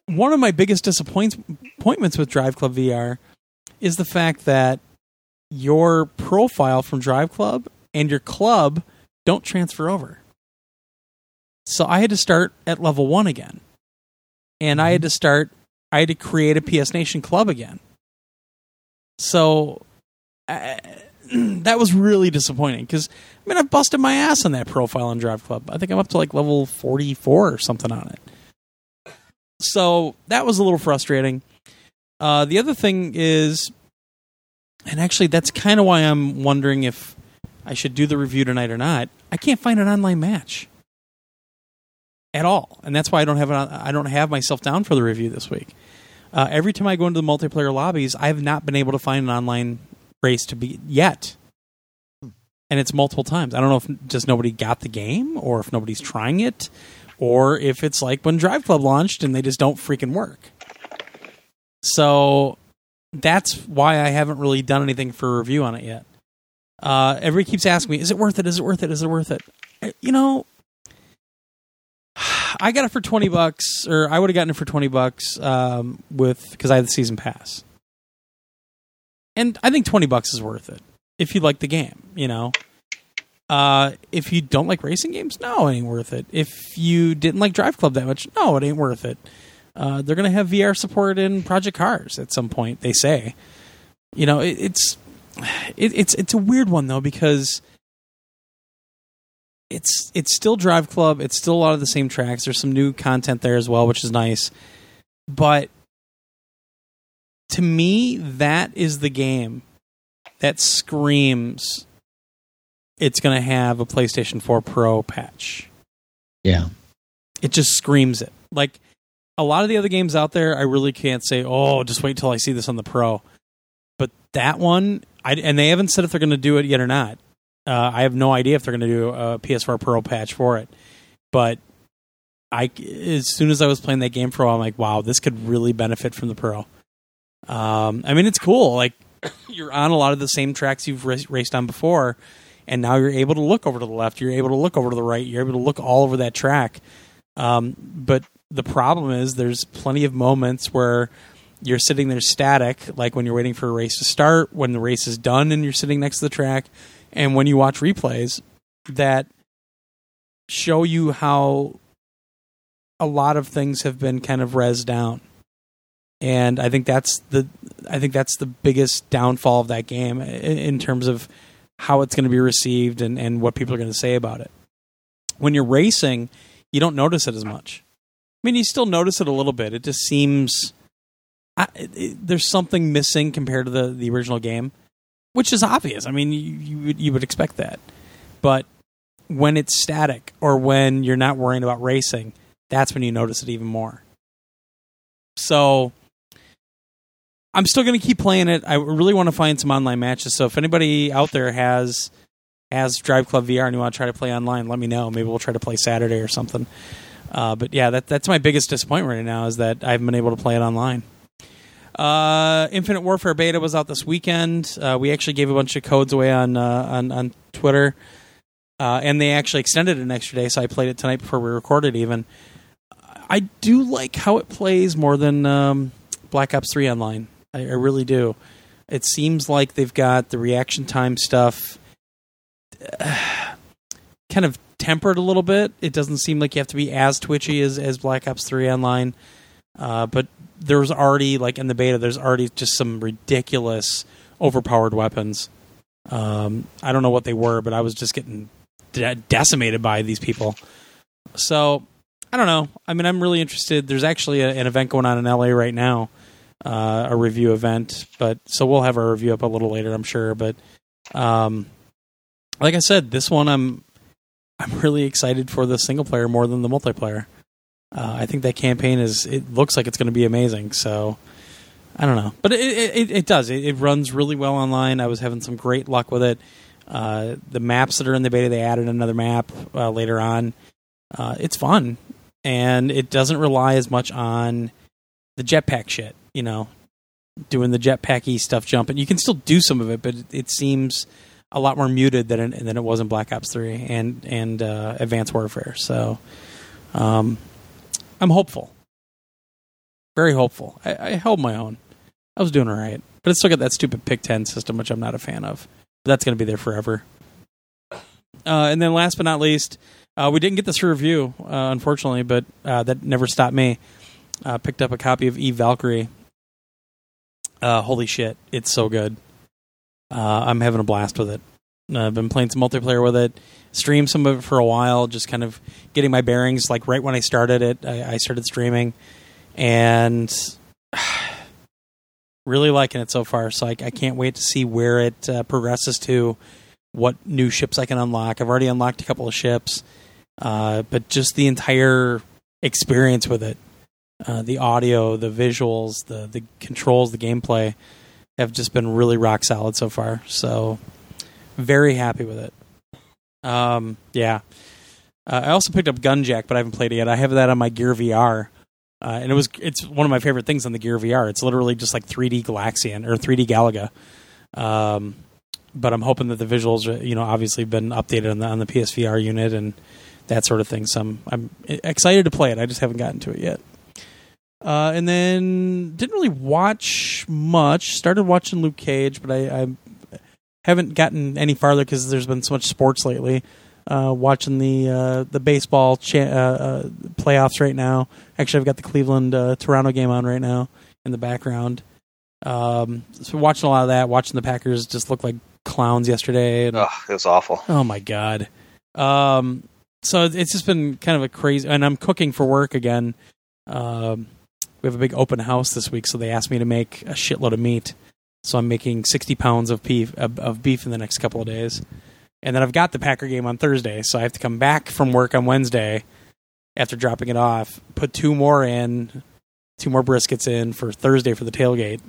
one of my biggest disappointments with Drive Club VR is the fact that your profile from Drive Club and your club don't transfer over. So I had to start at level 1 again. And I had to start I had to create a PS Nation club again. So uh, that was really disappointing because I mean I've busted my ass on that profile on Drive Club. I think I'm up to like level 44 or something on it. So that was a little frustrating. Uh, the other thing is, and actually that's kind of why I'm wondering if I should do the review tonight or not. I can't find an online match at all, and that's why I don't have I don't have myself down for the review this week. Uh, every time I go into the multiplayer lobbies, I have not been able to find an online race to be yet, and it's multiple times. I don't know if just nobody got the game, or if nobody's trying it, or if it's like when Drive Club launched and they just don't freaking work. So that's why I haven't really done anything for a review on it yet. Uh, everybody keeps asking me, "Is it worth it? Is it worth it? Is it worth it?" You know, I got it for twenty bucks, or I would have gotten it for twenty bucks um, with because I had the season pass, and I think twenty bucks is worth it if you like the game. You know, uh, if you don't like racing games, no, it ain't worth it. If you didn't like Drive Club that much, no, it ain't worth it. Uh, they're gonna have VR support in Project Cars at some point. They say, you know, it, it's it, it's it's a weird one though because it's it's still Drive Club. It's still a lot of the same tracks. There's some new content there as well, which is nice. But to me, that is the game that screams it's going to have a PlayStation 4 Pro patch. Yeah. It just screams it. Like a lot of the other games out there, I really can't say, "Oh, just wait till I see this on the Pro." But that one, I, and they haven't said if they're going to do it yet or not. Uh, I have no idea if they're going to do a PS4 Pro patch for it. But I, as soon as I was playing that game for a while, I'm like, "Wow, this could really benefit from the Pro." Um, I mean, it's cool. Like you're on a lot of the same tracks you've rac- raced on before, and now you're able to look over to the left. You're able to look over to the right. You're able to look all over that track. Um, but the problem is, there's plenty of moments where you're sitting there static, like when you're waiting for a race to start, when the race is done, and you're sitting next to the track, and when you watch replays that show you how a lot of things have been kind of res down and I think that's the I think that's the biggest downfall of that game in, terms of how it's going to be received and, and what people are going to say about it. When you're racing, you don't notice it as much. I mean, you still notice it a little bit. It just seems I, it, there's something missing compared to the the original game, which is obvious. I mean, you you would, you would expect that, but when it's static or when you're not worrying about racing, that's when you notice it even more. So I'm still going to keep playing it. I really want to find some online matches. So if anybody out there has has Drive Club VR and you want to try to play online, let me know. Maybe we'll try to play Saturday or something. Uh, but yeah, that, that's my biggest disappointment right now is that I haven't been able to play it online. Uh, Infinite Warfare beta was out this weekend. Uh, we actually gave a bunch of codes away on uh, on, on Twitter, uh, and they actually extended it an extra day. So I played it tonight before we recorded. Even I do like how it plays more than um, Black Ops Three online. I, I really do. It seems like they've got the reaction time stuff kind of tempered a little bit. It doesn't seem like you have to be as twitchy as, as Black Ops 3 online. Uh, but there's already, like in the beta, there's already just some ridiculous overpowered weapons. Um, I don't know what they were, but I was just getting de- decimated by these people. So I don't know. I mean, I'm really interested. There's actually a, an event going on in LA right now, uh, a review event. But so we'll have our review up a little later, I'm sure. But um, like I said, this one I'm I'm really excited for the single player more than the multiplayer. Uh, I think that campaign is it looks like it's going to be amazing. So I don't know, but it it, it does. It, it, runs really well online. I was having some great luck with it. Uh, the maps that are in the beta, they added another map uh, later on. Uh, it's fun, and it doesn't rely as much on the jetpack shit. You know, doing the jetpacky stuff, jumping. You can still do some of it, but it, it seems a lot more muted than it, than it was in Black Ops Three and and uh, Advanced Warfare. So, um, I'm hopeful, very hopeful. I, I, held my own. I was doing all right, but it's still got that stupid pick ten system, which I'm not a fan of. But that's going to be there forever. Uh, and then last but not least, uh, we didn't get this review, uh, unfortunately, but uh, that never stopped me. Uh, picked up a copy of Eve Valkyrie. holy shit, it's so good. Uh, I'm having a blast with it. Uh, I've been playing some multiplayer with it, streamed some of it for a while, just kind of getting my bearings. Like right when I started it, I, I started streaming, and really liking it so far. So I, I can't wait to see where it uh, progresses to, what new ships I can unlock. I've already unlocked a couple of ships, uh, but just the entire experience with it, uh, the audio, the visuals, the the controls, the gameplay have just been really rock solid so far. So very happy with it. Um, yeah. Uh, I also picked up Gunjack, but I haven't played it yet. I have that on my Gear VR, uh, and it was it's one of my favorite things on the Gear VR. It's literally just like 3D Galaxian or 3D Galaga. Um, but I'm hoping that the visuals, are, you know, obviously been updated on the on the PSVR unit and that sort of thing. So I'm I'm excited to play it. I just haven't gotten to it yet. Uh, and then didn't really watch much. Started watching Luke Cage, but I, I haven't gotten any farther because there's been so much sports lately. Uh, watching the uh, the baseball cha- uh, uh, playoffs right now. Actually, I've got the Cleveland uh, Toronto game on right now in the background. Um, so watching a lot of that. Watching the Packers just look like clowns yesterday. And, oh, it was awful. Oh my god. Um, so it's just been kind of a crazy. And I'm cooking for work again. Um, we have a big open house this week, so they asked me to make a shitload of meat. So I'm making 60 pounds of beef of, beef in the next couple of days. And then I've got the Packer game on Thursday, so I have to come back from work on Wednesday after dropping it off, put two more in, two more briskets in for Thursday for the tailgate.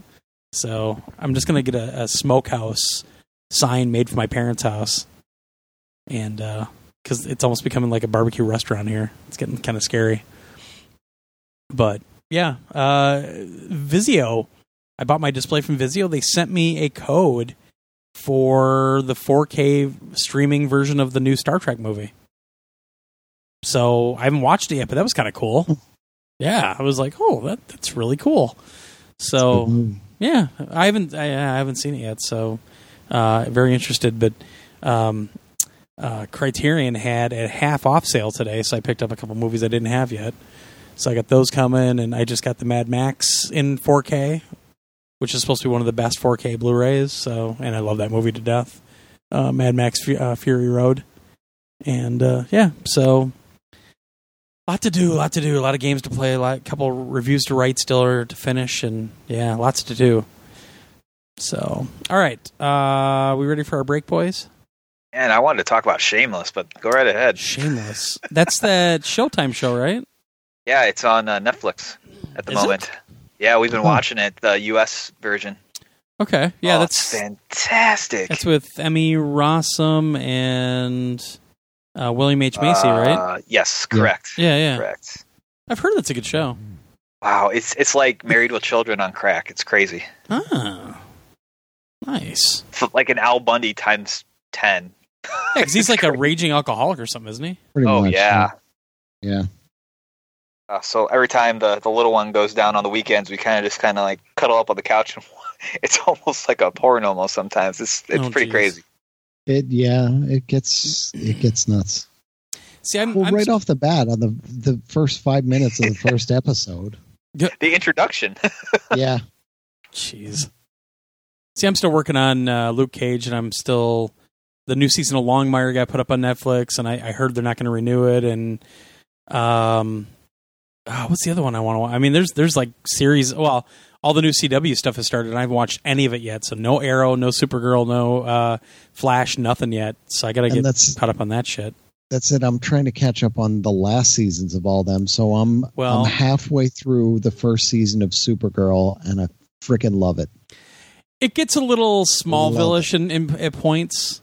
So I'm just gonna get a, a smokehouse sign made for my parents' house, and because uh, it's almost becoming like a barbecue restaurant here, it's getting kind of scary. But yeah, uh, Vizio. I bought my display from Vizio. They sent me a code for the 4K streaming version of the new Star Trek movie. So I haven't watched it yet, but that was kind of cool. Yeah, I was like, oh, that that's really cool. So yeah, I haven't I, I, haven't seen it yet, so uh, very interested. But um, uh, Criterion had a half off sale today, so I picked up a couple movies I didn't have yet. So I got those coming, and I just got the Mad Max in 4K, which is supposed to be one of the best 4K Blu-rays. So, and I love that movie to death, uh, Mad Max F- uh, Fury Road, and uh, yeah, so a lot to do, a lot to do, a lot of games to play, a lot, couple reviews to write still or to finish, and yeah, lots to do. So, all right, uh, we ready for our break, boys? And I wanted to talk about Shameless, but go right ahead. Shameless. That's that Showtime show, right? Yeah, it's on uh, Netflix at the Is moment. Yeah, we've been Huh. watching it, the U.S. version. Okay, yeah, Oh, that's fantastic. that's with Emmy Rossum and uh, William H Macy, Uh, right? Yes, correct. Yeah, yeah. Correct. I've heard that's a good show. Wow, it's it's like Married with Children on crack. It's crazy. Ah, nice. It's like an Al Bundy times ten. Yeah, because he's like a raging alcoholic or something, isn't he? Pretty oh much. yeah. Yeah. Uh, so every time the, the little one goes down on the weekends, we kind of just kind of like cuddle up on the couch and it's almost like a porn almost sometimes. It's it's Oh, pretty geez. crazy. It yeah, it gets it gets nuts. See, I'm, Well, I'm right off the bat on the the first five minutes of the first episode. The introduction. Yeah. Jeez. See, I'm still working on uh, Luke Cage, and I'm still the new season of Longmire got put up on Netflix, and I, I heard they're not going to renew it. And um, oh, what's the other one I want to? watch? I mean, there's there's like series. Well, all the new CW stuff has started, and I haven't watched any of it yet. So no Arrow, no Supergirl, no uh, Flash, nothing yet. So I got to And get that's caught up on that shit. that's it. I'm trying to catch up on the last seasons of all them. So I'm Well- I'm halfway through the first season of Supergirl and I freaking love it. it gets a little Smallville-ish in, in, at points,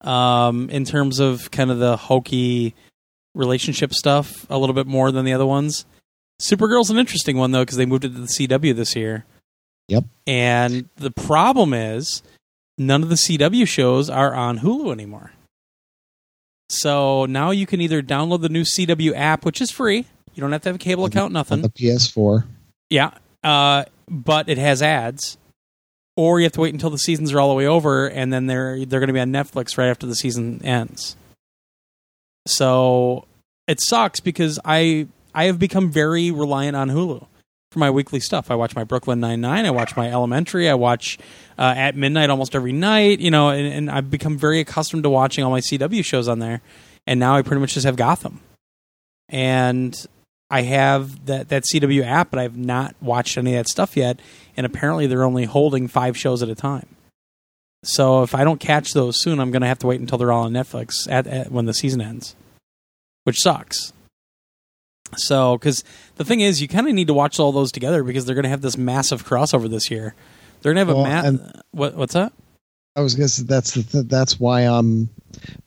um, in terms of kind of the hokey relationship stuff, a little bit more than the other ones. Supergirl's an interesting one though because they moved it to the CW this year. Yep. And the problem is none of the CW shows are on Hulu anymore. So now you can either download the new CW app, which is free. You don't have to have a cable account, On nothing. the PS4. Yeah, uh, but it has ads, or you have to wait until the seasons are all the way over, and then they're they're going to be on Netflix right after the season ends. So it sucks because I I have become very reliant on Hulu for my weekly stuff. I watch my Brooklyn Nine Nine, I watch my Elementary, I watch uh, at midnight almost every night. You know, and, and I've become very accustomed to watching all my CW shows on there, and now I pretty much just have Gotham, and I have that that CW app, but I've not watched any of that stuff yet. And apparently, they're only holding five shows at a time. So if I don't catch those soon, I'm going to have to wait until they're all on Netflix at, at when the season ends, which sucks. So because the thing is, you kind of need to watch all those together because they're going to have this massive crossover this year. They're going to have Well, a ma- and- what what's that? I was gonna say that's the th- that's why I'm.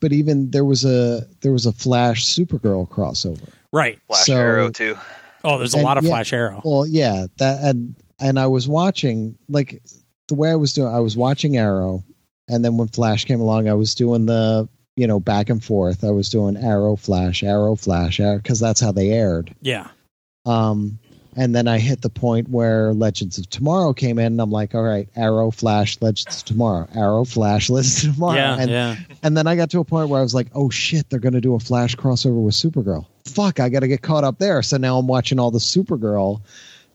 But even there was a there was a Flash Supergirl crossover. Right. Flash So- Arrow too. Oh, there's a And, lot of yeah, Flash Arrow. Well, yeah, that and and I was watching like the way I was doing. I was watching Arrow, and then when Flash came along, I was doing the you know back and forth. I was doing Arrow, Flash, Arrow, Flash, Arrow because that's how they aired. Yeah. Um, and then I hit the point where Legends of Tomorrow came in, and I'm like, all right, Arrow, Flash, Legends of Tomorrow, Arrow, Flash, Legends of Tomorrow, Yeah. and yeah. and then I got to a point where I was like, oh shit, they're going to do a Flash crossover with Supergirl. Fuck, I got to get caught up there. So now I'm watching all the Supergirl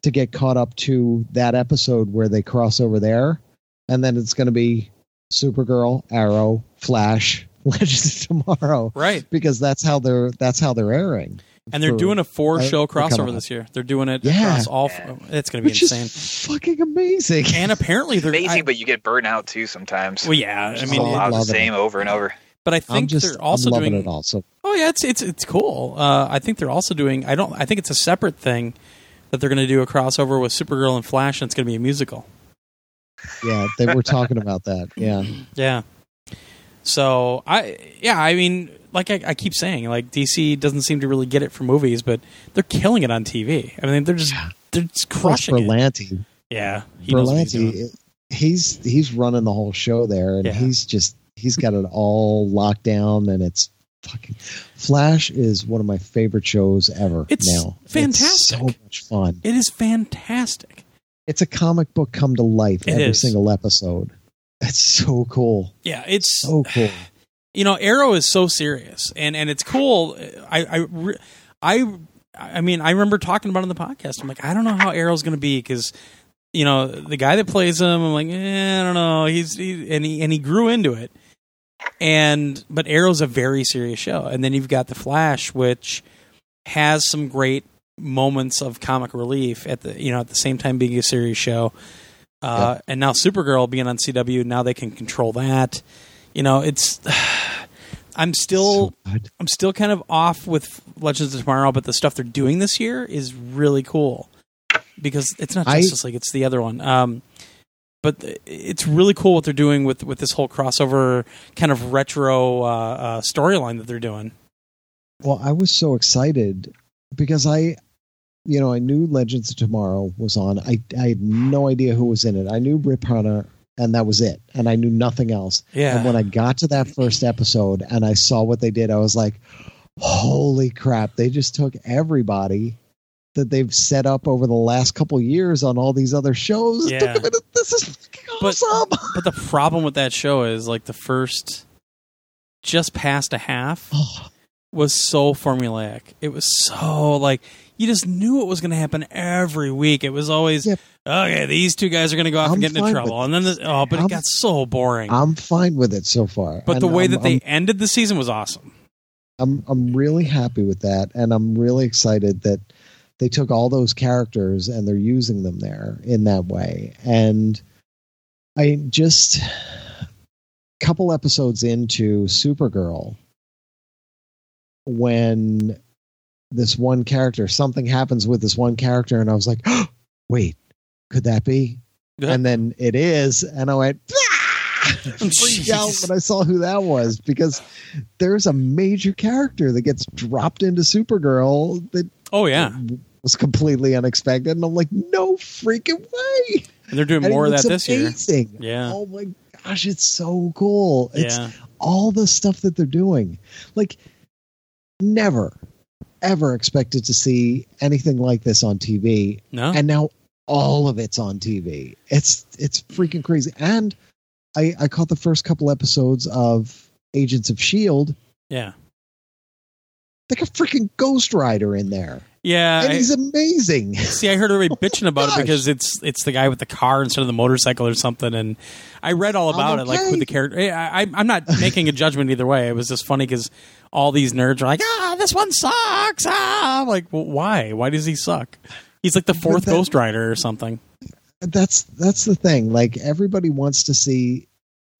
to get caught up to that episode where they cross over there. And then it's going to be Supergirl, Arrow, Flash, Legends of Tomorrow Right. because that's how they're that's how they're airing. And they're for- doing a four show for coming crossover this year. They're doing it Yeah. across all. Yeah. It's going to be which insane. is fucking amazing. and apparently they're Amazing, I- but you get burnt out too sometimes. well, yeah. I mean, a lot of the Loving it. same over and over. but I I'm think just they're also I'm loving doing. it also. Oh yeah, it's it's it's cool. Uh, I think they're also doing. I don't. I think it's a separate thing that they're going to do a crossover with Supergirl and Flash, and it's going to be a musical. yeah, they were talking about that. Yeah. Yeah. So I yeah I mean like I, I keep saying like DC doesn't seem to really get it for movies, but they're killing it on TV. I mean they're just they're just Plus crushing it. Berlanti. Yeah, he what he's. Berlanti, he's he's running the whole show there, and Yeah. he's just he's got it all locked down, and it's fucking. Flash is one of my favorite shows ever. It's now fantastic. It's so much fun. It is fantastic. It's a comic book come to life It every is. single episode. That's so cool, Yeah, it's so cool. you know Arrow is so serious and and it's cool. I I I I mean I remember talking about it on the podcast. I'm like I don't know how Arrow's going to be because you know the guy that plays him. I'm like eh, I don't know. He's he, and he and he grew into it. And but Arrow's a very serious show, and then you've got the Flash, which has some great moments of comic relief at the you know at the same time being a serious show. Uh, Yep. And now Supergirl being on CW, now they can control that. You know, it's. I'm still So. I'm still kind of off with Legends of Tomorrow, but the stuff they're doing this year is really cool because it's not I- Justice League; it's the other one. Um, but it's really cool what they're doing with with this whole crossover kind of retro uh, uh, storyline that they're doing. Well, I was so excited because I, you know, I knew Legends of Tomorrow was on. I I had no idea who was in it. I knew Rip Hunter, and that was it. And I knew nothing else. Yeah, And when I got to that first episode and I saw what they did, I was like, "Holy crap! They just took everybody." That they've set up over the last couple years on all these other shows. Yeah. Took them into- This is fucking But- awesome. but the problem with that show is like the first just past a half was so formulaic. It was so like you just knew it was going to happen every week. It was always Yep. okay. These two guys are going to go off I'm and get into trouble, and then this, oh, but it I'm- got so boring. I'm fine with it so far. but the way I'm- that they ended the season was awesome. I'm I'm really happy with that, and I'm really excited that they took all those characters and they're using them there in that way. And I just couple episodes into Supergirl when this one character something happens with this one character and I was like, oh, "Wait, could that be?" Yeah. And then it is and I went ah! freaked out when I saw who that was because there's a major character that gets dropped into Supergirl that Oh yeah, was completely unexpected, and I'm like, no freaking way! and they're doing And more of that this year. amazing. Yeah. Oh my gosh, it's so cool! It's Yeah, all the stuff that they're doing. Like, never, ever expected to see anything like this on TV, no, and now all of it's on TV. It's it's freaking crazy. And I I caught the first couple episodes of Agents of Shield. yeah, Like a freaking Ghost Rider in there, yeah. and I- he's amazing. See, I heard everybody bitching about it because it's it's the guy with the car instead of the motorcycle or something, and I read all about I'm it, like who the character. I, I'm not making a judgment either way. It was just funny because all these nerds are like, ah, this one sucks. Ah, I'm like, well, why? Why does he suck? He's like the fourth that- Ghost Rider or something. that's that's the thing. Like everybody wants to see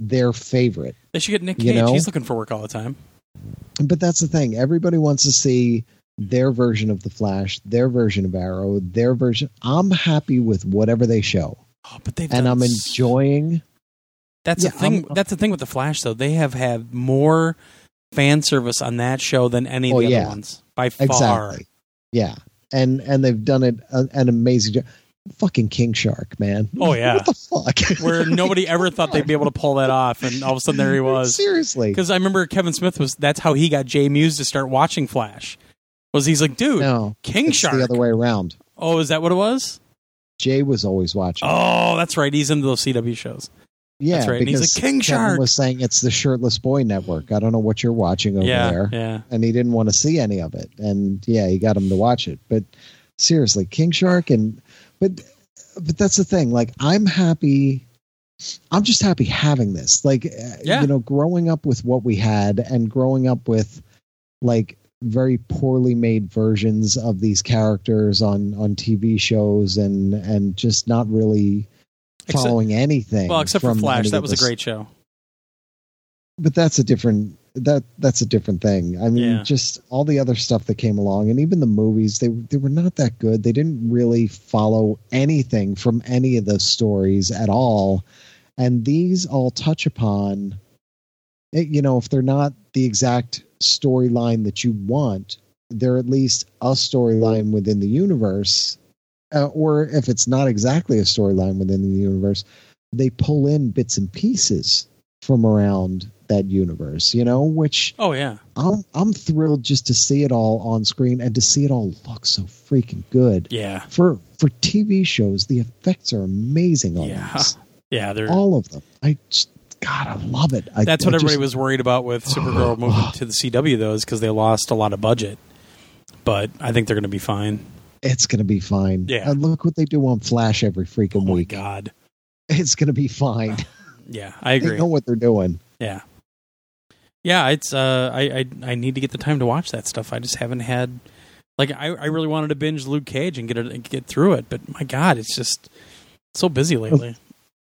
their favorite, They should get Nick You Cage. know? He's looking for work all the time. but that's the thing. Everybody wants to see their version of the Flash, their version of Arrow, their version. I'm happy with whatever they show, Oh, but they've and I'm enjoying. That's Yeah, the thing. I'm- that's the thing with the Flash, though. They have had more fan service on that show than any of Oh, the yeah. other ones by far. Exactly. Yeah, and and they've done it a, an amazing job. Fucking King Shark, man. Oh, yeah. what the fuck? Where nobody ever thought they'd be able to pull that off, and all of a sudden there he was. Seriously, Because I remember Kevin Smith was. That's how he got Jay Mewes to start watching Flash. Was he's like, dude, no, King it's Shark. the other way around. Oh, is that what it was? Jay was always watching. Oh, that's right. He's into those CW shows. yeah, that's right. And he's because "King Kevin Shark." was saying it's the Shirtless Boy Network. I don't know what you're watching over yeah, there. yeah. and he didn't want to see any of it. And yeah, he got him to watch it. But seriously, King Shark and but but that's the thing. Like I'm happy. I'm just happy having this. Like uh, Yeah. you know, growing up with what we had and growing up with like very poorly made versions of these characters on on TV shows and and just not really Except- following anything. Well, except for Flash, that was a great show. but that's a different that that's a different thing. I mean, Yeah. just all the other stuff that came along, and even the movies they they were not that good. They didn't really follow anything from any of the stories at all, and these all touch upon, eh, you know, if they're not the exact storyline that you want, they're at least a storyline within the universe, uh, or if it's not exactly a storyline within the universe, they pull in bits and pieces from around that universe, you know, which Oh yeah, I'm I'm thrilled just to see it all on screen and to see it all look so freaking good. yeah, For for TV shows, the effects are amazing on Yeah. these. yeah. They're All of them. I just God, I love it. I, That's I what everybody just- was worried about with Supergirl moving to the CW, though, is because they lost a lot of budget. But I think they're going to be fine. It's gonna be fine. Yeah. And look what they do on Flash every Oh freaking my week. god! It's gonna be fine. Yeah, I They agree. know what they're doing. Yeah, yeah. It's uh, I, I I need to get the time to watch that stuff. I just haven't had Like I, I really wanted to binge Luke Cage and get it and get through it, but my God, it's just so busy lately.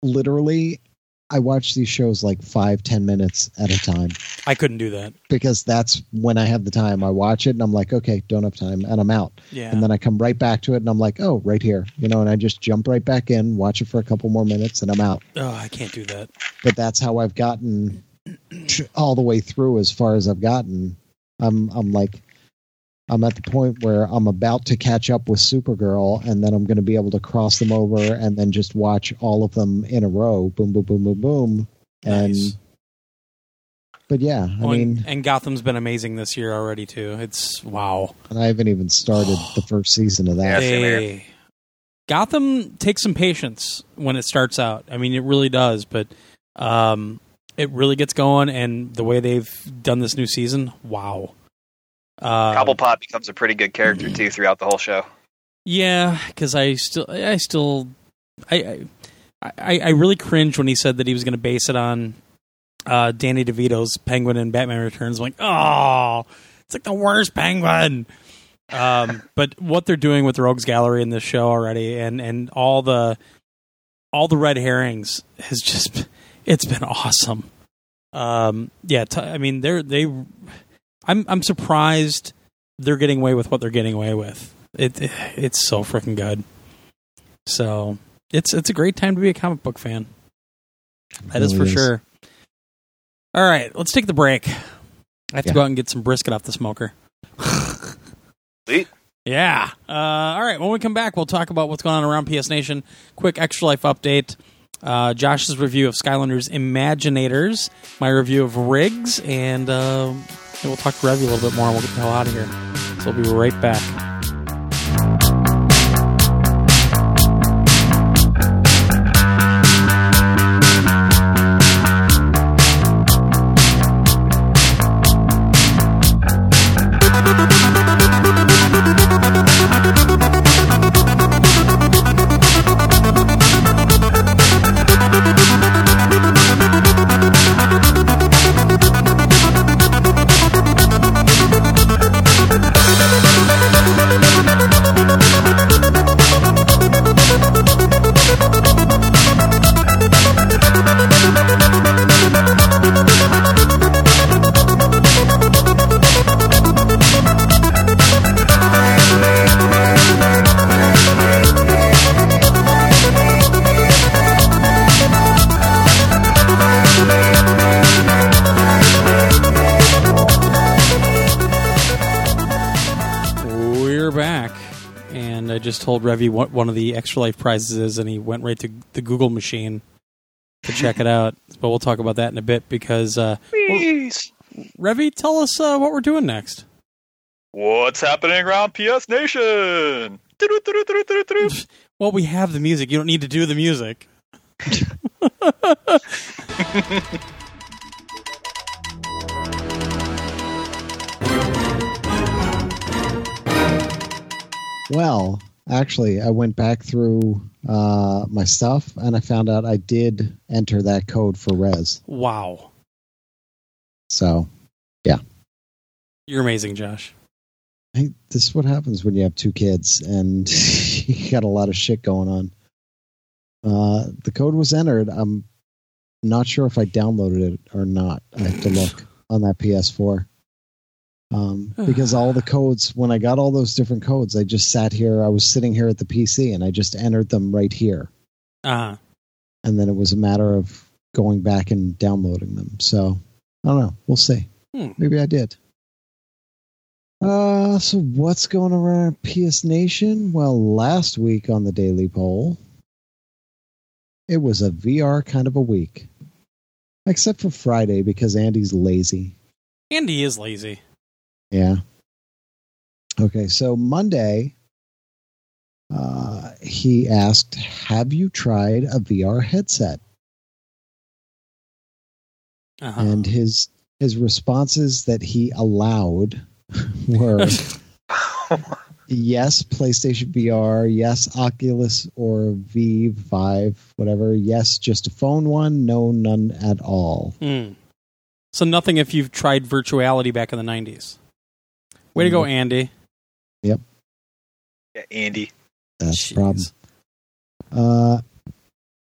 Literally, I watch these shows like five, ten minutes at a time I couldn't do that. because that's when I have the time. I watch it and I'm like, okay, don't have time, and I'm out. Yeah. And then I come right back to it and I'm like, oh, right here, you know, and I just jump right back in, watch it for a couple more minutes, and I'm out. oh, I can't do that. But that's how I've gotten all the way through as far as I've gotten. I'm I'm like I'm at the point where I'm about to catch up with Supergirl, and then I'm going to be able to cross them over and then just watch all of them in a row. Boom, boom, boom, boom, boom. And Nice. but yeah, I Oh, mean, and Gotham's been amazing this year already too. It's wow. and I haven't even started the first season of that. same here. They- Gotham takes some patience when it starts out. I mean, it really does, but um, it really gets going. And the way they've done this new season, wow. Uh, Cobblepot becomes a pretty good character too throughout the whole show. Yeah, because I still, I still, I, I, I really cringed when he said that he was going to base it on uh, Danny DeVito's Penguin and Batman Returns. I'm like, oh, it's like the worst Penguin. Um, but what they're doing with Rogues Gallery in this show already, and and all the all the red herrings has just it's been awesome. Um, yeah, t- I mean they're they. I'm I'm surprised they're getting away with what they're getting away with. It it's so freaking good. So it's it's a great time to be a comic book fan. That is for Really is. sure. All right, let's take the break. I have to go out and get some brisket off the smoker. Sweet. Yeah. Uh, all right. When we come back, we'll talk about what's going on around PS Nation. Quick Extra Life update. Uh, Josh's review of Skylanders Imaginators. My review of RIGS. And uh, and we'll talk to Revy a little bit more and we'll get the hell out of here. So we'll be right back. Told Revy what one of the Extra Life prizes is, and he went right to the Google machine to check it out. But we'll talk about that in a bit because, uh, Please. Revy, tell us uh, what we're doing next. What's happening around PS Nation? Well, we have the music. You don't need to do the music. Well, actually, I went back through uh, my stuff and I found out I did enter that code for Rez. Wow. So yeah. You're amazing, Josh. hey, this is what happens when you have two kids and you got a lot of shit going on. Uh, the code was entered. I'm not sure if I downloaded it or not. I have to look on that PS4. Um, because all the codes, when I got all those different codes, I just sat here. I was sitting here at the PC and I just entered them right here. Uh, and then it was a matter of going back and downloading them. So I don't know. We'll see. Hmm. Maybe I did. Uh, so what's going on around PS Nation? Well, last week on the Daily Poll, it was a VR kind of a week, except for Friday because Andy's lazy. Andy is lazy. Yeah. Okay, so Monday, uh, he asked, "Have you tried a VR headset?" Uh-huh. and his his responses that he allowed were yes PlayStation VR, yes Oculus or V Vive, whatever, yes just a phone one, no none at all. Hmm. So nothing if you've tried virtuality back in the 90s. Way to go, Andy. Yep. Yeah, Andy. That's the problem. Uh,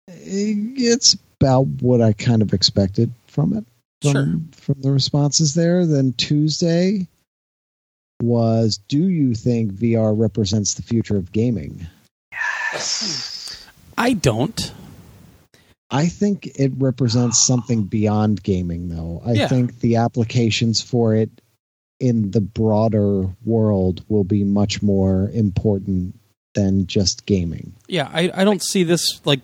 it's about what I kind of expected from it. From, Sure. From the responses there. Then Tuesday was Do you think VR represents the future of gaming? Yes. I don't. I think it represents something beyond gaming, though. I Yeah. think the applications for it in the broader world will be much more important than just gaming. Yeah, I, I don't see this like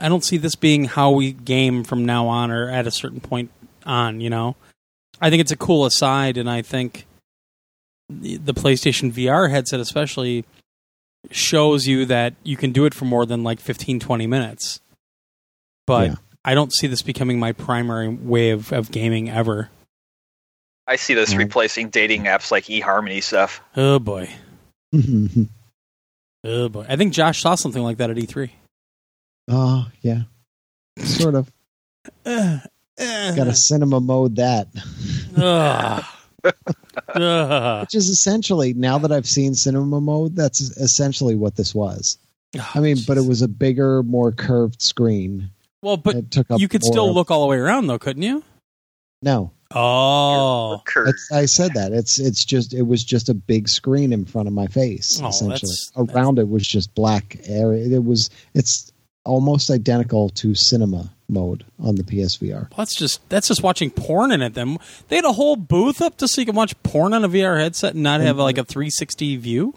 I don't see this being how we game from now on or at a certain point on, you know. I think it's a cool aside and I think the PlayStation VR headset especially shows you that you can do it for more than like 15 20 minutes. But Yeah. I don't see this becoming my primary way of, of gaming ever. I see this Mhm. replacing dating apps like eHarmony stuff. Oh boy. oh, Oh boy. I think Josh saw something like that at E E3. Oh, yeah. Sort of. Uh, Got to cinema mode that. Ugh. Ugh. Which is essentially, now that I've seen cinema mode, that's essentially what this was. I mean, but it was a bigger, more curved screen. well, but it took up you could still of- look all the way around, though, couldn't you? No, Oh, it's, I said that. It's it's just it was just a big screen in front of my face. Oh, essentially, that's- that's- around it was just black area. It was it's almost identical to cinema mode on the PSVR. that's just that's just watching porn in it. Then they had a whole booth up just so you can watch porn on a VR headset and not have like a 360 view.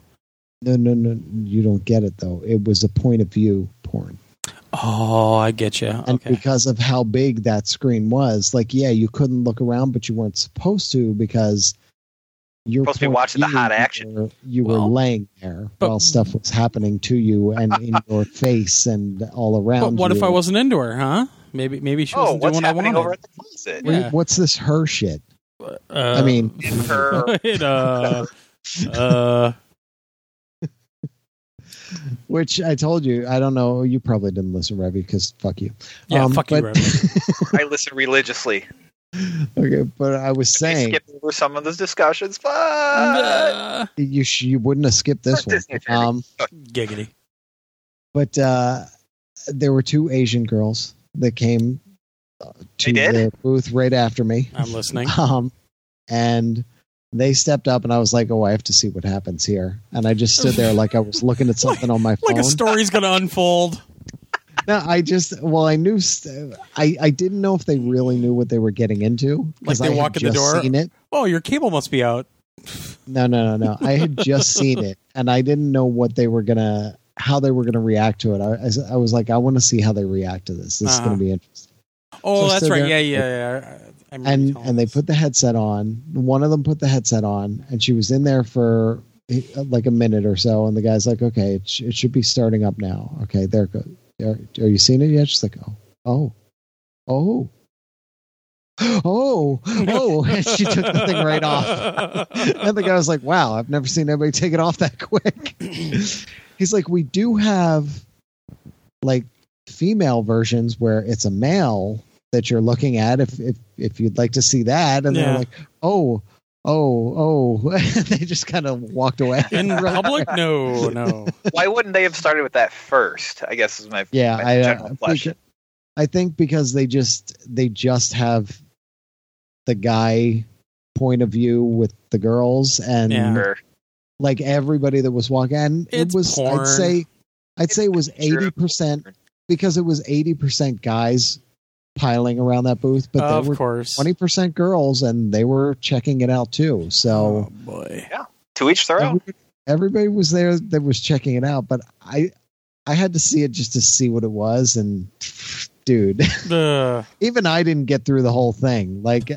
No, no, no, you don't get it though. It was a point of view porn. Oh, I get you. And Okay. because of how big that screen was, like, yeah, you couldn't look around, but you weren't supposed to because you're Supposed to be watching the hot action. You were, you were laying there but- while stuff was happening to you and in your face and all around. But what if. I wasn't into her, huh? Maybe maybe she oh, wasn't what's doing what I wanted. over at the closet? What- Yeah. What's this her shit? Uh, I mean, Her- it, uh, uh, which I told you, I don't know. You probably didn't listen, Revy, because fuck you. yeah, Um, fuck you, but- Rev. I listen religiously. okay, but I was I saying skip over some of those discussions, but Uh, you sh- you wouldn't have skipped this one. Disney Um, giggity. but uh, there were two Asian girls that came uh, to the booth right after me, I'm listening. um, and they stepped up, and I was like, "Oh, I have to see what happens here." And I just stood there like I was looking at something on my phone. Like a story's gonna unfold. No, I just well, I knew st- I I didn't know if they really knew what they were getting into Like they I walk in the door? Seen it. Oh, your cable must be out. No, no, no, no. I had just seen it, and I didn't know what they were gonna, how they were gonna react to it. I was like, I want to see how they react to this. This is Uh-huh. gonna be interesting. Oh, So that's right. there- Yeah, yeah, yeah. And and they put the headset on. One of them put the headset on, and she was in there for eh, like a minute or so. And the guy's like, "Okay, it, sh- it should be starting up now. Okay, there it goes. Are, are you seeing it yet?" She's like, "Oh, oh, oh." Oh, oh, and she took the thing right off. And the guy was like, "Wow, I've never seen anybody take it off that quick." He's like, "We do have like female versions where it's a male that you're looking at. If if if you'd like to see that." And Yeah. they're like, "Oh, oh, oh!" they just kind of walked away. In public? No, no. why wouldn't they have started with that first? I guess is my Yeah, my I, general uh, question. think- I think because they just they just have the guy point of view with the girls and Yeah. Like everybody that was walking and It's it was porn. I'd say I'd say it was eighty percent because it was eighty percent guys piling around that booth, but of were course. twenty percent girls and they were checking it out too. So oh boy. To each their own. everybody, everybody was there that was checking it out, but I I had to see it just to see what it was and dude, Ugh. even I didn't get through the whole thing. Like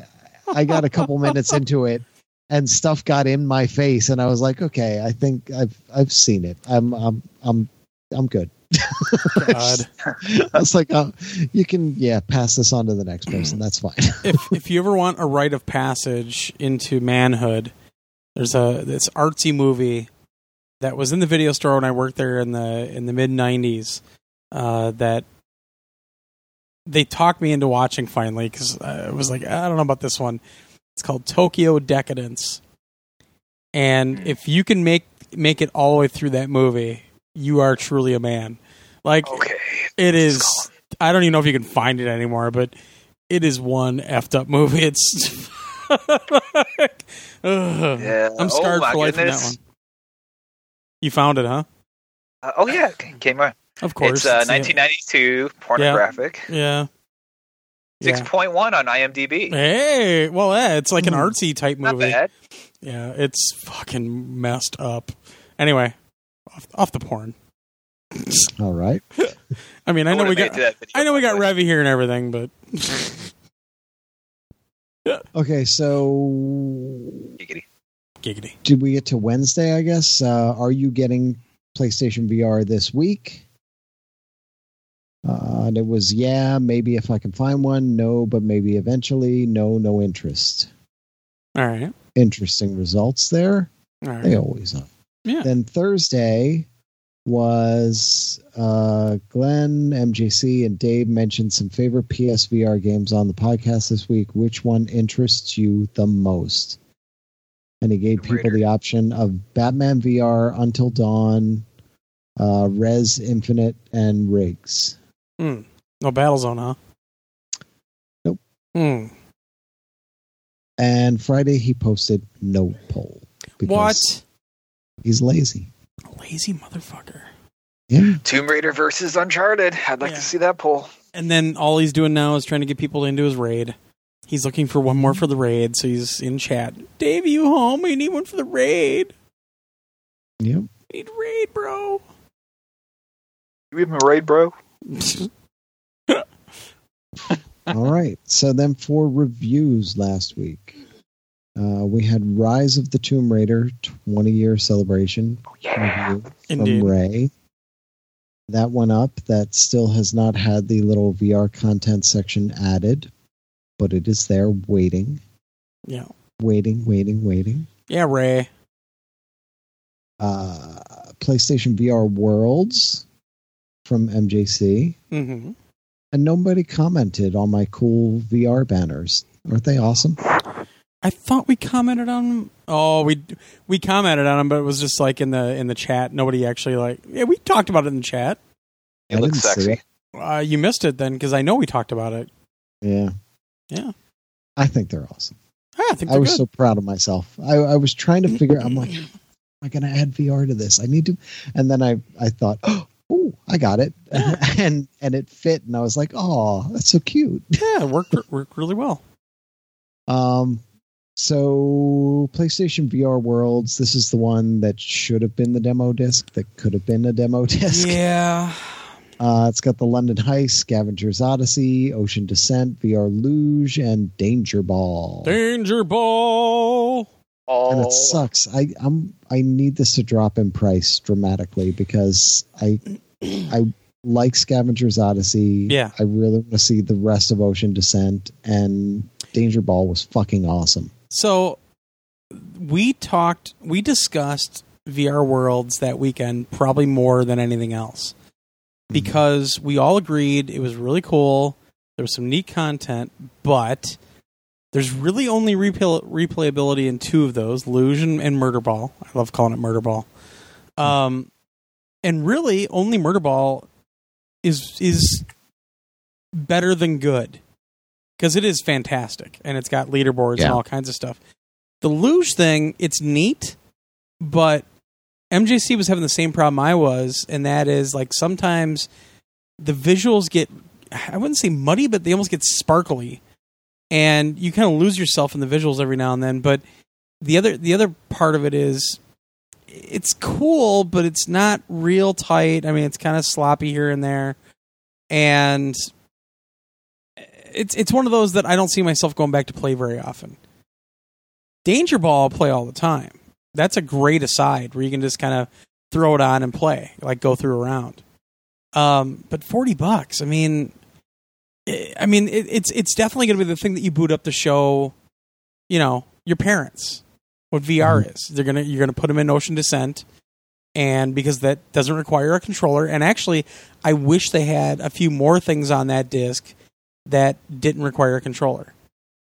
I got a couple minutes into it and stuff got in my face and I was like, okay, I think I've I've seen it. I'm I'm I'm I'm good. God. I was like, oh, you can yeah, pass this on to the next person. That's fine. if if you ever want a rite of passage into manhood, there's a this artsy movie that was in the video store when I worked there in the in the mid '90s. Uh, that they talked me into watching finally because I was like, I don't know about this one. It's called Tokyo Decadence, and if you can make make it all the way through that movie, you are truly a man. Like Okay. it is. I don't even know if you can find it anymore, but it is one effed up movie. It's. Yeah. I'm scarred oh, for life from that one. You found it, huh? Uh, oh yeah, came out. Of course. It's uh, It's- 1992, pornographic. Yeah. Yeah. 6.1 on IMDb. Hey, well, yeah, it's like an Hmm. artsy type movie. bad. Yeah, it's fucking messed up. Anyway, off, off the porn. All right. I mean, I know we got, it to that video, I know we got. Revy here and everything, but Okay, so Giggity. giggity. did we get to Wednesday? I guess. Uh, are you getting PlayStation VR this week? Uh, and it was yeah, maybe if I can find one. No, but maybe eventually. No, no interest. All right, Interesting results there. all right. They always are. Yeah. Then Thursday was uh, Glenn, MJC, and Dave mentioned some favorite PSVR games on the podcast this week. Which one interests you the most? And he gave Tomb people the option of Batman VR, Until Dawn, uh, Rez Infinite, and Rigs. Mm. No Battlezone, huh? Nope. Mm. And Friday he posted no poll What? He's lazy. Lazy motherfucker. Yeah, Tomb Raider versus Uncharted. I'd like Yeah. to see that poll. And then all he's doing now is trying to get people into his raid. He's looking for one more for the raid, so he's in chat. Dave, you home? We need one for the raid. yep. We need raid, bro. You a raid, bro? All right. So then for reviews last week, uh, we had Rise of the Tomb Raider 20 year celebration Oh, yeah. review Indeed. from Ray. That went up. That still has not had the little VR content section added, but it is there waiting, Yeah. waiting, waiting, waiting. Yeah, Ray. Uh, PlayStation VR Worlds from MJC. hmm And nobody commented on my cool VR banners. Aren't they awesome? I thought we commented on them. Oh, we we commented on them, but it was just like in the in the chat. Nobody actually like. Yeah, we talked about it in the chat. It I looks sexy. it. Uh, you missed it then because I know we talked about it. Yeah. Yeah. I think they're awesome. Ah, I think I they're awesome. I was good. so proud of myself. I, I was trying to figure. I'm like, am I going to add VR to this? I need to. And then I I thought, oh, I got it, and and it fit, and I was like, oh, that's so cute. yeah, it worked worked really well. Um, so PlayStation VR Worlds. This is the one that should have been the demo disc. That could have been a demo disc. Yeah. Uh, it's got the London Heist, Scavenger's Odyssey, Ocean Descent, VR Luge, and Danger Ball. Danger ball. Oh, and it sucks. I I'm I need this to drop in price dramatically because I I like Scavenger's Odyssey. Yeah. I really want to see the rest of Ocean Descent and Danger Ball was fucking awesome. So we talked, we discussed VR worlds that weekend probably more than anything else because we all agreed it was really cool. There was some neat content, but there's really only replay- replayability in two of those: Luge and, and Murder Ball. I love calling it Murder Ball. Um, and really, only Murder Ball is is better than good because it is fantastic and it's got leaderboards and all kinds of stuff. The luge thing, it's neat, but MJC was having the same problem I was, and that is like sometimes the visuals get I wouldn't say muddy, but they almost get sparkly. And you kind of lose yourself in the visuals every now and then. But the other the other part of it is it's cool, but it's not real tight. I mean, it's kind of sloppy here and there. And it's it's one of those that I don't see myself going back to play very often. Danger Ball I play all the time. That's a great aside where you can just kind of throw it on and play, like go through a round. Um, but forty bucks, I mean, I I mean, it, it's it's definitely going to be the thing that you boot up to show, you know, your parents what VR is. They're gonna you're gonna put them in Ocean Descent, and because that doesn't require a controller. And actually, I wish they had a few more things on that disc that didn't require a controller,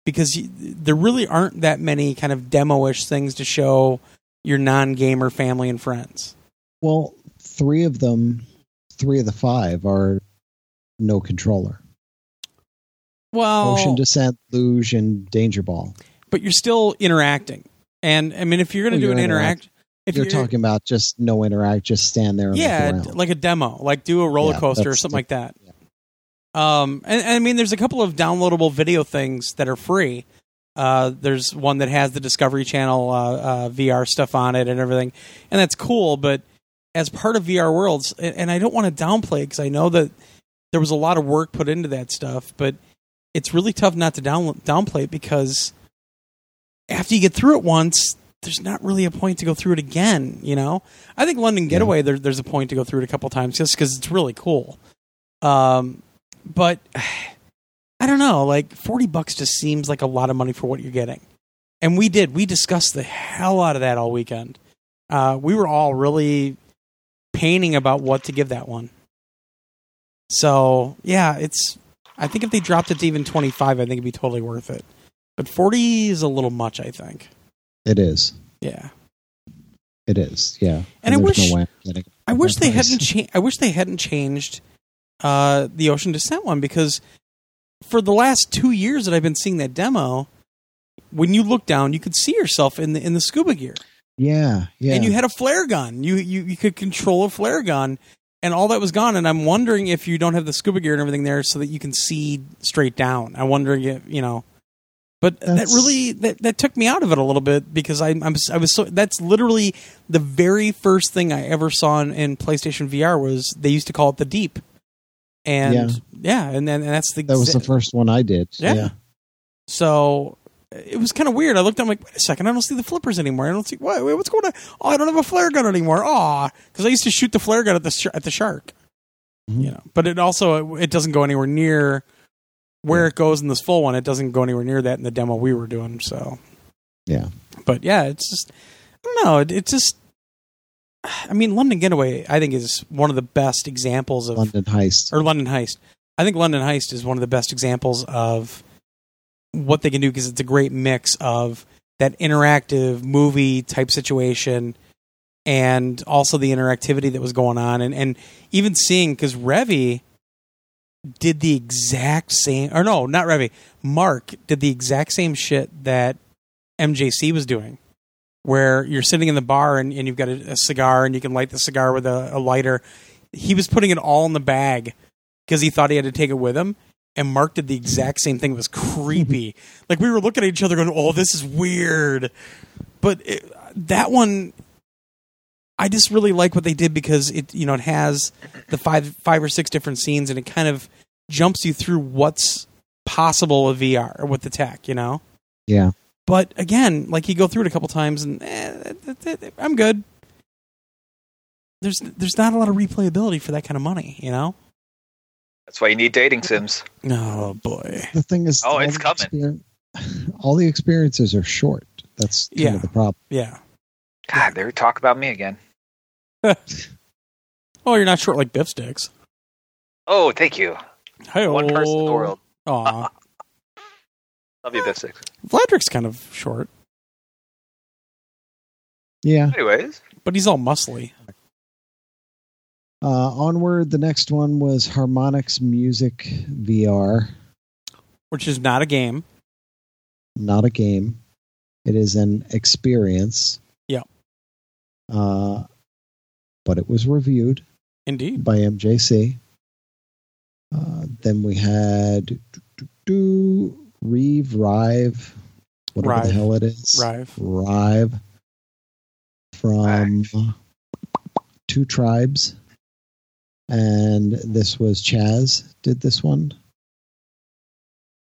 because you, there really aren't that many kind of demo-ish things to show your non-gamer family and friends. Well, three of them, three of the five are no controller. Well, Ocean Descent, Luge, and Danger Ball. but you're still interacting. And I mean, if you're going to Well, do an you're interact, if you're, talking about just no interact, just stand there and yeah, like a demo, like do a roller Yeah, coaster or something the- like that. Um, and, and I mean, there's a couple of downloadable video things that are free. Uh, there's one that has the Discovery Channel uh, uh, VR stuff on it and everything, and that's cool. But as part of VR Worlds, and and I don't want to downplay because I know that there was a lot of work put into that stuff, but it's really tough not to down, downplay it because after you get through it once, there's not really a point to go through it again. You know, I think London Getaway there, there's a point to go through it a couple times just because it's really cool. Um, but I don't know, like forty bucks just seems like a lot of money for what you're getting. And we did, we discussed the hell out of that all weekend. Uh, we were all really painting about what to give that one. So yeah, it's. I think if they dropped it to even twenty five, I think it'd be totally worth it. But forty is a little much, I think. It is. Yeah. It is. Yeah. And I wish- no way I'm getting I wish they price. hadn't cha- I wish they hadn't changed uh, the Ocean Descent one because for the last two years that I've been seeing that demo, when you look down, you could see yourself in the in the scuba gear, Yeah. Yeah. and you had a flare gun. You you you could control a flare gun, and all that was gone. And I'm wondering if you don't have the scuba gear and everything there, so that you can see straight down. I'm wondering if you know. But that really that, that took me out of it a little bit because I I'm I was so that's literally the very first thing I ever saw in, in PlayStation VR was they used to call it the Deep, and yeah, Yeah. and then and that's the that was the first one I did. Yeah. Yeah. so it was kind of weird. I looked, I'm like, wait a second, I don't see the flippers anymore. I don't see what, what's going on? Oh, I don't have a flare gun anymore. Oh, because I used to shoot the flare gun at the sh- at the shark, Mhm. you know. But it also it doesn't go anywhere near where it goes in this full one. It doesn't go anywhere near that in the demo we were doing. So Yeah. but yeah, it's just I don't know. It, it just I mean, London Getaway I think is one of the best examples of London Heist. or London Heist. I think London Heist is one of the best examples of what they can do because it's a great mix of that interactive movie type situation and also the interactivity that was going on and, and even seeing because Revy did the exact same or no not Revy Mark did the exact same shit that MJC was doing where you're sitting in the bar and, and you've got a, a cigar and you can light the cigar with a, a lighter he was putting it all in the bag because he thought he had to take it with him. And Mark did the exact same thing. It was creepy. like we were looking at each other, going, "Oh, this is weird." But it, that one, I just really like what they did because it, you know, it has the five, five or six different scenes, and it kind of jumps you through what's possible with VR or with the tech, you know. Yeah. But again, like you go through it a couple times, and eh, I'm good. There's there's not a lot of replayability for that kind of money, you know. That's why you need dating sims. Oh boy. The thing is, Oh, all it's the coming. exper- all the experiences are short. That's kind Yeah. of the problem. Yeah. God, they talk about me again. Oh, you're not short like beef sticks. Oh, thank you. Hey, One person in the world. Aw. Love you, Bisix. Vladrik's kind of short, Yeah. Anyways, but he's all muscly. Uh, onward, the next one was Harmonix Music VR. Which is not a game. Not a game. It is an experience. Yeah. Uh, but it was reviewed Indeed. by MJC. Uh, then we had do, do, do, Reeve Rive, whatever Rive. the hell it is. Rive. Rive from Two Tribes. And this was Chaz did this one.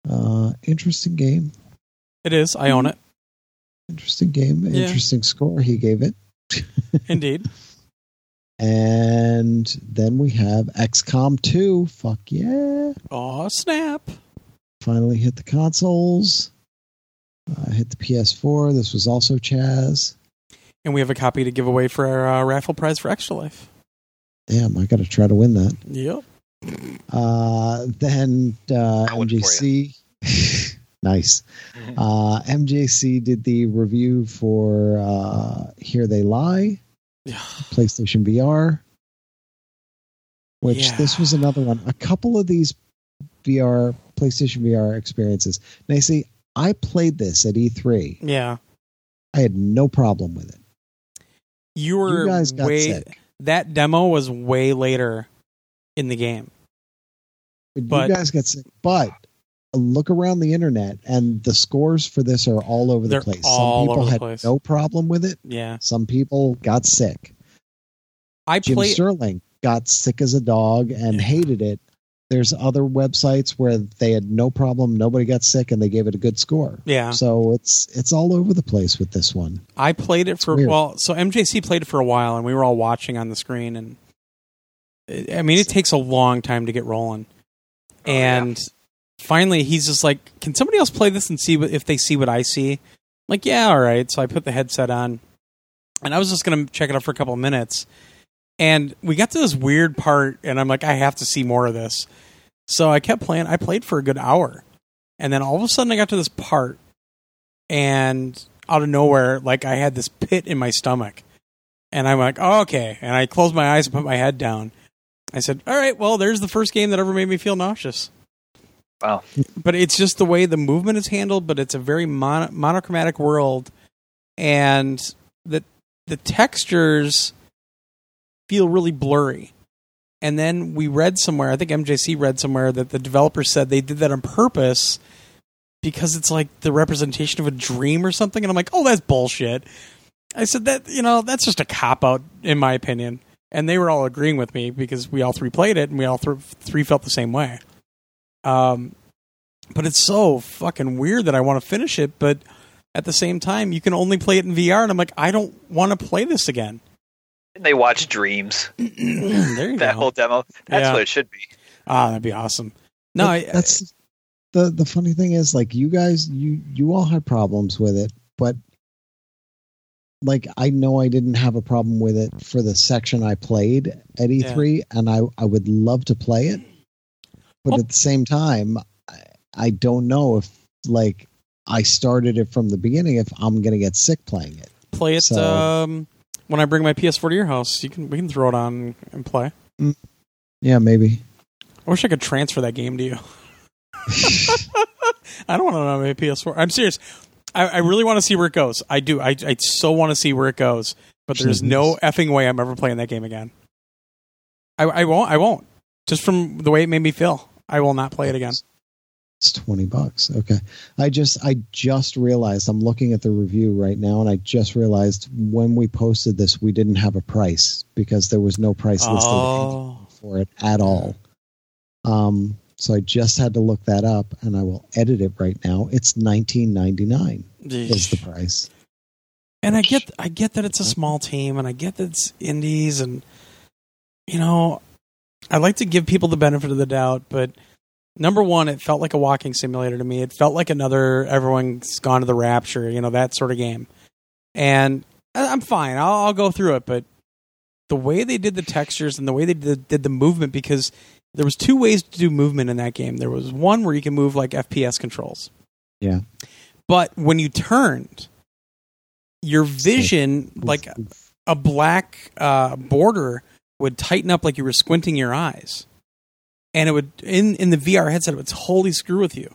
Uh, interesting game. It is. I own it. Interesting game. Yeah. Interesting score he gave it. Indeed. And then we have XCOM 2. Fuck yeah. Oh, snap. Finally hit the consoles. Uh, hit the PS4. This was also Chaz. And we have a copy to give away for our uh, raffle prize for Extra Life. Damn, I got to try to win that. Yep. Uh, then uh, I win for MJC. Nice. Mhm. Uh, MJC did the review for uh, Here They Lie, PlayStation VR, which Yeah. this was another one. A couple of these VR, PlayStation VR experiences. Now, you see, I played this at E3. Yeah. I had no problem with it. You were You guys got way sick. that demo was way later in the game. But- you guys got sick. But look around the internet, and the scores for this are all over the place. all Some people over the had place. no problem with it. Yeah. Some people got sick. I Jim played Sterling got sick as a dog and Yeah. hated it. There's other websites where they had no problem, nobody got sick, and they gave it a good score. Yeah. So it's it's all over the place with this one. I played it for weird. well, so MJC played it for a while, and we were all watching on the screen, and I mean, it takes a long time to get rolling. Oh, yeah. and finally, he's just like, "Can somebody else play this and see what, if they see what I see?" I'm like, yeah, all right. So I put the headset on, and I was just gonna check it out for a couple of minutes, and we got to this weird part, and I'm like, I have to see more of this. So I kept playing. I played for a good hour, and then all of a sudden, I got to this part, and out of nowhere, like I had this pit in my stomach. And I'm like, oh, okay. And I closed my eyes and put my head down. I said, all right, well, there's the first game that ever made me feel nauseous. Wow. But it's just the way the movement is handled, but it's a very mono- monochromatic world. And the, the textures feel really blurry. And then we read somewhere, I think MJC read somewhere, that the developer said they did that on purpose because it's like the representation of a dream or something. And I'm like, oh, that's bullshit. I said that, you know, that's just a cop out, in my opinion. And they were all agreeing with me because we all three played it and we all th- three felt the same way. Um, but it's so fucking weird that I want to finish it, but at the same time, you can only play it in VR, and I'm like, I don't want to play this again. And they watch Dreams. there you That go. whole demo. That's Yeah. what it should be. Ah, that'd be awesome. No, I, that's the the funny thing is like you guys you you all had problems with it, but like I know I didn't have a problem with it for the section I played at E3 and I I would love to play it. But Well- at the same time I, I don't know if like I started it from the beginning if I'm going to get sick playing it. play it so- um, when I bring my PS4 to your house. You can we can throw it on and play. Mm. Yeah, maybe. I wish I could transfer that game to you. I don't want to know my PS4. I'm serious. I, I really want to see where it goes. I do. I, I so want to see where it goes. But there's no effing way I'm ever playing that game again. I, I won't. I won't. Just from the way it made me feel, I will not play it again. It's twenty bucks. Okay. I just I just realized I'm looking at the review right now, and I just realized when we posted this, we didn't have a price because there was no price listed Oh, for it at all. Um, so I just had to look that up, and I will edit it right now. It's nineteen ninety nine is the price. and I get I get that it's a small team, and I get that it's indies, and you know, I like to give people the benefit of the doubt, but number one, it felt like a walking simulator to me. It felt like another everyone's gone to the rapture, you know, that sort of game. And I'm fine. I'll, I'll go through it, but the way they did the textures and the way they did, did the movement, because there was two ways to do movement in that game. There was one where you can move like FPS controls. Yeah. But when you turned, your vision, like a black uh, border would tighten up like you were squinting your eyes, and it would in in the VR headset it would totally screw with you.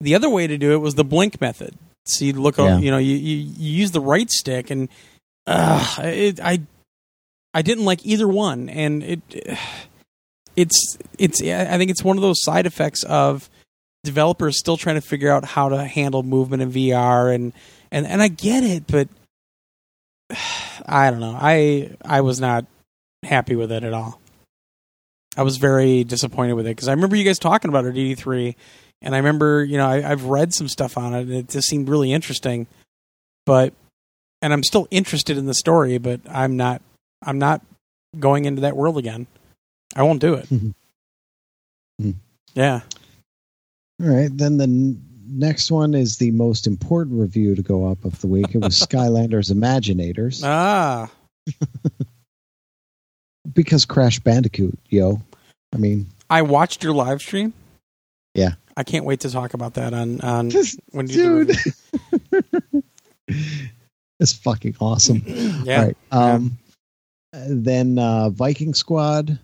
The other way to do it was the blink method. So you look, Yeah. you know, you, you you use the right stick, and uh, it, I I didn't like either one, and it it's it's I think it's one of those side effects of developers still trying to figure out how to handle movement in VR, and and and I get it, but I don't know. I I was not happy with it at all. I was very disappointed with it because I remember you guys talking about it at E3, and I remember you know I, I've read some stuff on it, and it just seemed really interesting. But and I'm still interested in the story, but I'm not I'm not going into that world again. I won't do it. Hmm. yeah. All right. Then the n- next one is the most important review to go up of the week. It was Skylanders Imaginators Ah. because Crash Bandicoot, yo. I mean, I watched your live stream Yeah. I can't wait to talk about that on on Just- when you do the dude. review. it's fucking awesome. Yeah. All right. Um, Then uh, Viking Squad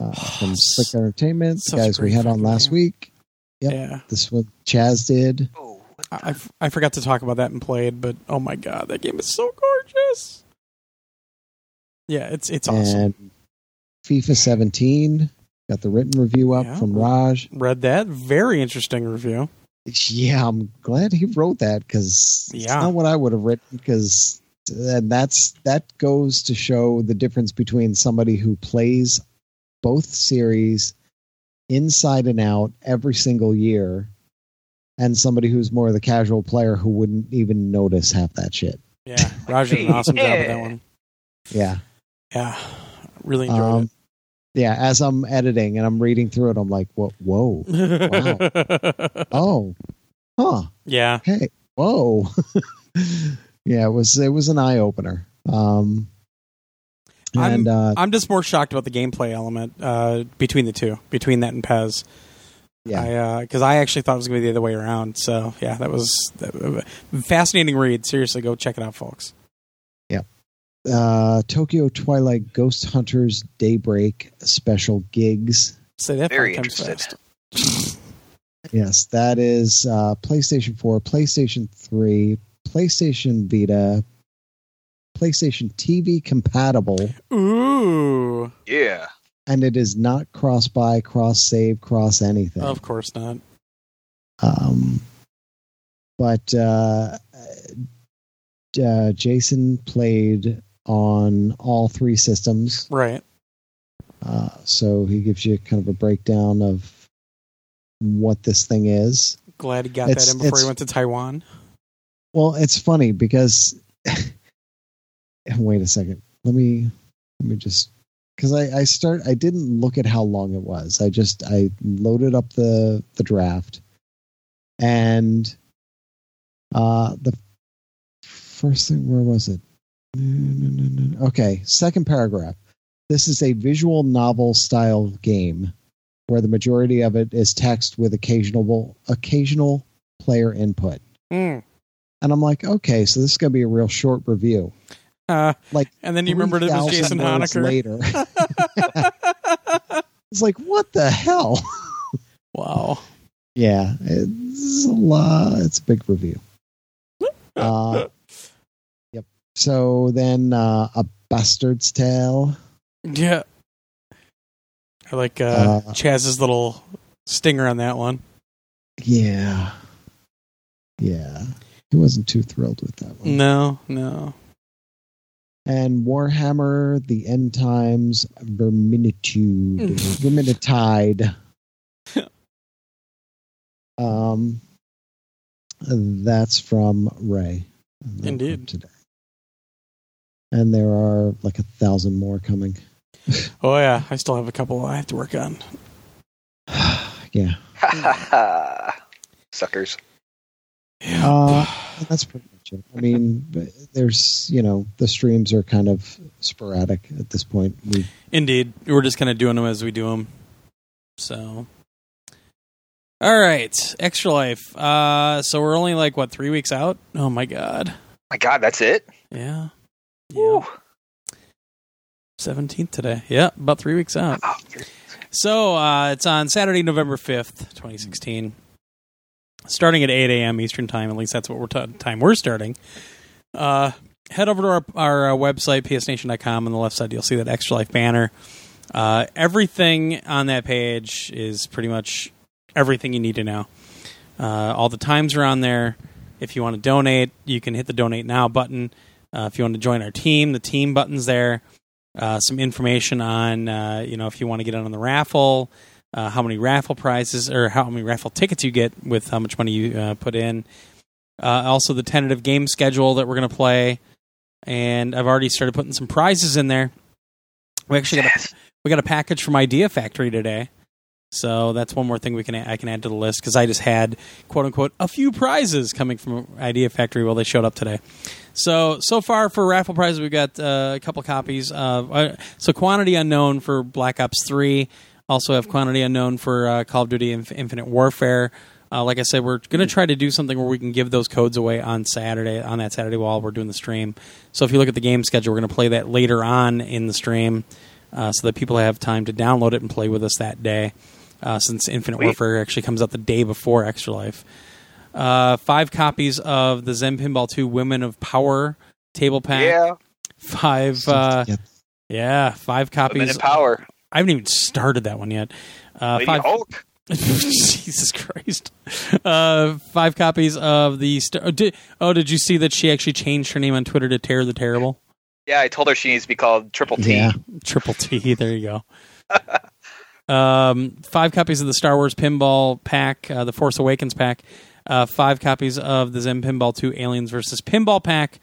uh, from Slick Entertainment, the Such guys we had on last game. week. Yep. Yeah. This one Chaz did. Oh, I, I f- I forgot to talk about that and played, but oh my god, that game is so gorgeous. Yeah, it's it's awesome. And FIFA 17 got the written review up Yeah. from Raj. Read that. Very interesting review. Yeah, I'm glad he wrote that because it's Yeah. not what I would have written. Because and uh, that's that goes to show the difference between somebody who plays both series inside and out every single year, and somebody who's more of the casual player who wouldn't even notice half that shit. Yeah, Raj did an awesome job with that one. Yeah, Yeah, really enjoyed um, yeah. As I'm editing and I'm reading through it, I'm like, "What? whoa, it. oh, huh." Yeah, hey, whoa. yeah, it was it was an eye opener. Um, and uh, I'm just more shocked about the gameplay element uh, between the two, between that and PES. yeah, because I, actually thought it was going to be the other way around. So yeah, that was that, fascinating read. Seriously, go check it out, folks. Uh, Tokyo Twilight Ghost Hunters Daybreak special gigs. Say that Very five times interested. fast. Yes, that is uh, PlayStation 4, PlayStation 3, PlayStation Vita, PlayStation TV compatible, Ooh, yeah. and it is not cross buy, cross save, cross anything. of course not. Um, but uh, uh, Jason played on all three systems, Right. uh, so he gives you kind of a breakdown of what this thing is. Glad he got It's- that in before he went to Taiwan. Well, it's funny because wait a second. Let me let me just because I, I start I didn't look at how long it was. I just I loaded up the the draft and uh the first thing where was it? Okay, second paragraph. This is a visual novel style game where the majority of it is text with occasional occasional player input. Mm. And I'm like, okay, so this is going to be a real short review. Uh, Like, and then you remembered it was Jason words Honecker. Later, it's like, what the hell? wow. yeah, it's a lot. It's a big review. Uh, yep. So then, uh, a bastard's tale. Yeah. I like uh, Uh, Chaz's little stinger on that one. Yeah, yeah. He wasn't too thrilled with that one. No, no. And Warhammer: The End Times Verminitude, Verminitide. um, that's from Ray. Indeed. Today. And there are like a thousand more coming. Oh yeah, I still have a couple I have to work on. yeah, Suckers. Uh, that's pretty much it. I mean, there's you know the streams are kind of sporadic at this point. We Indeed, we're just kind of doing them as we do them. So, all right, extra life. Uh, so we're only like what three weeks out? Oh my god. My God, that's it. Yeah. Yeah. Seventeenth today. Yeah, about three weeks out. So uh, it's on Saturday, November fifth, twenty sixteen, starting at eight a.m. Eastern time. At least that's what we're t- time we're starting. Uh, head over to our, our uh, website psnation.com. On the left side, you'll see that extra life banner. Uh, everything on that page is pretty much everything you need to know. Uh, all the times are on there. If you want to donate, you can hit the donate now button. Uh, if you want to join our team, the team button's there. Uh, some information on, uh, you know, if you want to get in on the raffle, uh, how many raffle prizes or how many raffle tickets you get with how much money you uh, put in. Uh, also, the tentative game schedule that we're going to play, and I've already started putting some prizes in there. We actually got a, we got a package from Idea Factory today, so that's one more thing we can I can add to the list because I just had quote unquote a few prizes coming from Idea Factory while they showed up today. So so far for raffle prizes, we've got uh, a couple copies of uh, so quantity unknown for Black Ops Three. Also have Quantity Unknown for uh, Call of Duty Inf- Infinite Warfare. Uh, like I said, we're going to try to do something where we can give those codes away on Saturday, on that Saturday while we're doing the stream. So if you look at the game schedule, we're going to play that later on in the stream uh, so that people have time to download it and play with us that day. Uh, since Infinite Sweet. Warfare actually comes out the day before Extra Life. Uh, five copies of the Zen Pinball 2 Women of Power table pack. Yeah, Five, uh, Yeah. yeah, five copies. Women in Power. I haven't even started that one yet. Uh, Lady five, Hulk. Jesus Christ. Uh, five copies of the. St- oh, did, oh, did you see that she actually changed her name on Twitter to Terror the Terrible? Yeah, I told her she needs to be called Triple T. Yeah. Triple T. There you go. um, five copies of the Star Wars Pinball pack, uh, the Force Awakens pack. Uh, five copies of the Zen Pinball 2 Aliens versus Pinball pack.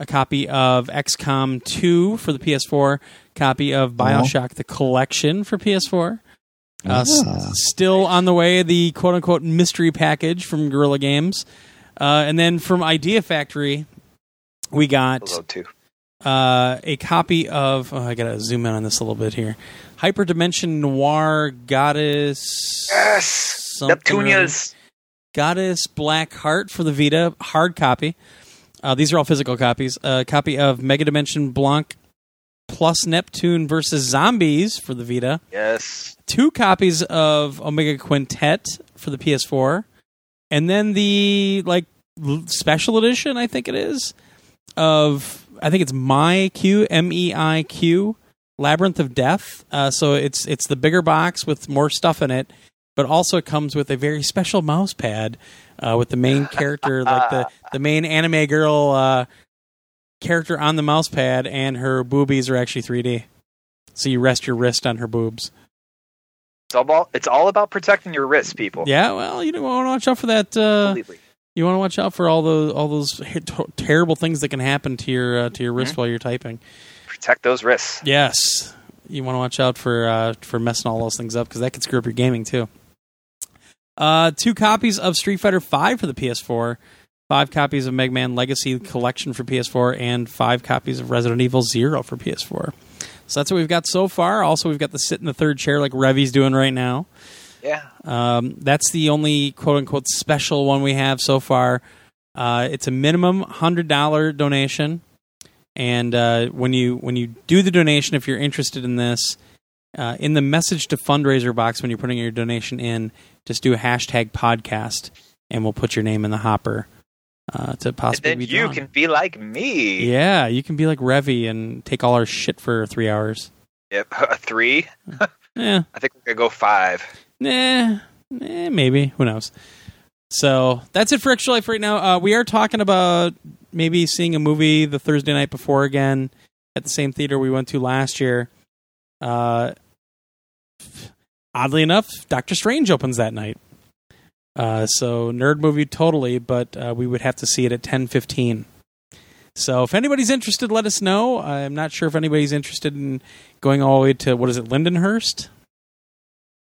A copy of XCOM 2 for the PS4. Copy of Bioshock the Collection for PS4. Uh, s- Ah. still on the way, the quote unquote mystery package from Guerrilla Games. Uh, and then from Idea Factory, we got Hello, uh, a copy of. Oh, I gotta zoom in on this a little bit here. Hyperdimension Noir Goddess. Yes, something. Neptunia's. Goddess Black Heart for the Vita, hard copy. Uh, these are all physical copies. A copy of MegaTagmension Blanc plus Neptune versus Zombies for the Vita. Yes, Two copies of Omega Quintet for the PS4, and then the like special edition, I think it is, of I think it's MeiQ M E I Q Labyrinth of Death. Uh, so it's it's the bigger box with more stuff in it, but also it comes with a very special mouse pad uh, with the main character, like the the main anime girl uh, character on the mouse pad, and her boobies are actually 3D. So you rest your wrist on her boobs. it's all about it's all about protecting your wrist, people. Yeah, well, you want to watch out for that. Uh, you want to watch out for all those all those terrible things that can happen to your uh, to your wrist while you're typing. Protect those wrists. Yes, you want to watch out for uh, for messing all those things up because that could screw up your gaming too. Uh, two copies of Street Fighter Five for the PS4, five copies of Mega Man Legacy Collection for PS4, and five copies of Resident Evil Zero for PS4. So that's what we've got so far. Also, we've got the sit in the third chair like Revy's doing right now. Yeah, Um, that's the only quote unquote special one we have so far. Uh, it's a minimum hundred dollar donation, and uh, when you when you do the donation, if you're interested in this, uh, in the message to fundraiser box when you're putting your donation in, just do a hashtag podcast, and we'll put your name in the hopper uh, to and possibly then be you drawn. can be like me. Yeah, you can be like Revy and take all our shit for three hours. Yep, a three. Yeah, I think we're gonna go five. Nah, eh, maybe. Who knows? So that's it for Extra Life right now. Uh, we are talking about maybe seeing a movie the Thursday night before again at the same theater we went to last year. Uh, oddly enough, Doctor Strange opens that night. Uh, so nerd movie totally, but uh, we would have to see it at ten fifteen. So if anybody's interested, let us know. I'm not sure if anybody's interested in going all the way to what is it, Lindenhurst?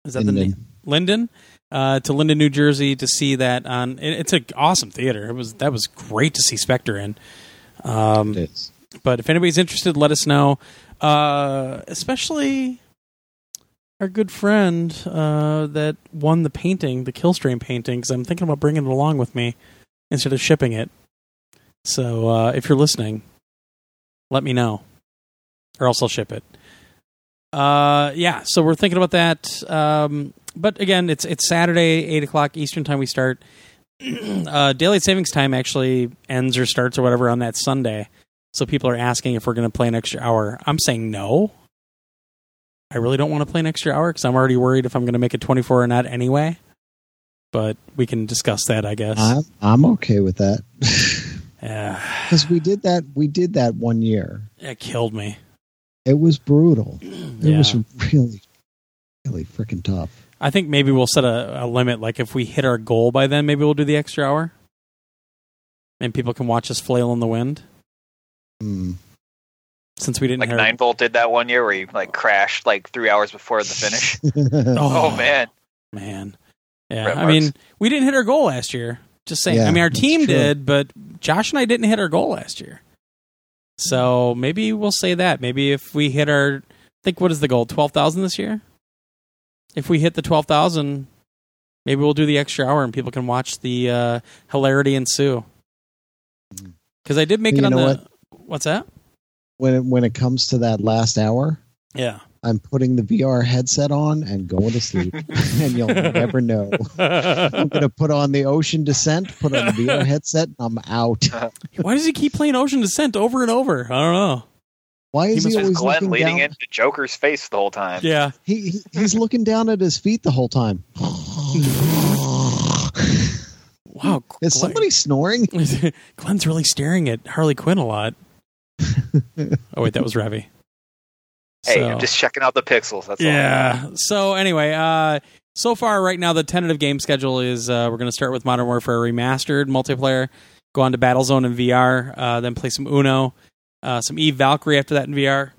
Is that the name? Linden uh, to Linden, New Jersey, to see that on. it- It's an awesome theater. It was that was great to see Spectre in. Um, but if anybody's interested, let us know. Uh, especially our good friend uh, that won the painting, the Killstream painting, because I'm thinking about bringing it along with me instead of shipping it. So uh, if you're listening, let me know, or else I'll ship it. Uh, yeah, so we're thinking about that. Um, but again, it's it's Saturday, eight o'clock Eastern time. We start. uh, daylight savings time actually ends or starts or whatever on that Sunday. So people are asking if we're going to play an extra hour. I'm saying no. I really don't want to play an extra hour because I'm already worried if I'm going to make it 24 or not anyway. But we can discuss that, I guess. I'm, I'm okay with that yeah, because we did that. We did that one year. it killed me. It was brutal. It Yeah. was really, really freaking tough. I think maybe we'll set a, a limit. Like if we hit our goal by then, maybe we'll do the extra hour, and people can watch us flail in the wind. Mm. Since we didn't Like hit Nine Volt did that one year where he like crashed like three hours before the finish. oh, man, man. Yeah, Red I mean, we didn't hit our goal last year. Just saying. I mean, our team true. did, but Josh and I didn't hit our goal last year. So maybe we'll say that. Maybe if we hit our, I think what is the goal? Twelve thousand this year. If we hit the twelve thousand, maybe we'll do the extra hour and people can watch the uh, hilarity ensue. Because I did make You it on the. What's that? When it, when it comes to that last hour, Yeah. I'm putting the VR headset on and going to sleep, and you'll never know. I'm going to put on the Ocean Descent, put on the VR headset, and I'm out. Why does he keep playing Ocean Descent over and over? I don't know. Why is He he, must- always Glenn looking leading down? into Joker's face the whole time. Yeah. He, he he's looking down at his feet the whole time. Wow. Is Glenn- somebody snoring? Glenn's really staring at Harley Quinn a lot. oh wait, that was Revy. Hey, So- I'm just checking out the pixels. That's all. yeah. So anyway, uh, so far right now the tentative game schedule is uh, we're going to start with Modern Warfare Remastered multiplayer, go on to Battlezone in VR, uh, then play some Uno, uh, some Eve Valkyrie after that in VR,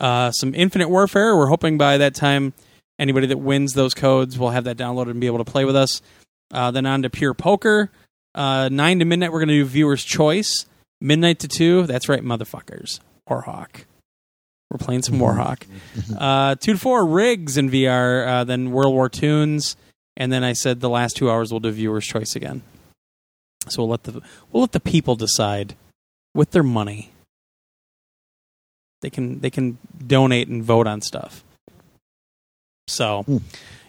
uh, some Infinite Warfare. We're hoping by that time anybody that wins those codes will have that downloaded and be able to play with us. Uh, then on to Pure Poker. Uh, nine to midnight, we're going to do Viewer's Choice. Midnight to two. That's right, motherfuckers. Warhawk. We're playing some Warhawk. Uh, two to four RIGS in VR, uh, then World War Toons, and then I said the last two hours we'll do viewers' choice again. So we'll let the we'll let the people decide with their money. They can they can donate and vote on stuff. So, Hmm.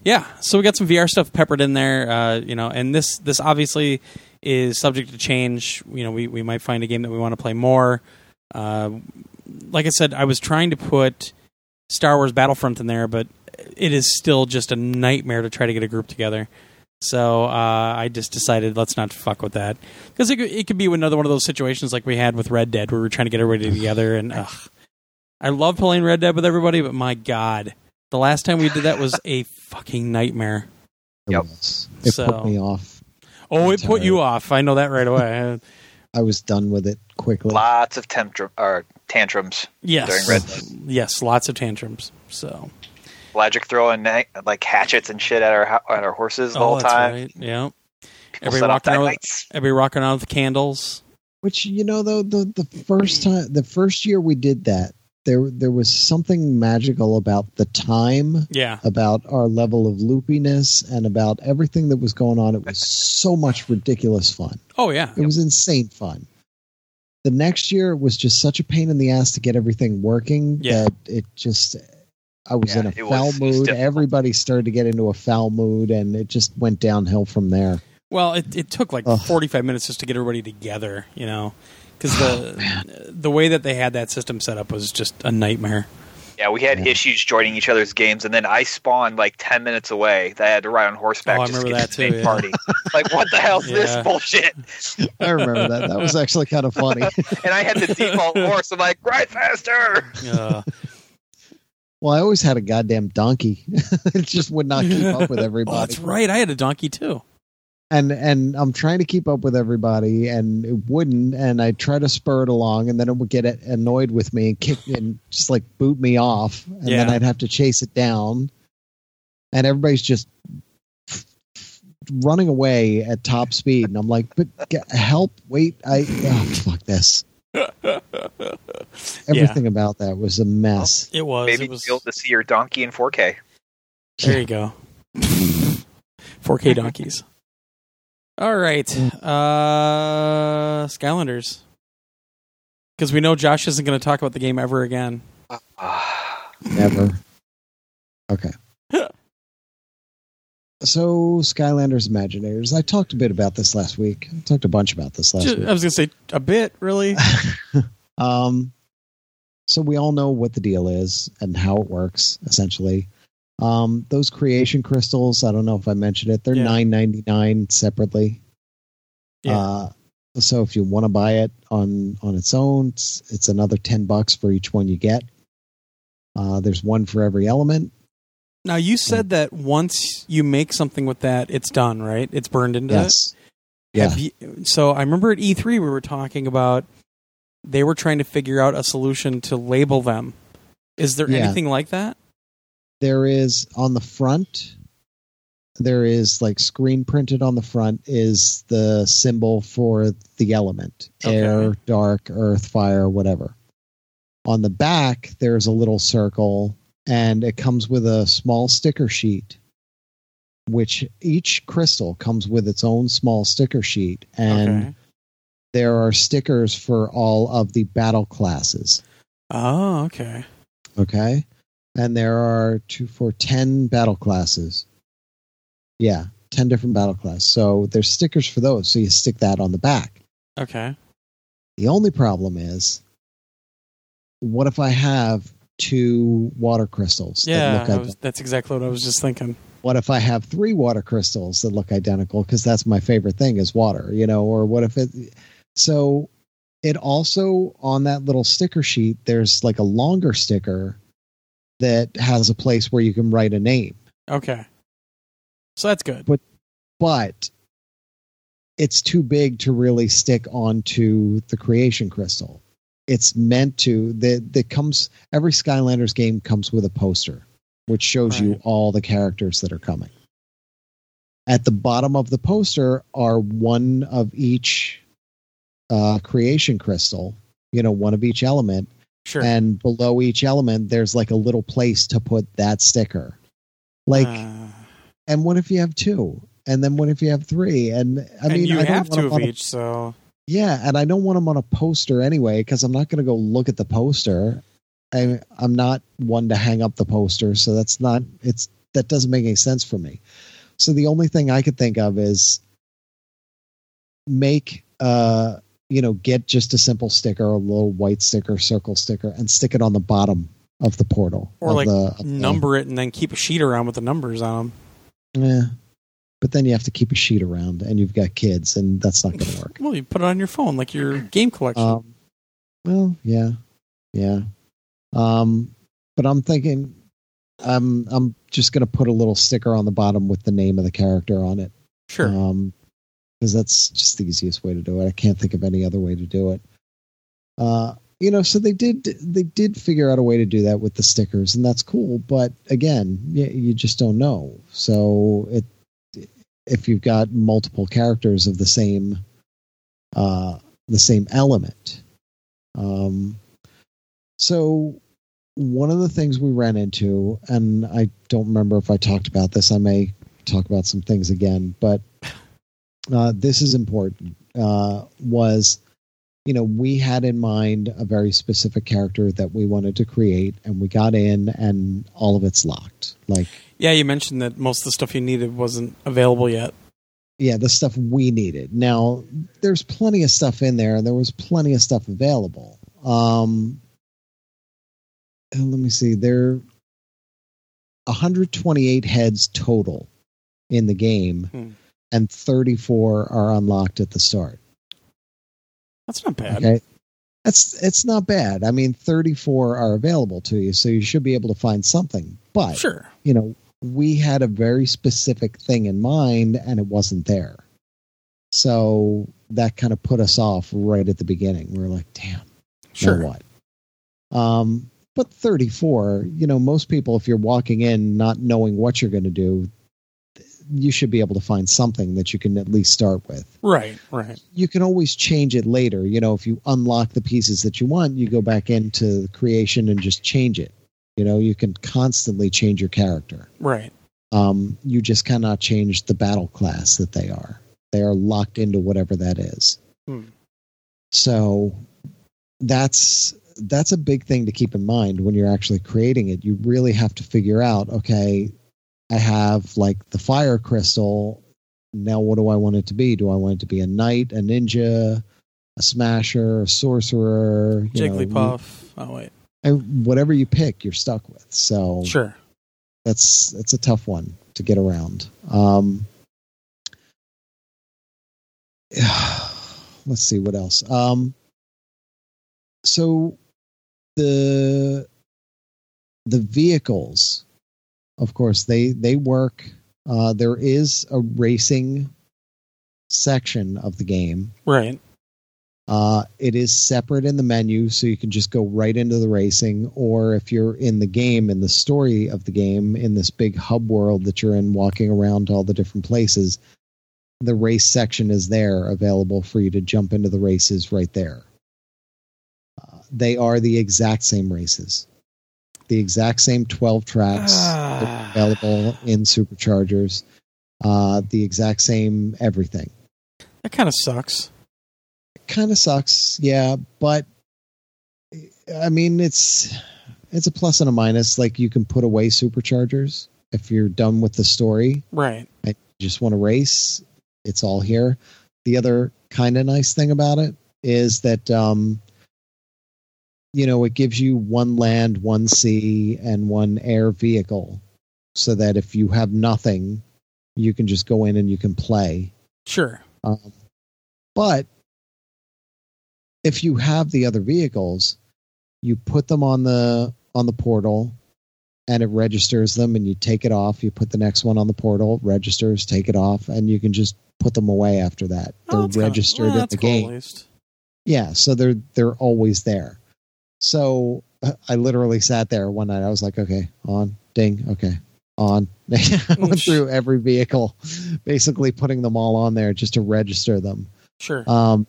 yeah, so we got some VR stuff peppered in there, uh, you know, and this this obviously is subject to change. You know, we we might find a game that we want to play more. Uh, like I said, I was trying to put Star Wars Battlefront in there, but it is still just a nightmare to try to get a group together. So uh, I just decided let's not fuck with that because it, could- it could be another one of those situations like we had with Red Dead, where we were trying to get everybody together. And ugh, I love playing Red Dead with everybody, but my god, the last time we did that was a fucking nightmare. Yep. It So- put me off. Oh, I'm it put you off. I know that right away. I was done with it quickly. Lots of tantrum, or tantrums. yes, During Red Dead. yes, lots of tantrums. So Logic throwing na- like hatchets and shit at our at our horses the oh, whole that's time. right. Yeah, People Every set off walking around with- dynamites. everybody rocking around with candles. Which you know, though the the first time, the first year we did that, there there was something magical about the time, Yeah, about our level of loopiness, and about everything that was going on. It was so much ridiculous fun. oh yeah, It was insane fun. The next year was just such a pain in the ass to get everything working Yeah. that it just I was Yeah, in a foul was mood. Everybody started to get into a foul mood and it just went downhill from there. Well, it, it took like Ugh. 45 minutes just to get everybody together, you know, because Oh, the the way that they had that system set up was just a nightmare. Yeah, we had Yeah. issues joining each other's games, and then I spawned like ten minutes away. That I had to ride on horseback Oh, I just to get to the too, yeah. party. like, what the hell's Yeah. this bullshit? I remember that. That was actually kind of funny. And I had the default horse. I'm like, ride faster. Uh, Well, I always had a goddamn donkey. it just would not keep up with oh, everybody. that's right. I had a donkey too. And and I'm trying to keep up with everybody, and it wouldn't. And I try to spur it along, and then it would get annoyed with me and kick and just like boot me off, and then I'd have to chase it down. And everybody's just running away at top speed, and I'm like, "But get, help! Wait! I oh, fuck this." Everything about that was a mess. It was. Maybe it was. you'll be able to see your donkey in 4K. There you go. 4K donkeys. All right. Uh, Skylanders. Because we know Josh isn't going to talk about the game ever again. Never. Okay. So, Skylanders Imaginators. I talked a bit about this last week. I talked a bunch about this last Ju- week. I was going to say a bit, really. Um, so we all know what the deal is and how it works, essentially. Um, those creation crystals, I don't know if I mentioned it, they're Yeah. nine ninety nine separately. Yeah. Uh, so if you want to buy it on on its own, it's, it's another ten bucks for each one you get. Uh, there's one for every element. Now, you said that once you make something with that, it's done, right? It's burned into Yes. it. Yeah. You- so I remember at E3 we were talking about they were trying to figure out a solution to label them. Is there Yeah. anything like that? There is on the front there is like screen printed on the front is the symbol for the element Okay. air dark earth fire whatever on the back there's a little circle and it comes with a small sticker sheet which each crystal comes with its own small sticker sheet and okay. there are stickers for all of the battle classes Oh, okay. okay and there are two for 10 battle classes yeah 10 different battle classes so there's stickers for those so you stick that on the back Okay. the only problem is what if i have two water crystals that Yeah, look I was, that's exactly what I was just thinking. what if I have three water crystals that look identical? Because that's my favorite thing is water, you know. Or what if it? So it also on that little sticker sheet, there's like a longer sticker that has a place where you can write a name, Okay. So that's good. but but it's too big to really stick onto the creation crystal. It's meant to that that comes every Skylanders game comes with a poster which shows you all the characters that are coming. At the bottom of the poster are one of each uh, creation crystal, you know, one of each element, Sure. and below each element there's like a little place to put that sticker. Like, Uh, and what if you have two? And then what if you have three? And I and mean, you I don't have two of a- each, so yeah, and I don't want them on a poster anyway because I'm not going to go look at the poster. I, I'm not one to hang up the poster, so that's not it's that doesn't make any sense for me. So the only thing I could think of is make uh you know get just a simple sticker, a little white sticker, circle sticker, and stick it on the bottom of the portal Or like the, of the- number it and then keep a sheet around with the numbers on them. Yeah, but then you have to keep a sheet around, and you've got kids, and that's not going to work. Well, you put it on your phone like your game collection. Um, well, yeah, yeah. Um, but I'm thinking, I'm I'm just gonna put a little sticker on the bottom with the name of the character on it. sure. Um, because that's just the easiest way to do it. I can't think of any other way to do it. Uh, you know, so they did they did figure out a way to do that with the stickers, and that's cool. But again, you, you just don't know. So it if you've got multiple characters of the same uh, the same element. Um, so one of the things we ran into, and I don't remember if I talked about this. I may talk about some things again, but uh, this is important. Uh, was you know we had in mind a very specific character that we wanted to create, and we got in, and all of it's locked. Like yeah, you mentioned that most of the stuff you needed wasn't available yet. yeah, the stuff we needed. Now, there's plenty of stuff in there, and there was plenty of stuff available. Um, and let me see, there're 128 heads total in the game, Hmm. And 34 are unlocked at the start. That's not bad. Okay. That's it's not bad. I mean, 34 are available to you, so you should be able to find something. But Sure. you know, we had a very specific thing in mind and it wasn't there. So that kind of put us off right at the beginning. We are like, damn, Sure. what? Um, but 34, you know, most people, if you're walking in not knowing what you're going to do, you should be able to find something that you can at least start with. Right. Right. You can always change it later. You know, if you unlock the pieces that you want, you go back into creation and just change it. You know, you can constantly change your character. Right. Um, you just cannot change the battle class that they are. They are locked into whatever that is. Hmm. So that's that's a big thing to keep in mind when you're actually creating it. You really have to figure out, okay, I have like the fire crystal. Now what do I want it to be? Do I want it to be a knight, a ninja, a smasher, a sorcerer, know, Jigglypuff. oh wait. and whatever you pick, you're stuck with. So Sure. that's that's a tough one to get around. Um, let's see what else. Um, so the the vehicles, of course, they they work. Uh, there is a racing section of the game. Right. Uh, it is separate in the menu, so you can just go right into the racing. Or if you're in the game, in the story of the game, in this big hub world that you're in, walking around to all the different places, the race section is there available for you to jump into the races right there. Uh, they are the exact same races. The exact same 12 tracks Ah. available in superchargers uh, the exact same everything That kind of sucks. kind of sucks yeah but i mean it's it's a plus and a minus like you can put away superchargers if you're done with the story Right. I just want to race. It's all here. The other kind of nice thing about it is that, um, you know, it gives you one land, one sea, and one air vehicle so that if you have nothing, you can just go in and you can play. Sure. Um, but if you have the other vehicles, you put them on the on the portal and it registers them and you take it off, you put the next one on the portal, registers, take it off, and you can just put them away after that. Oh, They're that's kinda- registered well, in the cool, game. At. Yeah, so they're they're always there. So I literally sat there one night. I was like, okay, on, ding, okay, on. I went through every vehicle, basically putting them all on there just to register them. Sure. Um,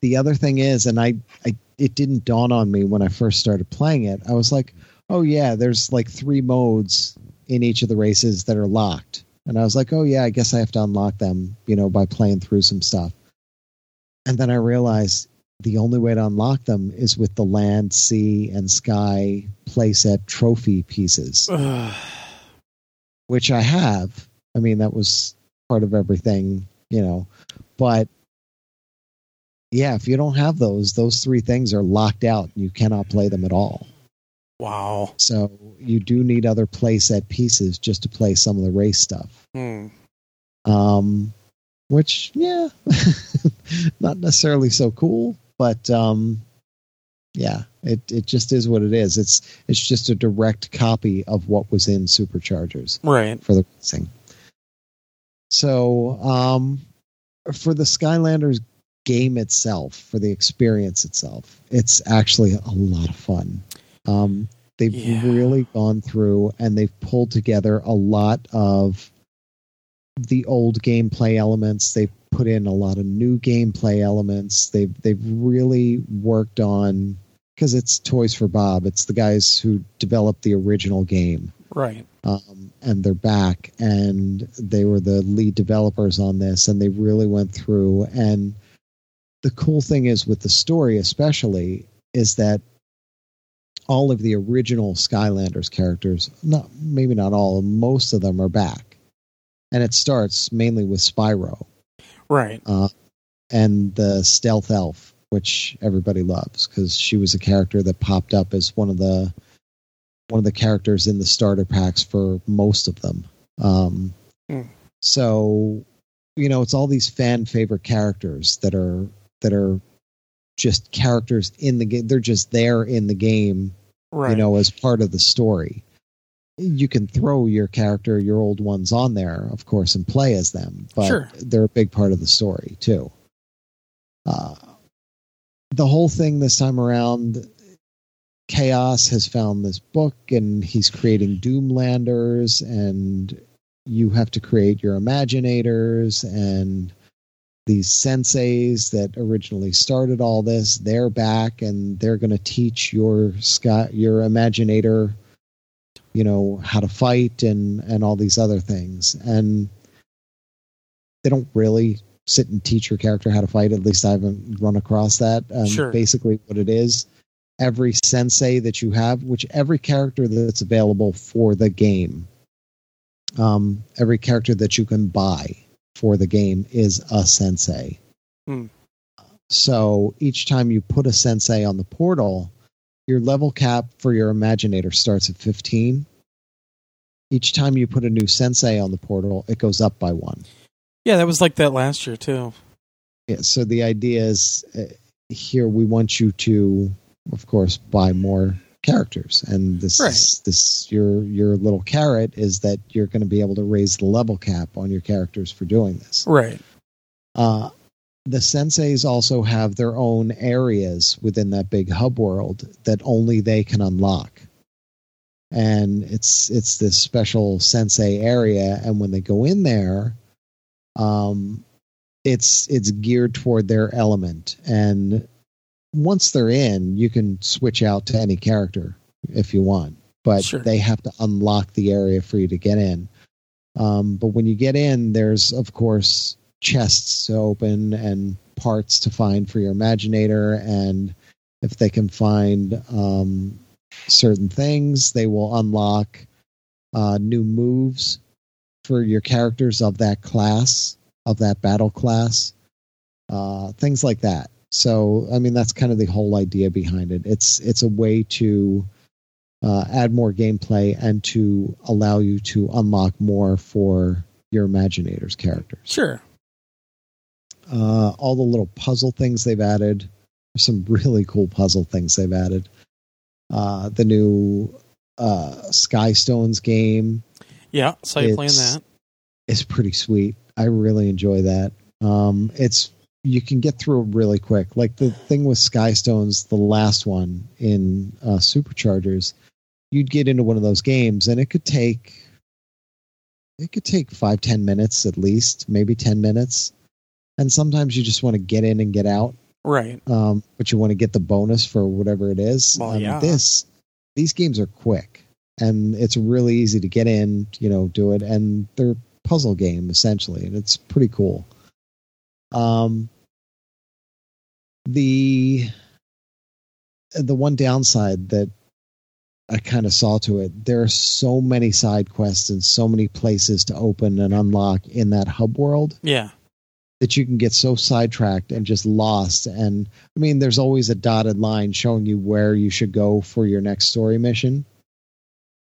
the other thing is, and I, I, it didn't dawn on me when I first started playing it. I was like, oh yeah, there's like three modes in each of the races that are locked, and I was like, oh yeah, I guess I have to unlock them, you know, by playing through some stuff. And then I realized the only way to unlock them is with the land, sea, and sky playset trophy pieces which I have. I mean, that was part of everything, you know. But yeah, if you don't have those, those three things are locked out. You cannot play them at all. wow. So you do need other playset pieces just to play some of the race stuff. Hmm. Um, which, yeah, not necessarily so cool, but um, yeah, it it just is what it is. It's it's just a direct copy of what was in Superchargers. Right. for the racing. So, um, for the Skylanders game itself, for the experience itself, it's actually a lot of fun. Um, they've Yeah. really gone through and they've pulled together a lot of the old gameplay elements. They've put in a lot of new gameplay elements. They've they've really worked on because it's Toys for Bob. It's the guys who developed the original game Right. um, and they're back and they were the lead developers on this and they really went through and the cool thing is with the story especially is that all of the original skylanders characters not maybe not all most of them are back and it starts mainly with spyro Right. uh, and the stealth elf, which everybody loves because she was a character that popped up as one of the one of the characters in the starter packs for most of them. Um, Hmm. So, you know, it's all these fan favorite characters that are that are just characters in the game. They're just there in the game Right. you know, as part of the story. You can throw your character, your old ones on there, of course, and play as them, but Sure. they're a big part of the story too. Uh, the whole thing this time around, Chaos has found this book and he's creating Doomlanders, and you have to create your Imaginators and these senseis that originally started all this they're back and they're going to teach your Scott, your imaginator you know how to fight and and all these other things and they don't really sit and teach your character how to fight at least i haven't run across that um, Sure. basically what it is every sensei that you have which every character that's available for the game um, every character that you can buy for the game is a sensei. Hmm. So each time you put a sensei on the portal, your level cap for your Imaginator starts at 15. Each time you put a new sensei on the portal, it goes up by one. Yeah, that was like that last year too. Yeah, so the idea is uh, here we want you to, of course, buy more characters, and this Right. is, this your your little carrot is that you're going to be able to raise the level cap on your characters for doing this. Right. Uh, the senseis also have their own areas within that big hub world that only they can unlock. And it's it's this special sensei area, and when they go in there, um, it's it's geared toward their element. And once they're in, you can switch out to any character if you want, but Sure. they have to unlock the area for you to get in. Um, but when you get in, there's of course chests to open and parts to find for your Imaginator, and if they can find um, certain things, they will unlock uh, new moves for your characters of that class, of that battle class, uh, things like that. So, I mean, that's kind of the whole idea behind it. It's it's a way to uh, add more gameplay and to allow you to unlock more for your Imaginators characters. Sure. Uh, all the little puzzle things they've added. Some really cool puzzle things they've added. Uh, the new uh, Sky Stones game Yeah. so you playing that. It's- pretty sweet. I really enjoy that. Um, it's you can get through it really quick. Like the thing with Sky Stones, the last one in uh, Superchargers, you'd get into one of those games and it could take it could take five ten minutes at least, maybe ten minutes. And sometimes you just want to get in and get out, Right. um, but you want to get the bonus for whatever it is. Well, Um, yeah. This these games are quick and it's really easy to get in, you know, do it, and they're puzzle game essentially, and it's pretty cool. Um, the the one downside that I kind of saw to it, there are so many side quests and so many places to open and unlock in that hub world Yeah. That you can get so sidetracked and just lost. And I mean, there's always a dotted line showing you where you should go for your next story mission.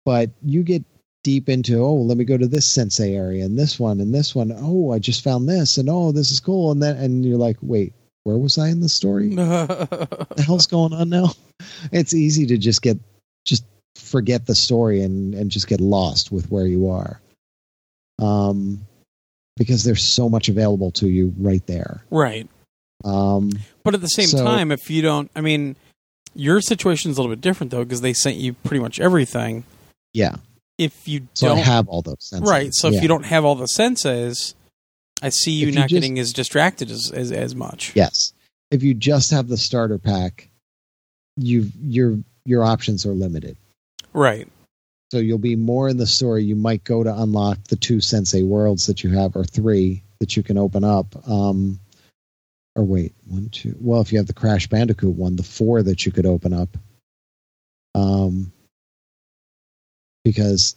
But you get deep into, oh, let me go to this sensei area and this one and this one. Oh, I just found this and oh, this is cool. And then, and you're like, wait, where was I in the story? What the hell's going on now? It's easy to just get, just forget the story and, and just get lost with where you are. Um, because there's so much available to you right there. right. Um, But at the same So- time, if you don't, I mean, your situation is a little bit different though because they sent you pretty much everything. yeah. If you So don't, have all those senseis. right. So Yeah. if you don't have all the senseis, I see you If you not just- getting as distracted as as, as much. yes, if you just have the starter pack, you your your options are limited. Right. So you'll be more in the story. You might go to unlock the two sensei worlds that you have, or three that you can open up. Um, or wait, one, two. Well, if you have the Crash Bandicoot one, the four that you could open up. Um, because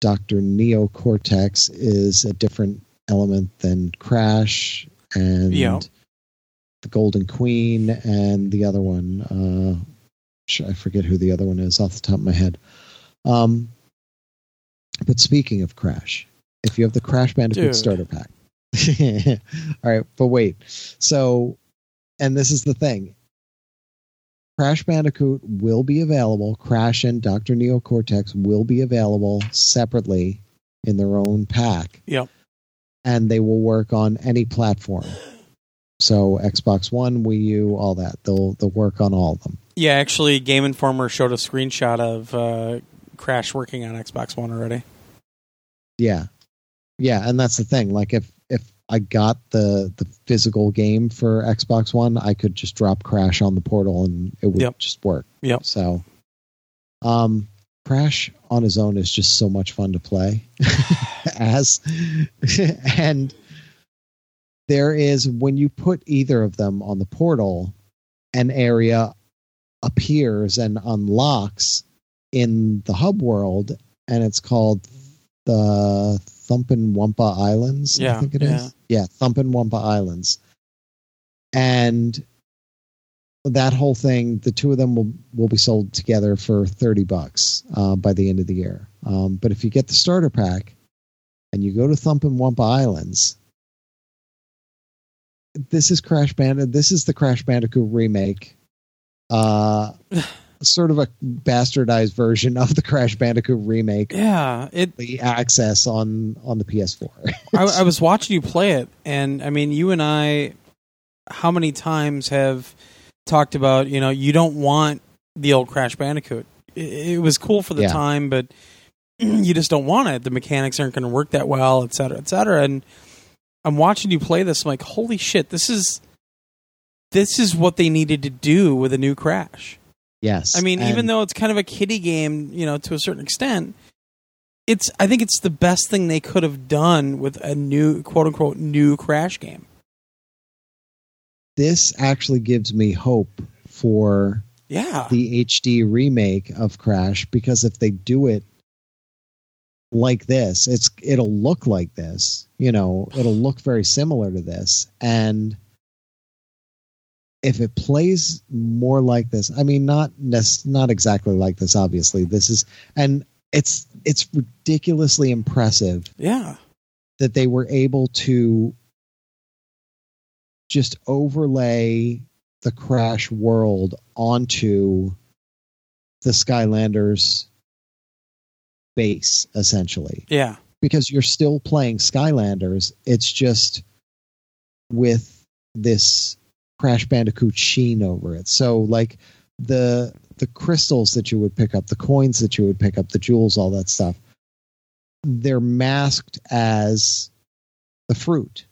Doctor Neo Cortex is a different element than Crash and Yeah. the Golden Queen and the other one. Uh, I forget who the other one is off the top of my head. Um, but speaking of Crash, if you have the Crash Bandicoot Dude. starter pack, all right. But wait, so, and this is the thing. Crash Bandicoot will be available. Crash and Dr. Neo Cortex will be available separately in their own pack. Yep. And they will work on any platform. So Xbox One, Wii U, all that. They'll they'll work on all of them. Yeah. Actually, Game Informer showed a screenshot of uh, Crash working on Xbox One already. Yeah. Yeah, and that's the thing. Like if if I got the the physical game for Xbox One, I could just drop Crash on the portal and it would Yep. just work. Yep. So um Crash on his own is just so much fun to play as and there is when you put either of them on the portal an area appears and unlocks in the hub world and it's called the Thumpin' Wumpa Islands. Yeah, I think it is. yeah. Yeah, Thumpin' Wumpa Islands. And that whole thing, the two of them will, will be sold together for 30 bucks uh, by the end of the year. Um, but if you get the starter pack and you go to Thumpin' Wumpa Islands, this is Crash Bandicoot. This is the Crash Bandicoot remake. Uh, sort of a bastardized version of the Crash Bandicoot remake Yeah. It. the access on on the PS4. I, I was watching you play it, and I mean, you and I, how many times have talked about you know you don't want the old Crash Bandicoot. It, it was cool for the Yeah. time, but you just don't want it. The mechanics aren't going to work that well, et cetera, et cetera. And I'm watching you play this. I'm like, holy shit, this is this is what they needed to do with a new Crash. Yes. I mean, even though it's kind of a kiddie game, you know, to a certain extent, it's I think it's the best thing they could have done with a new quote unquote new Crash game. this actually gives me hope for Yeah. the HD remake of Crash because if they do it like this, it's it'll look like this. You know, it'll look very similar to this, and if it plays more like this, I mean, not not exactly like this. Obviously, this is and it's it's ridiculously impressive yeah. that they were able to just overlay the crash world onto the skylanders base essentially Yeah. because you're still playing skylanders it's just with this crash bandicoot sheen over it. So like the the crystals that you would pick up the coins that you would pick up the jewels all that stuff they're masked as the fruit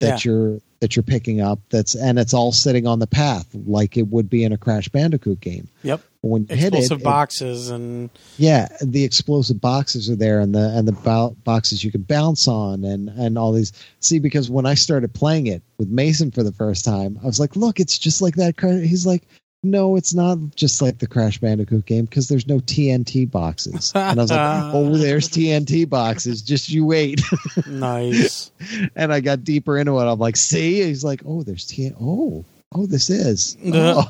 that you're that you're picking up that's and it's all sitting on the path like it would be in a crash bandicoot game. Yep. When you hit it, Explosive it boxes and yeah the explosive boxes are there and the and the bo- boxes you can bounce on and and all these. See because when i started playing it with mason for the first time i was like look it's just like that he's like no it's not just like the crash bandicoot game because there's no tnt boxes. And i was like oh there's tnt boxes just you wait. Nice. and i got deeper into it. I'm like see? He's like oh there's tnt oh oh this is Yeah.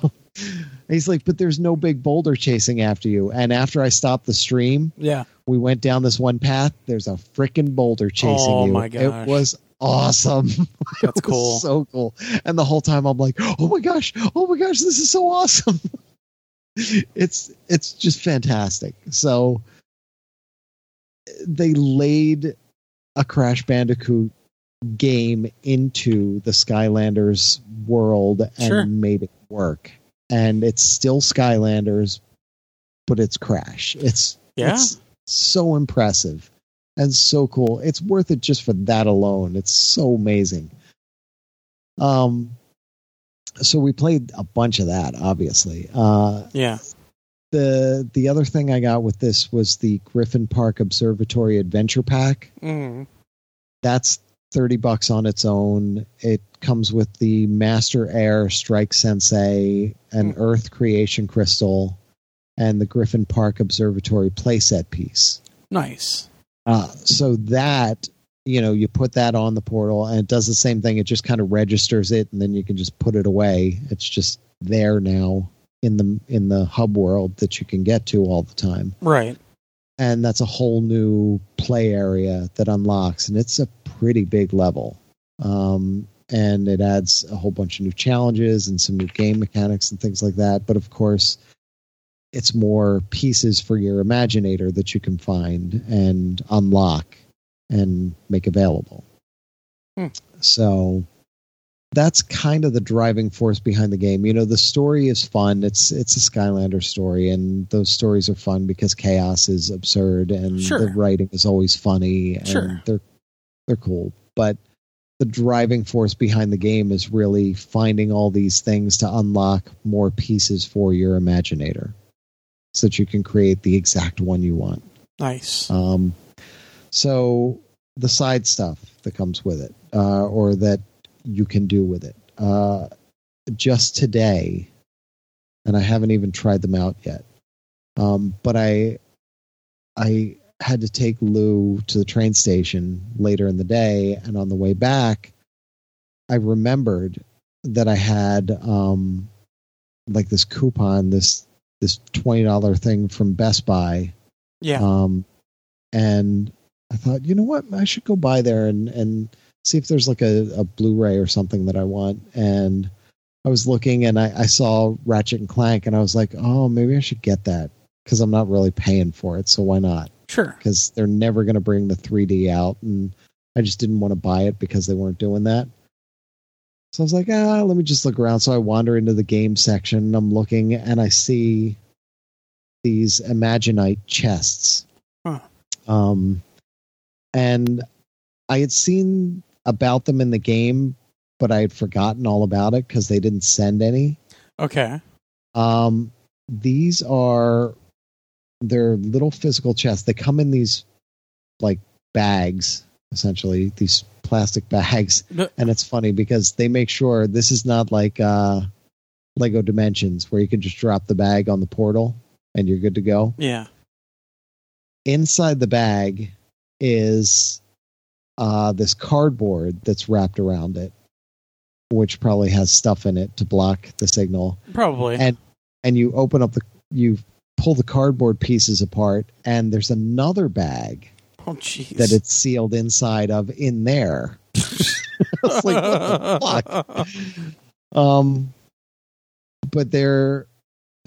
Oh. he's like but there's no big boulder chasing after you and after i stopped the stream Yeah. we went down this one path. There's a freaking boulder chasing Oh, you. my gosh. It was awesome. That's It was cool. So cool. And the whole time I'm like, oh my gosh, oh my gosh, this is so awesome. it's it's just fantastic. So they laid a Crash Bandicoot game into the Skylanders world and Sure. made it work. And it's still Skylanders, but it's Crash. It's Yeah. it's so impressive and so cool. It's worth it just for that alone. It's so amazing. Um so we played a bunch of that obviously. Uh Yeah. the the other thing I got with this was the Griffin Park Observatory Adventure Pack. Mm. That's 30 bucks on its own. It comes with the Master Air Strike Sensei, an Hmm. Earth Creation Crystal, and the Griffin Park Observatory playset piece. Nice. Uh, so that you know you put that on the portal and it does the same thing it just kind of registers it and then you can just put it away it's just there now in the in the hub world that you can get to all the time Right. And that's a whole new play area that unlocks and it's a pretty big level. Um, and it adds a whole bunch of new challenges and some new game mechanics and things like that. But of course it's more pieces for your imaginator that you can find and unlock and make available. Hmm. so that's kind of the driving force behind the game. You know, the story is fun. It's it's a Skylander story, and those stories are fun because chaos is absurd and Sure. the writing is always funny and Sure. they're they're cool. But the driving force behind the game is really finding all these things to unlock more pieces for your imaginator, so that you can create the exact one you want. Nice. Um, so the side stuff that comes with it, uh, or that you can do with it. Uh, just today, and I haven't even tried them out yet. Um, but I, I had to take Lou to the train station later in the day, and on the way back, I remembered that I had um, like this coupon, this this twenty dollar thing from Best Buy yeah. um, and I thought, you know what, I should go by there and and see if there's like a, a Blu-ray or something that I want. And I was looking and I, I saw Ratchet and Clank, and I was like, oh, maybe I should get that because I'm not really paying for it, so why not? sure. Because they're never going to bring the 3D out, and I just didn't want to buy it because they weren't doing that. So I was like, ah, let me just look around. So I wander into the game section, and I'm looking, and I see these Imaginite chests. Huh. Um, and I had seen about them in the game, but I had forgotten all about it because they didn't send any. Okay. Um, these are they're little physical chests. They come in these like bags, essentially these plastic bags, But- and it's funny because they make sure this is not like uh, Lego Dimensions where you can just drop the bag on the portal and you're good to go. Yeah. Inside the bag is uh, this cardboard that's wrapped around it, which probably has stuff in it to block the signal. Probably. And and you open up the you pull the cardboard pieces apart, and there's another bag oh, jeez. that it's sealed inside of in there. It's like, what the fuck? Um, but they're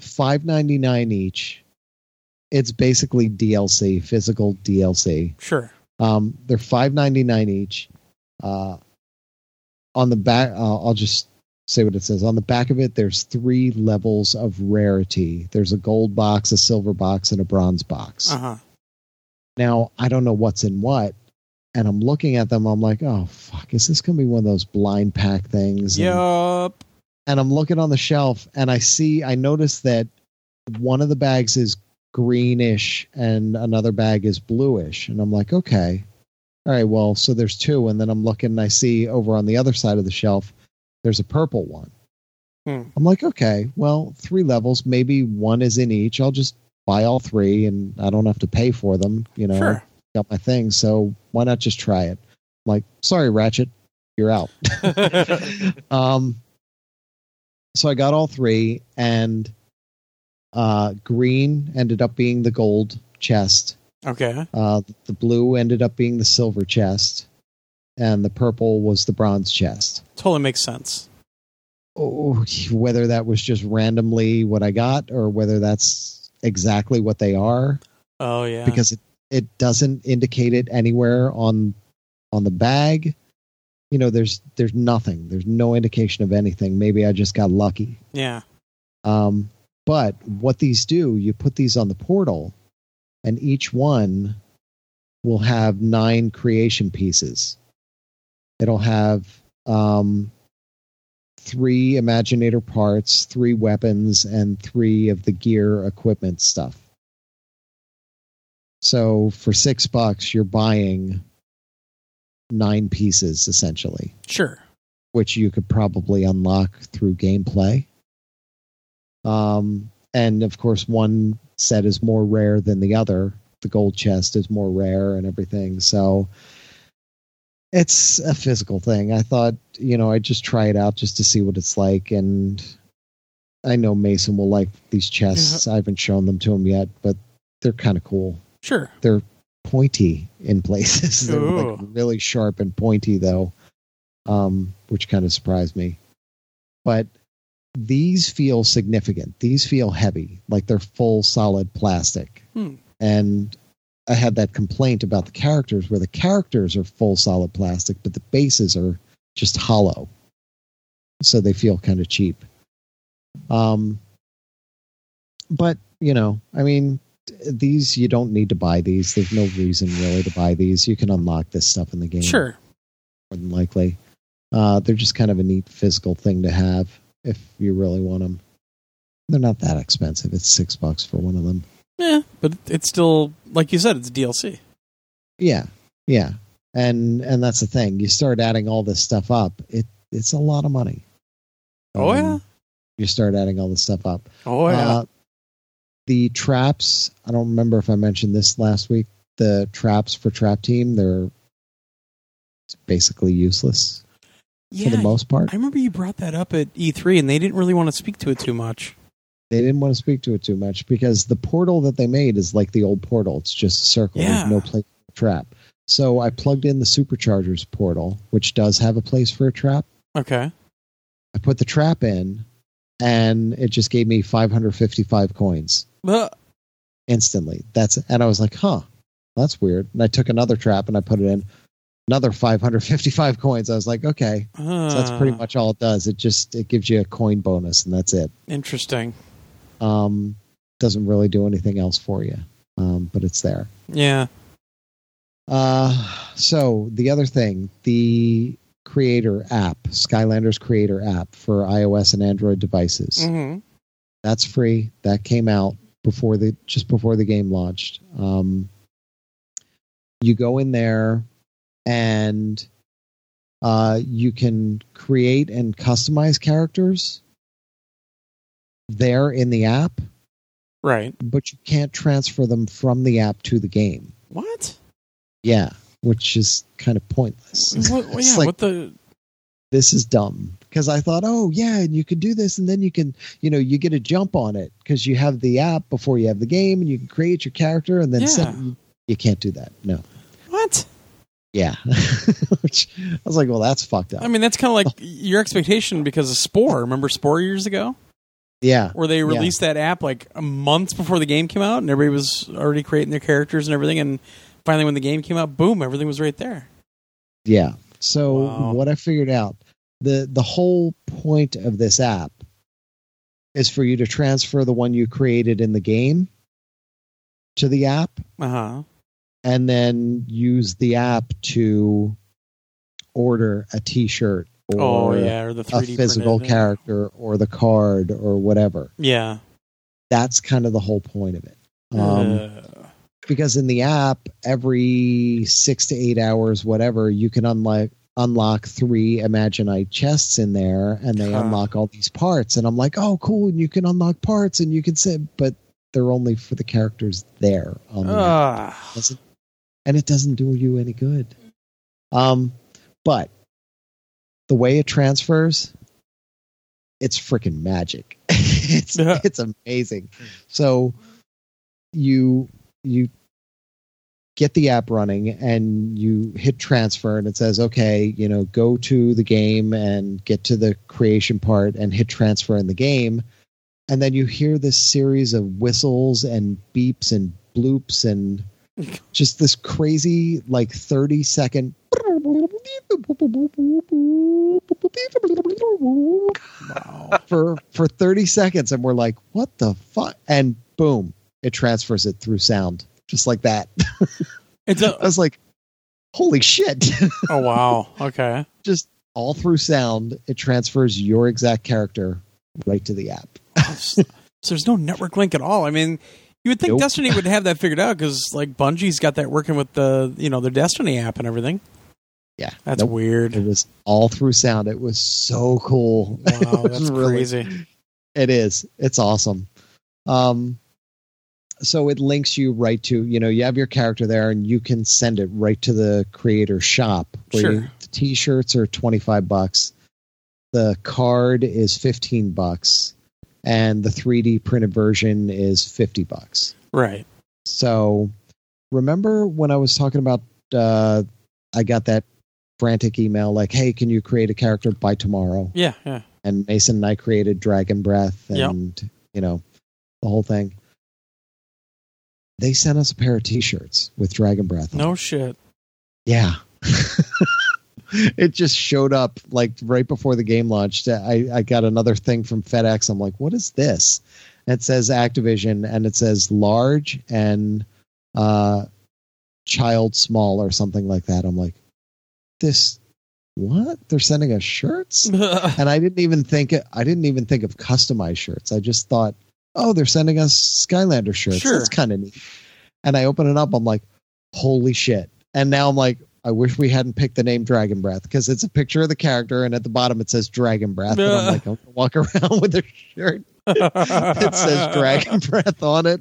five ninety nine each. It's basically DLC, physical DLC. Sure. Um, they're five ninety nine each. Uh, on the back, uh, I'll just say what it says. On the back of it, there's three levels of rarity. There's a gold box, a silver box, and a bronze box. Uh huh. Now I don't know what's in what, and I'm looking at them. I'm like, oh fuck, is this gonna be one of those blind pack things? And- Yup. and I'm looking on the shelf and I see I notice that one of the bags is greenish and another bag is bluish. And I'm like okay. All right well so there's two. And then I'm looking and I see over on the other side of the shelf there's a purple one. Hmm. I'm like okay well three levels maybe one is in each. I'll just buy all three and I don't have to pay for them you know. Sure. got my thing so why not just try it? I'm like sorry Ratchet you're out. Um, so I got all three, and uh, green ended up being the gold chest. okay. Uh, the blue ended up being the silver chest, and the purple was the bronze chest. Totally makes sense. Oh, whether that was just randomly what I got, or whether that's exactly what they are, Oh yeah. because it, it doesn't indicate it anywhere on on the bag. You know, there's there's nothing. There's no indication of anything. Maybe I just got lucky. yeah. Um, but what these do, you put these on the portal, and each one will have nine creation pieces. It'll have um, three Imaginator parts, three weapons, and three of the gear equipment stuff. So for six bucks, you're buying nine pieces essentially Sure. which you could probably unlock through gameplay. Um, and of course, one set is more rare than the other. The gold chest is more rare and everything. So it's a physical thing. I thought, you know, I'd just try it out just to see what it's like. And I know Mason will like these chests. I haven't shown them to him yet, but they're kind of cool Sure. They're pointy in places. They're like really sharp and pointy though, um, which kind of surprised me. But these feel significant. These feel heavy, like they're full solid plastic. Hmm. And I had that complaint about the characters where the characters are full solid plastic, but the bases are just hollow. So they feel kind of cheap. Um, but, you know, I mean, these you don't need to buy these. There's no reason really to buy these. You can unlock this stuff in the game Sure. more than likely. Uh, they're just kind of a neat physical thing to have if you really want them. They're not that expensive. It's six bucks for one of them. Yeah, but it's still like you said, it's DLC. Yeah, yeah, and and that's the thing. You start adding all this stuff up. It it's a lot of money. Oh Um, yeah. You start adding all this stuff up. Oh yeah. Uh, the traps. I don't remember if I mentioned this last week. The traps for Trap Team. They're basically useless yeah. for the most part. I remember you brought that up at E3, and they didn't really want to speak to it too much. they didn't want to speak to it too much because the portal that they made is like the old portal. It's just a circle. Yeah. There's no place for a trap. So I plugged in the superchargers portal, which does have a place for a trap. Okay. I put the trap in, and it just gave me 555 coins But instantly. That's and I was like, huh, that's weird. And I took another trap and I put it in. Another 555 coins. I was like, okay, so that's pretty uh, much all it does. It just it gives you a coin bonus, and that's it. interesting. Um, doesn't really do anything else for you, um, but it's there. Yeah. Uh, so the other thing, the creator app, Skylanders creator app for iOS and Android devices. hmm That's free. That came out before the just before the game launched. Um, you go in there and uh, you can create and customize characters there in the app, Right. but you can't transfer them from the app to the game. What? Yeah, which is kind of pointless. What, well, yeah. like- what the? this is dumb because I thought, oh yeah, and you can do this, and then you can, you know, you get a jump on it because you have the app before you have the game, and you can create your character, and then Yeah. send, you, you can't do that. No, What? Yeah, which I was like, well, that's fucked up. I mean, that's kind of like your expectation because of Spore. Remember Spore years ago, yeah, where they released that app like a months before the game came out, and everybody was already creating their characters and everything. And finally, when the game came out, boom, everything was right there. yeah. So Wow. what I figured out the the whole point of this app is for you to transfer the one you created in the game to the app Uh huh. And then use the app to order a t-shirt or Oh yeah, or the a 3D physical printed. character or the card or whatever Yeah. that's kind of the whole point of it um, Uh, because in the app every six to eight hours whatever you can unlock unlock three imaginite chests in there and they Huh. unlock all these parts and i'm like oh cool and you can unlock parts and you can say but they're only for the characters there on the ah. doesn't and it doesn't do you any good. Um but the way it transfers it's freaking magic. It's it's amazing. So you you get the app running and you hit transfer and it says okay you know go to the game and get to the creation part and hit transfer in the game. And then you hear this series of whistles and beeps and bloops and just this crazy like 30 second Wow. for for 30 seconds and we're like what the fuck and boom it transfers it through sound just like that It's i a, was like holy shit oh wow. Okay. just all through sound it transfers your exact character right to the app so there's no network link at all. I mean, you would think Nope. Destiny would have that figured out because like Bungie's got that working with the you know their Destiny app and everything. yeah That's Nope. weird. it was all through sound it was so cool Wow, that's really- crazy. It is. It's awesome. Um, so it links you right to you know you have your character there and you can send it right to the creator shop. where Sure. you- the t-shirts are twenty five bucks. The card is fifteen bucks, and the three D printed version is fifty bucks. Right. So remember when I was talking about uh, I got that frantic email like, "Hey, can you create a character by tomorrow?" Yeah. Yeah. and Mason and I created Dragon Breath Yep. and you know the whole thing. They sent us a pair of T-shirts with Dragon Breath. No it. shit. yeah. it just showed up like right before the game launched. I, I got another thing from FedEx. I'm like, what is this? And it says Activision and it says large and uh, child small or something like that. I'm like, this what? They're sending us shirts? and I didn't even think I didn't even think of customized shirts. I just thought, oh, they're sending us Skylander shirts. Sure. That's kind of neat. And I open it up. I'm like, holy shit! And now I'm like, I wish we hadn't picked the name Dragon Breath because it's a picture of the character, and at the bottom it says Dragon Breath. And I'm like, I'm gonna walk around with a shirt that says Dragon Breath on it,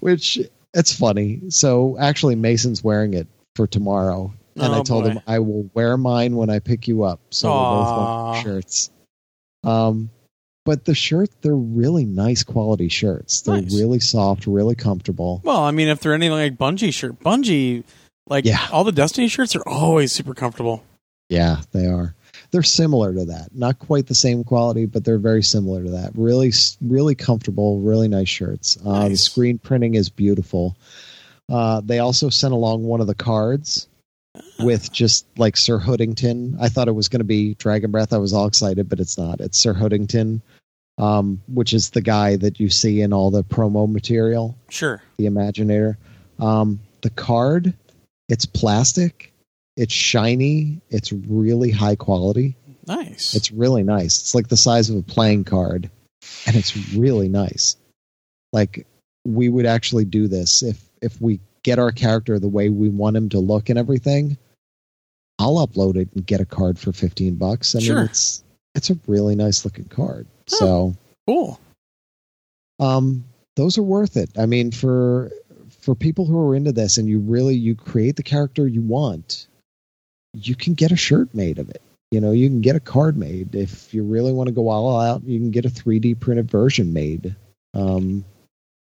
which it's funny. So actually, Mason's wearing it for tomorrow, and I Oh, told boy. him I will wear mine when I pick you up. So we're both Aw. wearing shirts. Um, but the shirt, they're really nice quality shirts. They're Nice. really soft, really comfortable. Well, I mean, if they're anything like Bungie shirt, Bungie, like Yeah. all the Destiny shirts are always super comfortable. Yeah, they are. They're similar to that. Not quite the same quality, but they're very similar to that. Really, really comfortable, really nice shirts. Uh, The screen printing is beautiful. Uh, they also sent along one of the cards with just like Sir Hoodington. I thought it was going to be Dragon Breath. I was all excited, but it's not. It's Sir Hoodington, um, which is the guy that you see in all the promo material Sure. the Imaginator. Um, the card, it's plastic, it's shiny, it's really high quality. Nice. It's really nice. It's like the size of a playing card. and it's really nice. Like we would actually do this if if we get our character the way we want him to look and everything. I'll upload it and get a card for fifteen bucks. I Sure. mean, it's it's a really nice looking card. So Cool. um, those are worth it. I mean, for for people who are into this and you really you create the character you want, you can get a shirt made of it. You know, you can get a card made. If you really want to go all out, you can get a 3D printed version made um,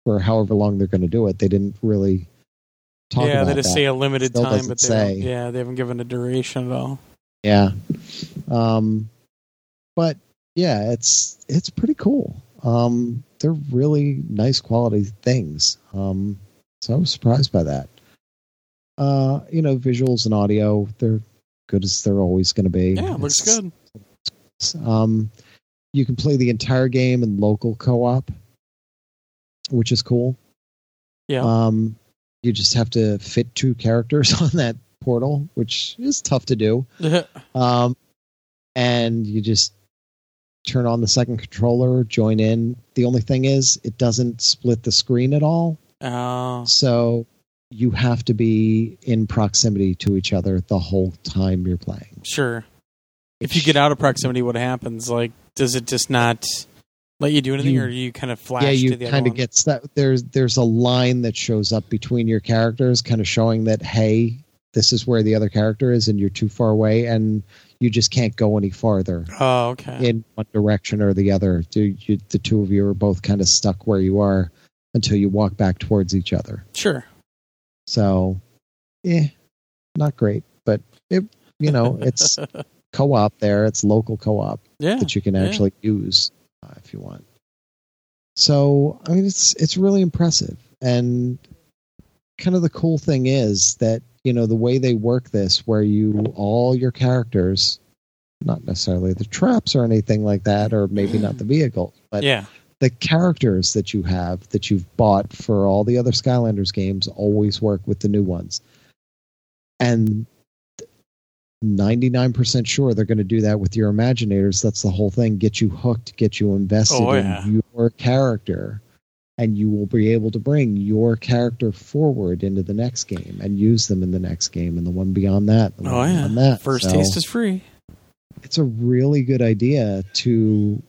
for however long they're going to do it. They didn't really talk about it. yeah, they just that. say a limited Still time, but they say. yeah, they haven't given a duration at all. Yeah. Um, but yeah, it's it's pretty cool. Um, they're really nice quality things. Um, so I was surprised by that. Uh, you know, visuals and audio, they're good as they're always going to be. Yeah, looks It's- good. Um, you can play the entire game in local co-op, which is cool. Yeah. Um, you just have to fit two characters on that portal, which is tough to do. Um, and you just turn on the second controller, join in. The only thing is, it doesn't split the screen at all. Oh, So you have to be in proximity to each other the whole time you're playing. sure. If you get out of proximity, what happens? Like, does it just not let you do anything, You- or do you kind of flash yeah, you to the other kind of one? get that. There's there's a line that shows up between your characters, kind of showing that hey, this is where the other character is, and you're too far away, and you just can't go any farther Oh, okay. in one direction or the other. Do you, the two of you are both kind of stuck where you are until you walk back towards each other. Sure. So, eh, not great, but it you know it's co-op there. It's local co-op Yeah. that you can yeah. actually use uh, if you want. So I mean, it's it's really impressive, and kind of the cool thing is that you know the way they work this, where you all your characters, not necessarily the traps or anything like that, or maybe not the vehicle, but yeah. The characters that you have that you've bought for all the other Skylanders games always work with the new ones. And 99% sure they're going to do that with your Imaginators. That's the whole thing. Get you hooked, get you invested Oh, yeah. in your character. And you will be able to bring your character forward into the next game and use them in the next game and the one beyond that. Oh yeah. that. First So- taste is free. it's a really good idea to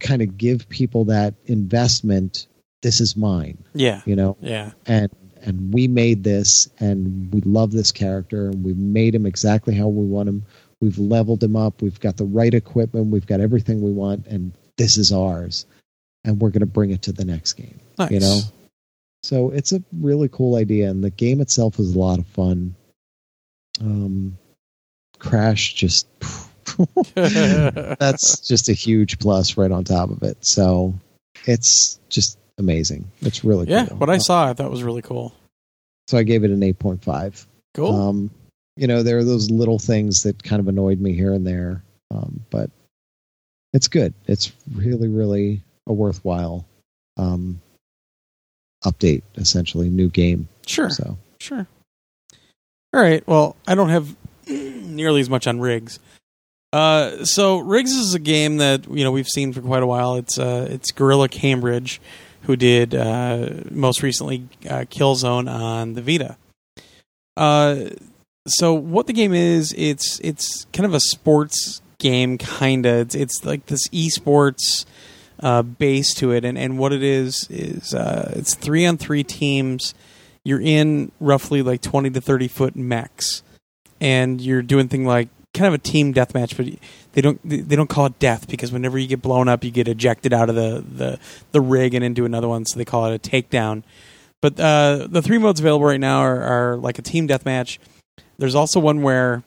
kind of give people that investment this is mine. Yeah. you know? Yeah. and and we made this and we love this character and we made him exactly how we want him. We've leveled him up. We've got the right equipment. We've got everything we want and this is ours. And we're going to bring it to the next game. Nice. you know? So it's a really cool idea and the game itself is a lot of fun. Um crash just that's just a huge plus right on top of it. So it's just amazing. It's really yeah. cool. What I saw, I thought was really cool. So I gave it an eight point five. Cool. Um, you know, there are those little things that kind of annoyed me here and there, um, but it's good. It's really, really a worthwhile um, update. Essentially, new game. sure. So Sure. All right. Well, I don't have nearly as much on RIGS. Uh, so RIGS is a game that you know we've seen for quite a while. It's uh, it's Guerrilla Cambridge, who did uh, most recently uh, Killzone on the Vita. Uh, so what the game is, it's it's kind of a sports game, kinda. It's it's like this esports base to it, and and what it is is it's three on three teams you're in roughly like 20 to 30 foot mechs and you're doing thing like kind of a team deathmatch but they don't they don't call it death because whenever you get blown up you get ejected out of the the, the rig and into another one. So they call it a takedown. But uh, the three modes available right now are, are like a team deathmatch. There's also one where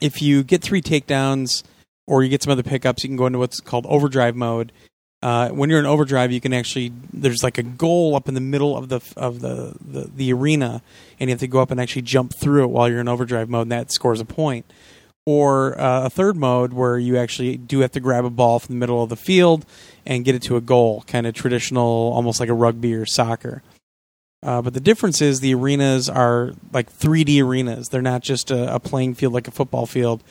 if you get three takedowns or you get some other pickups you can go into what's called overdrive mode. Uh, when you're in overdrive, you can actually there's like a goal up in the middle of the of the, the the arena, and you have to go up and actually jump through it while you're in overdrive mode, and that scores a point. Or uh, a third mode where you actually do have to grab a ball from the middle of the field and get it to a goal, kind of traditional, almost like a rugby or soccer. Uh, but the difference is the arenas are like 3D arenas. They're not just a, a playing field like a football field.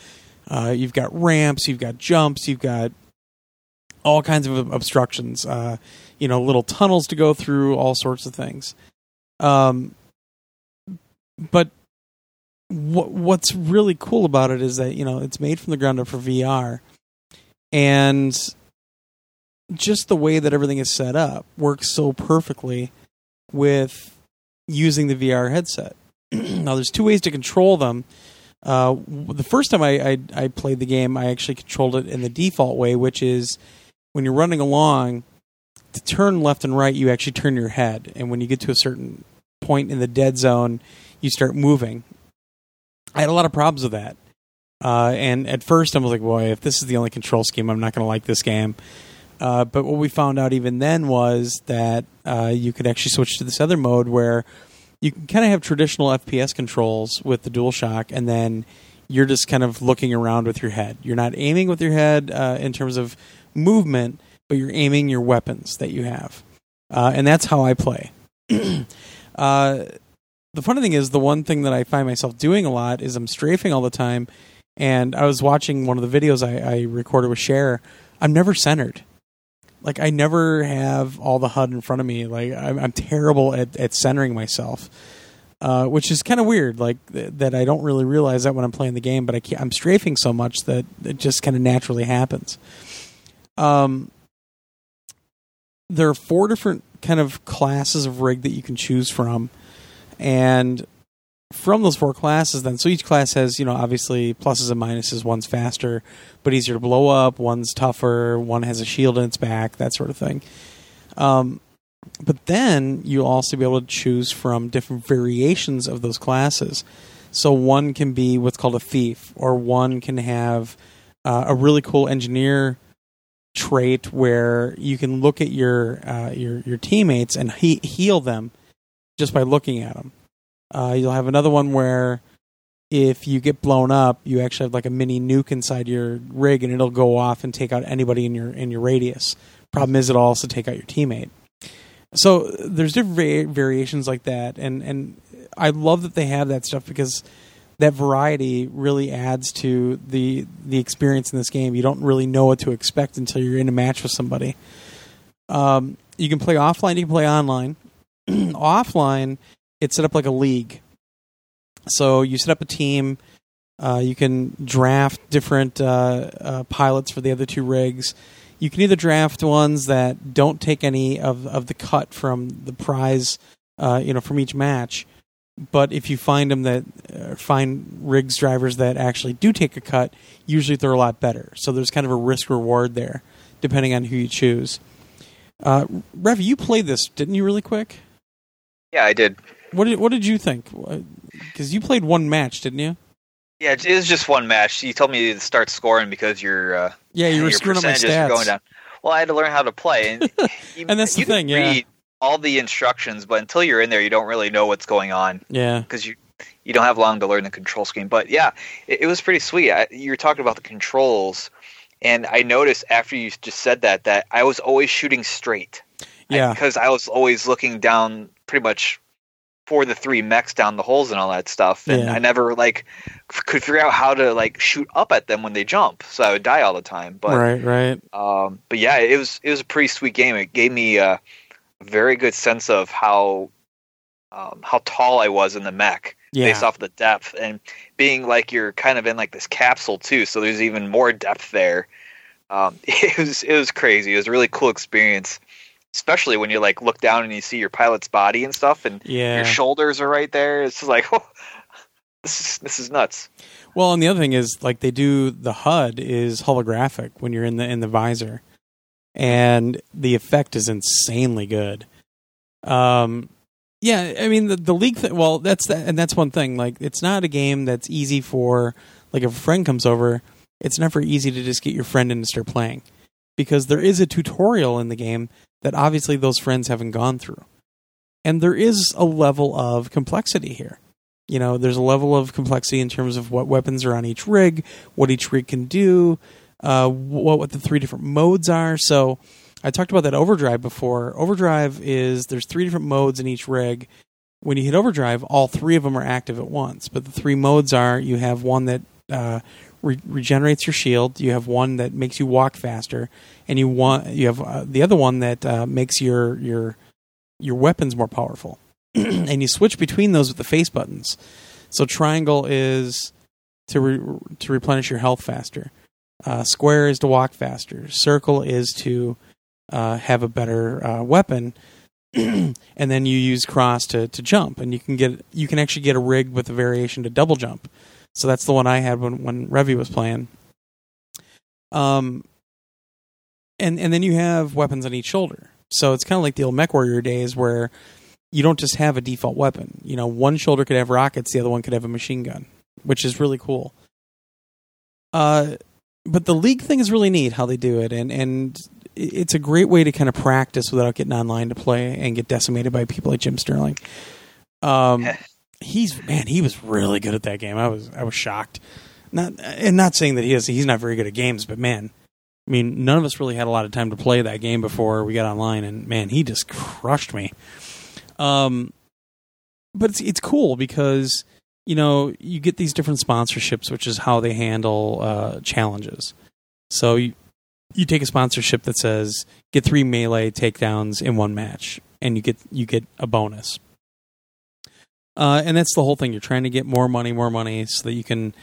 Uh, you've got ramps, you've got jumps, you've got all kinds of obstructions, uh, you know, little tunnels to go through, all sorts of things. Um, but what what's really cool about it is that you know it's made from the ground up for VR, and just the way that everything is set up works so perfectly with using the VR headset. now, there's two ways to control them. Uh, the first time I, I, I played the game, I actually controlled it in the default way, which is when you're running along, to turn left and right, you actually turn your head, and when you get to a certain point in the dead zone, you start moving. I had a lot of problems with that. Uh, and at first, I was like, boy, if this is the only control scheme, I'm not going to like this game. Uh, but what we found out even then was that uh, you could actually switch to this other mode where you can kind of have traditional FPS controls with the DualShock, and then you're just kind of looking around with your head. You're not aiming with your head uh, in terms of movement, but you're aiming your weapons that you have. Uh, and that's how I play. The funny thing is, the one thing that I find myself doing a lot is I'm strafing all the time. And I was watching one of the videos I, I recorded with Cher. I'm never centered like I never have all the HUD in front of me. Like I'm, I'm terrible at, at centering myself, uh, which is kind of weird. Like th- that I don't really realize that when I'm playing the game, but I am strafing so much that it just kind of naturally happens. Um, there are four different kind of classes of rig that you can choose from, and from those four classes then so each class has you know obviously pluses and minuses. One's faster but easier to blow up. One's tougher. One has a shield in its back that sort of thing. Um, but then you'll also be able to choose from different variations of those classes. So one can be what's called a thief or one can have uh, a really cool engineer trait where you can look at your uh, your your teammates and he- heal them just by looking at them uh, you'll have another one where if you get blown up, you actually have like a mini nuke inside your rig, and it'll go off and take out anybody in your in your radius. Problem is, it'll also take out your teammate. So there's different va- variations like that, and and I love that they have that stuff because that variety really adds to the the experience in this game. You don't really know what to expect until you're in a match with somebody. Um, you can play offline. You can play online. offline, it's set up like a league. So you set up a team. Uh, you can draft different uh, uh, pilots for the other two rigs. You can either draft ones that don't take any of, of the cut from the prize, uh, you know, from each match. But if you find them that uh, find rigs drivers that actually do take a cut, usually they're a lot better. So there's kind of a risk reward there, depending on who you choose. Uh, Rev, you played this, didn't you? Really quick. Yeah, I did. What did What did you think? Because you played one match, didn't you? Yeah, it was just one match. You told me to start scoring because your uh, yeah you were your screwing up my stats. going down. Well, I had to learn how to play, and, you, And that's the thing, yeah. all the instructions, but until you're in there, you don't really know what's going on Yeah, because you you don't have long to learn the control scheme. But yeah, it, it was pretty sweet. I, you were talking about the controls, and I noticed after you just said that that I was always shooting straight. yeah, because I was always looking down pretty much for the three mechs down the holes and all that stuff, and Yeah. I never like could figure out how to like shoot up at them when they jump, so I would die all the time. But right, right. um, but yeah, it was it was a pretty sweet game. It gave me a very good sense of how um, how tall I was in the mech Yeah, based off the depth and being like you're kind of in like this capsule too, so there's even more depth there. Um, it was it was crazy. It was a really cool experience, especially when you like look down and you see your pilot's body and stuff, and yeah. your shoulders are right there. It's just like, oh, this is this is nuts. Well, and the other thing is like they do the HUD is holographic when you're in the in the visor, and the effect is insanely good. Um, yeah, I mean the the league. Th- well, that's that, and that's one thing. Like, it's not a game that's easy for like if a friend comes over. It's never easy to just get your friend in to start playing because there is a tutorial in the game that obviously those friends haven't gone through, and there is a level of complexity here. You know there's a level of complexity in terms of what weapons are on each rig what each rig can do uh, what, what the three different modes are. So i talked about that overdrive before. Overdrive is there's three different modes in each rig. When you hit overdrive all three of them are active at once. But the three modes are you have one that uh, re- regenerates your shield. You have one that makes you walk faster, and you want you have uh, the other one that uh, makes your your your weapons more powerful. and you switch between those with the face buttons. So triangle is to re- to replenish your health faster. Uh, square is to walk faster. Circle is to uh, have a better uh, weapon, and then you use cross to, to jump, and you can get you can actually get a rig with a variation to double jump. So that's the one I had when when Revy was playing. Um, and and then you have weapons on each shoulder. So it's kind of like the old Mech Warrior days where you don't just have a default weapon. You know, one shoulder could have rockets, the other one could have a machine gun, which is really cool. Uh, but the league thing is really neat how they do it, and and it's a great way to kind of practice without getting online to play and get decimated by people like Jim Sterling. Um, he's man, he was really good at that game. I was I was shocked. Not and not saying that he is he's not very good at games, but man, I mean, none of us really had a lot of time to play that game before we got online, and man, he just crushed me. Um, but it's it's cool because you know you get these different sponsorships, which is how they handle uh, challenges. So you you take a sponsorship that says get three melee takedowns in one match, and you get you get a bonus. Uh, and that's the whole thing. You're trying to get more money, more money, so that you can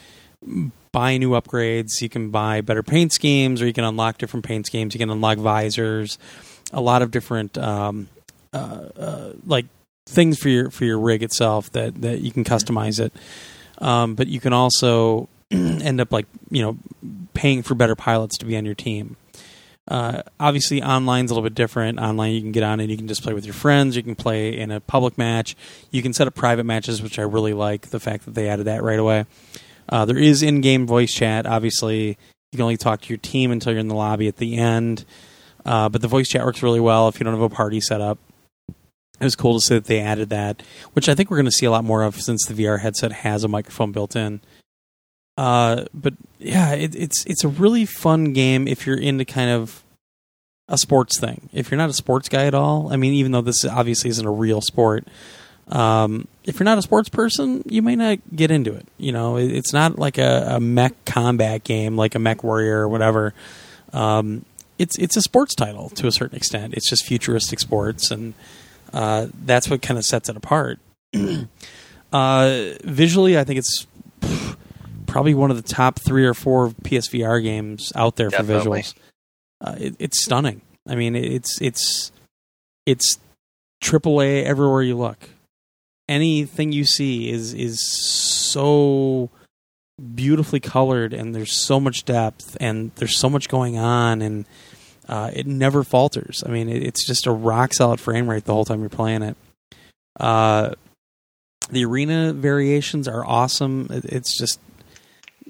buy new upgrades. You can buy better paint schemes, or you can unlock different paint schemes. You can unlock visors, a lot of different um, uh, uh, like things for your for your rig itself that that you can customize it. Um, but you can also end up like you know paying for better pilots to be on your team. Uh, obviously, online's a little bit different. Online, you can get on and you can just play with your friends. You can play in a public match. You can set up private matches, which I really like the fact that they added that right away. Uh, there is in-game voice chat. Obviously, you can only talk to your team until you're in the lobby at the end. Uh, but the voice chat works really well if you don't have a party set up. It was cool to see that they added that, which I think we're going to see a lot more of since the VR headset has a microphone built in. Uh, but yeah, it, it's it's a really fun game if you're into kind of a sports thing. If you're not a sports guy at all, I mean, even though this obviously isn't a real sport, um, if you're not a sports person, you may not get into it. You know, it, it's not like a, a, mech combat game like a Mech Warrior or whatever. Um, it's it's a sports title to a certain extent. It's just futuristic sports, and uh, that's what kind of sets it apart. uh, visually, I think it's probably one of the top three or four PSVR games out there Definitely. for visuals. Uh, it, it's stunning. I mean, it's it's it's AAA everywhere you look. Anything you see is is so beautifully colored, and there's so much depth, and there's so much going on, and uh, it never falters. I mean, it, it's just a rock solid frame rate the whole time you're playing it. Uh, the arena variations are awesome. It, it's just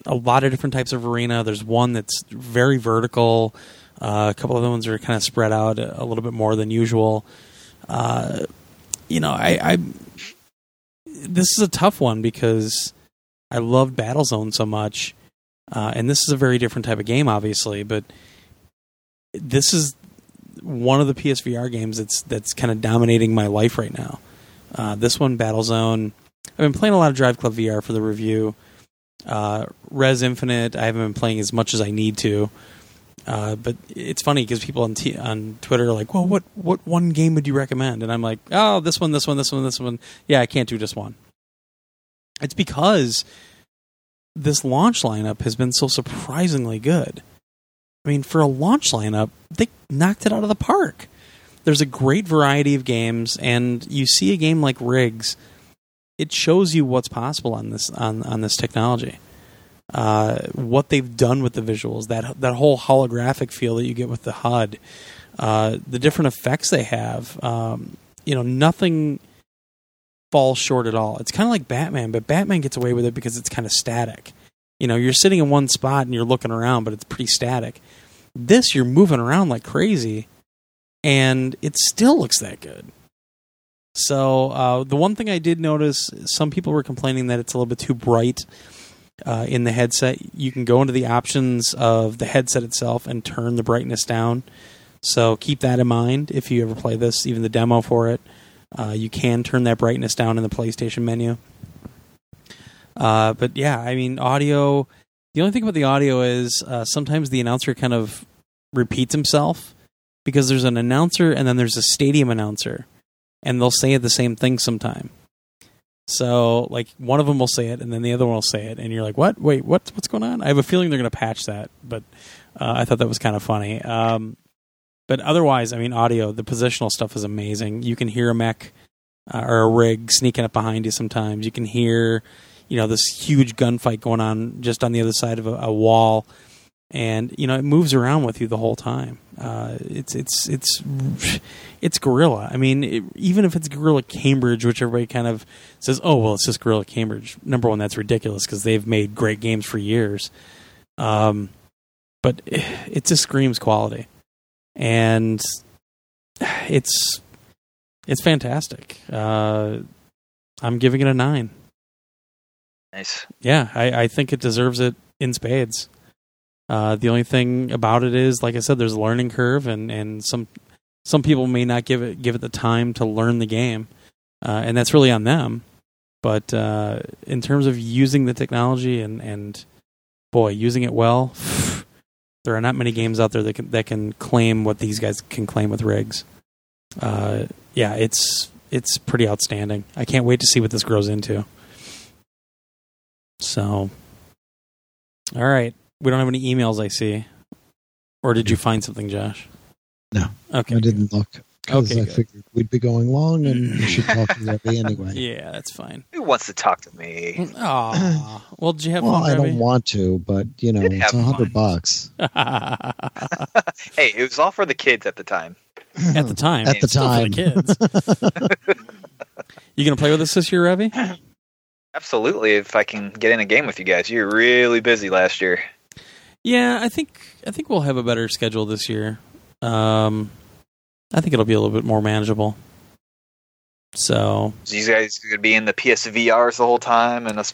a lot of different types of arena. There's one that's very vertical. Uh, a couple of the ones are kind of spread out a, little bit more than usual. Uh, you know, I, I this is a tough one because I love Battlezone so much, uh, and this is a very different type of game, obviously. But this is one of the PSVR games that's that's kind of dominating my life right now. Uh, this one, Battlezone. I've been playing a lot of Drive Club VR for the review. Uh, Rez Infinite, I haven't been playing as much as I need to. Uh, but it's funny because people on t- on Twitter are like, "Well, what what one game would you recommend?" And I'm like, "Oh, this one, this one, this one, this one." Yeah, I can't do just one. It's because this launch lineup has been so surprisingly good. I mean, for a launch lineup, they knocked it out of the park. There's a great variety of games, and you see a game like Rigs it shows you what's possible on this on on this technology. Uh, what they've done with the visuals, that that whole holographic feel that you get with the HUD, uh, the different effects they have. Um, you know, nothing falls short at all. It's kind of like Batman, but Batman gets away with it because it's kind of static. You know, you're sitting in one spot and you're looking around, but it's pretty static. This, you're moving around like crazy, and it still looks that good. So uh, the one thing I did notice, some people were complaining that it's a little bit too bright uh, in the headset. You can go into the options of the headset itself and turn the brightness down. So keep that in mind if you ever play this, even the demo for it. Uh, you can turn that brightness down in the PlayStation menu. Uh, but yeah, I mean, audio. The only thing about the audio is uh, sometimes the announcer kind of repeats himself because there's an announcer and then there's a stadium announcer, and they'll say the same thing sometime. So, like, one of them will say it, and then the other one will say it, and you're like, "What? Wait, what? What's going on?" I have a feeling they're going to patch that, but uh, I thought that was kind of funny. Um, but otherwise, I mean, audio, the positional stuff is amazing. You can hear a mech uh, or a rig sneaking up behind you. Sometimes you can hear, you know, this huge gunfight going on just on the other side of a, a wall, and you know, it moves around with you the whole time. Uh, it's it's it's it's Guerrilla. I mean, it, even if it's Guerrilla Cambridge, which everybody kind of says, "Oh, well, it's just Guerrilla Cambridge." Number one, that's ridiculous because they've made great games for years. Um, but it just screams quality, and it's it's fantastic. Uh, I'm giving it a nine. Nice. Yeah, I, I think it deserves it in spades. Uh, the only thing about it is, like I said, there's a learning curve, and, and some some people may not give it give it the time to learn the game, uh, and that's really on them. But uh, in terms of using the technology and and boy, using it well, there are not many games out there that can that can claim what these guys can claim with rigs. Uh, yeah, it's it's pretty outstanding. I can't wait to see what this grows into. So, all right, we don't have any emails. I see. Or did you find something, Josh? No. Okay. I didn't look. Because Okay, I good. figured we'd be going long and you should talk to Revy anyway. Yeah, that's fine. Who wants to talk to me? Aw. well, did you have Well, fun, I don't want to, but you know, it's a hundred fun. bucks. hey, it was all for the kids at the time. At the time. At the Still for the time. kids. you gonna play with us this year, Revy? Absolutely. If I can get in a game with you guys, you're really busy last year. Yeah, I think I think we'll have a better schedule this year. Um, I think it'll be a little bit more manageable. So So you guys could be in the PSVRs the whole time and a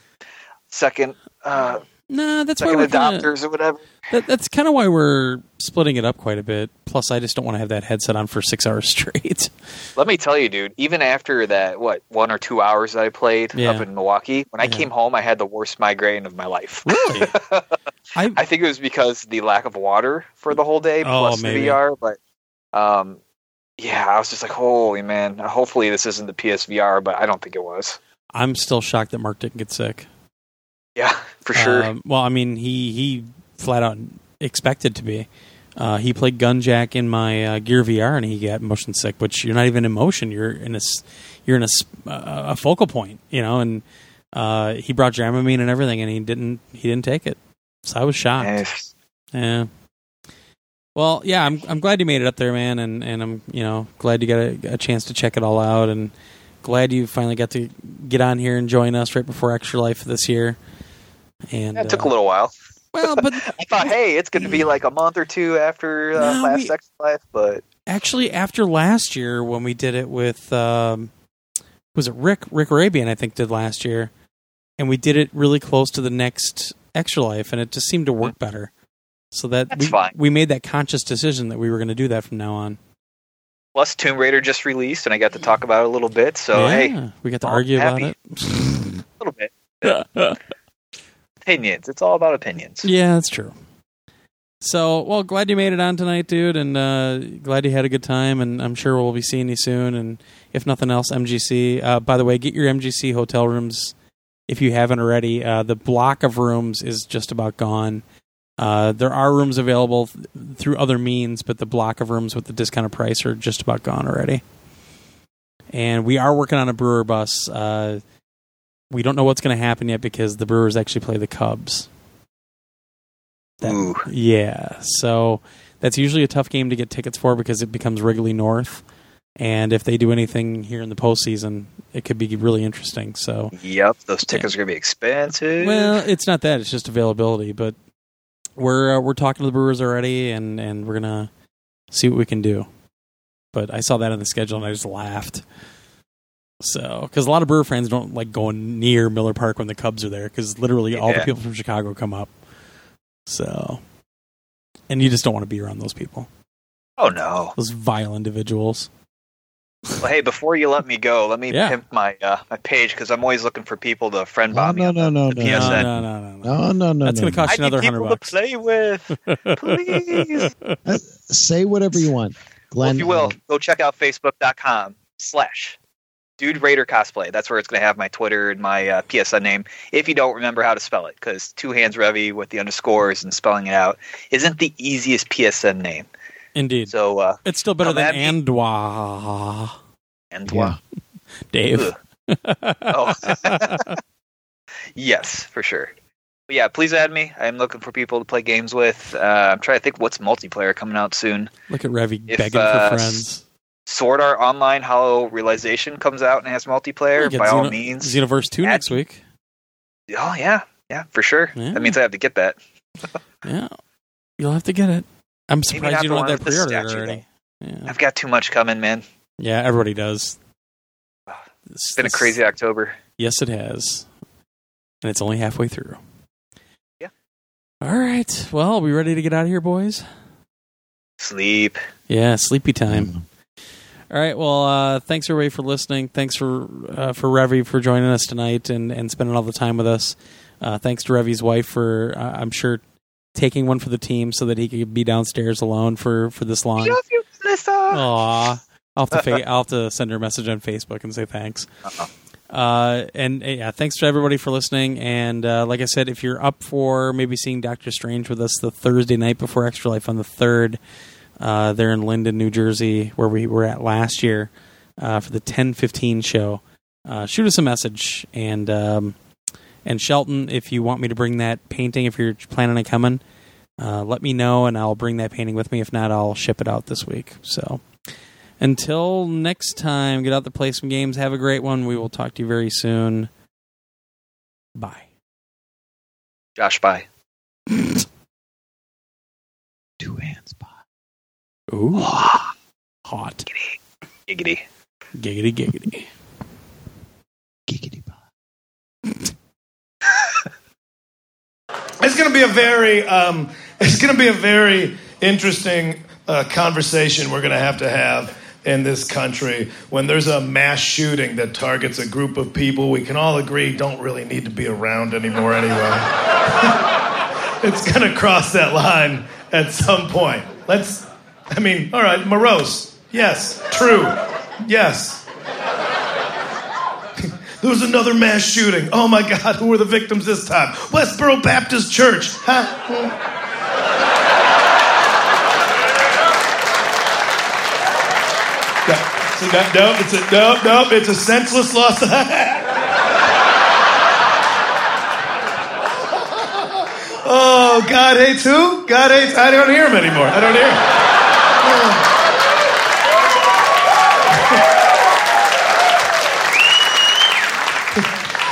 second uh, nah, that's why we're kinda, adopters or whatever. that, that's kind of why we're splitting it up quite a bit. Plus, I just don't want to have that headset on for six hours straight. Let me tell you, dude. Even after that, what one or two hours that I played Yeah. up in Milwaukee, when I Yeah. came home, I had the worst migraine of my life. Really? I I think it was because the lack of water for the whole day Oh, plus maybe. the VR. But um, yeah, I was just like, holy man. Hopefully this isn't the PSVR, but I don't think it was. I'm still shocked that Mark didn't get sick. Yeah, for sure. Um, well, I mean, he he flat out expected to be. Uh, he played Gunjack in my uh, Gear VR, and he got motion sick. Which you're not even in motion; you're in a you're in a, uh, a focal point, you know. And uh, he brought Dramamine and everything, and he didn't he didn't take it. So I was shocked. Nice. Yeah. Well, yeah, I'm I'm glad you made it up there, man, and, and I'm you know glad you got a, a chance to check it all out, and glad you finally got to get on here and join us right before Extra Life this year. And Yeah, it took uh, a little while. well, but I thought, hey, it's going to be like a month or two after uh, No, last we- Sex Life, but actually after last year when we did it with um was it Rick Rick Arabian I think did last year and we did it really close to the next extra life and it just seemed to work better so that That's we, fine. we made that conscious decision that we were going to do that from now on plus Tomb Raider just released, and I got to talk about it a little bit. So yeah, hey, we got to argue about it a little bit opinions. It's all about opinions. yeah that's true so well glad you made it on tonight dude and uh glad you had a good time and i'm sure we'll be seeing you soon and if nothing else mgc uh by the way get your mgc hotel rooms if you haven't already. Uh, the block of rooms is just about gone. Uh, there are rooms available th- through other means, but the block of rooms with the discounted price are just about gone already. And we are working on a brewer bus. We don't know what's going to happen yet because the Brewers actually play the Cubs. That- Ooh. yeah, so that's usually a tough game to get tickets for because it becomes Wrigley North. And if they do anything here in the postseason, it could be really interesting. So, Yep, those tickets are going to be expensive. well, it's not that; it's just availability. But we're uh, we're talking to the Brewers already, and and we're gonna see what we can do. But I saw that on the schedule, and I just laughed. So, because a lot of Brewer fans don't like going near Miller Park when the Cubs are there, because literally all the people from Chicago come up. So, and you just don't want to be around those people, oh no, those vile individuals. Well, hey, before you let me go, let me Yeah. pimp my uh, my page because I'm always looking for people to friend No, bomb me. no, on no, the- no, the no, No, PSN. no, no, no, no. No, no, no. That's no, going to cost you another hundred people to bucks. play with. Please. Say whatever you want, Glenn. well, if you will, uh, go check out facebook.com slash dude raider cosplay. That's where it's going to have my Twitter and my uh, PSN name. If you don't remember how to spell it, because two hands Revy with the underscores and spelling it out isn't the easiest PSN name. Indeed, So, uh, it's still better than at me. Andwa. and Yeah. Dave. Oh. yes, for sure. But yeah, please add me. I'm looking for people to play games with. Uh, I'm trying to think what's multiplayer coming out soon. Look at Revy begging uh, for friends. Sword Art Online Hollow Realization comes out and has multiplayer. You get By all Xeno- means. Xenoverse 2 add next week. Oh yeah, yeah, for sure. Yeah. That means I have to get that. Yeah. You'll have to get it. I'm surprised not you the don't have one that with the pre-ordered statue, already. Yeah. I've got too much coming, man. yeah, everybody does. It's been a crazy October. Yes, it has. And it's only halfway through. Yeah. All right. Well, are we ready to get out of here, boys? Sleep. Yeah, sleepy time. Mm-hmm. All right. Well, uh, thanks everybody for listening. Thanks for uh, for Revy for joining us tonight and, and spending all the time with us. Uh, thanks to Revy's wife for uh, I'm sure taking one for the team so that he could be downstairs alone for for this long. love you, Melissa. Aw. I'll have to fa- I'll have to send her a message on Facebook and say thanks. Uh-uh. Uh, and uh, yeah, thanks to everybody for listening. And uh, like I said, if you're up for maybe seeing Doctor Strange with us the Thursday night before Extra Life on the third, uh, they're in Linden, New Jersey, where we were at last year uh, for the ten fifteen show. Uh, shoot us a message and um, and Shelton, if you want me to bring that painting, if you're planning on coming, uh, let me know and I'll bring that painting with me. If not, I'll ship it out this week. So until next time, get out there, play some games. Have a great one. We will talk to you very soon. Bye. Josh, bye. Two hands. Bob. Ooh, hot. Giggity. Giggity, giggity. Giggity Bob. It's going to be a very, um, it's going to be a very interesting uh, conversation we're going to have to have in this country when there's a mass shooting that targets a group of people we can all agree don't really need to be around anymore anyway. it's going to cross that line at some point. Let's, I mean, all right, morose. Yes, true. Yes. There was another mass shooting. Oh my God, who were the victims this time? Westboro Baptist Church. Huh? See that? No, it's a no, no, it's a senseless loss. oh, God hates who? God hates. I don't hear him anymore. I don't hear him.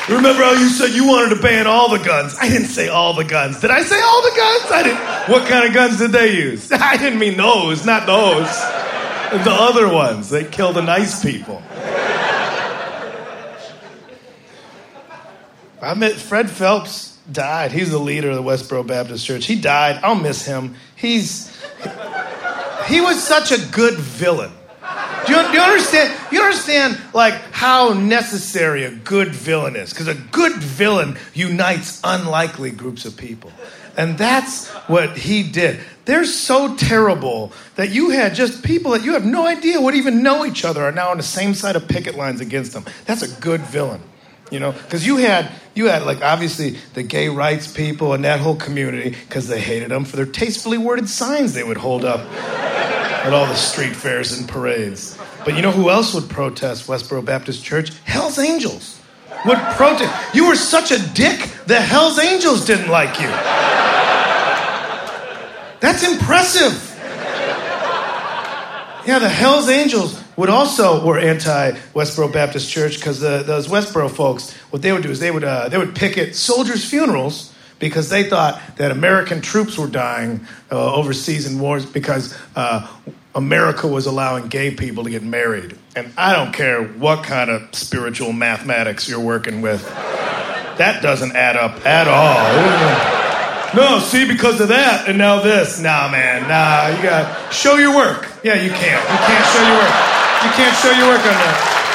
Remember how you said you wanted to ban all the guns? I didn't say all the guns. Did I say all the guns? I didn't. What kind of guns did they use? I didn't mean those, not those. The other ones. They kill the nice people. I met Fred Phelps died. He's the leader of the Westboro Baptist Church. He died. I'll miss him. He's he was such a good villain. Do you, do you understand? You understand like how necessary a good villain is? Because a good villain unites unlikely groups of people, and that's what he did. They're so terrible that you had just people that you have no idea would even know each other are now on the same side of picket lines against them. That's a good villain, you know? Because you had you had like obviously the gay rights people and that whole community because they hated them for their tastefully worded signs they would hold up at all the street fairs and parades. But you know who else would protest Westboro Baptist Church? Hell's Angels would protest. You were such a dick, the Hell's Angels didn't like you. That's impressive. Yeah, the Hell's Angels would also were anti Westboro Baptist Church because those Westboro folks, what they would do is they would uh, they would picket soldiers' funerals because they thought that American troops were dying uh, overseas in wars because uh, America was allowing gay people to get married. And I don't care what kind of spiritual mathematics you're working with, that doesn't add up at all. No, see, because of that, and now this. Nah, man, nah, you gotta show your work. Yeah, you can't. You can't show your work. You can't show your work on that.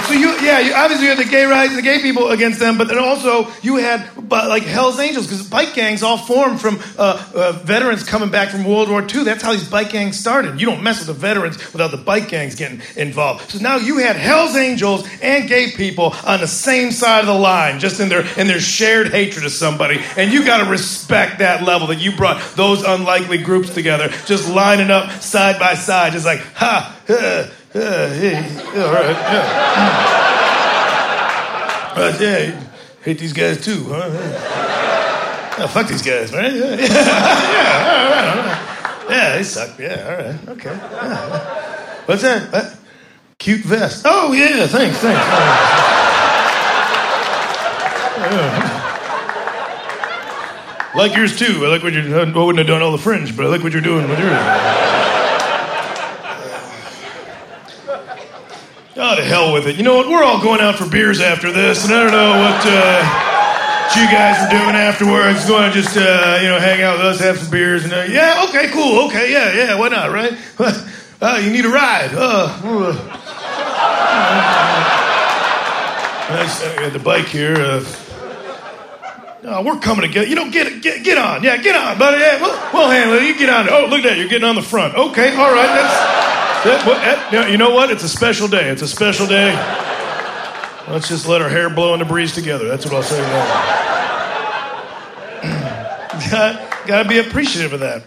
So you, yeah, you, obviously you had the gay rights, the gay people against them, but then also you had like Hell's Angels because bike gangs all formed from uh, uh, veterans coming back from World War II. That's how these bike gangs started. You don't mess with the veterans without the bike gangs getting involved. So now you had Hell's Angels and gay people on the same side of the line, just in their in their shared hatred of somebody, and you got to respect that level that you brought those unlikely groups together, just lining up side by side, just like ha. Uh, yeah, hey, all right, yeah. But yeah, hate these guys too, huh? Yeah. Oh, fuck these guys, man. Yeah, yeah, yeah, all right, all right. Yeah, they suck. Yeah, all right, okay. Yeah. What's that? What? Cute vest. Oh, yeah, thanks, thanks. Yeah. Like yours too. I like what you're. I wouldn't have done all the fringe, but I like what you're doing with yours. Oh, to hell with it. You know what? We're all going out for beers after this, and I don't know what, uh, what you guys are doing afterwards. Going to just, uh, you know, hang out with us, have some beers, and uh, yeah, okay, cool, okay, yeah, yeah, why not, right? Uh, you need a ride. Uh, uh. I got the bike here. Uh, we're coming together. You know, get get get on. Yeah, get on, buddy. Yeah, we'll, we'll handle it. You get on. Oh, look at that. You're getting on the front. Okay, all right. That's you know what? It's a special day. It's a special day. Let's just let our hair blow in the breeze together. That's what I'll say. Got, got to be appreciative of that.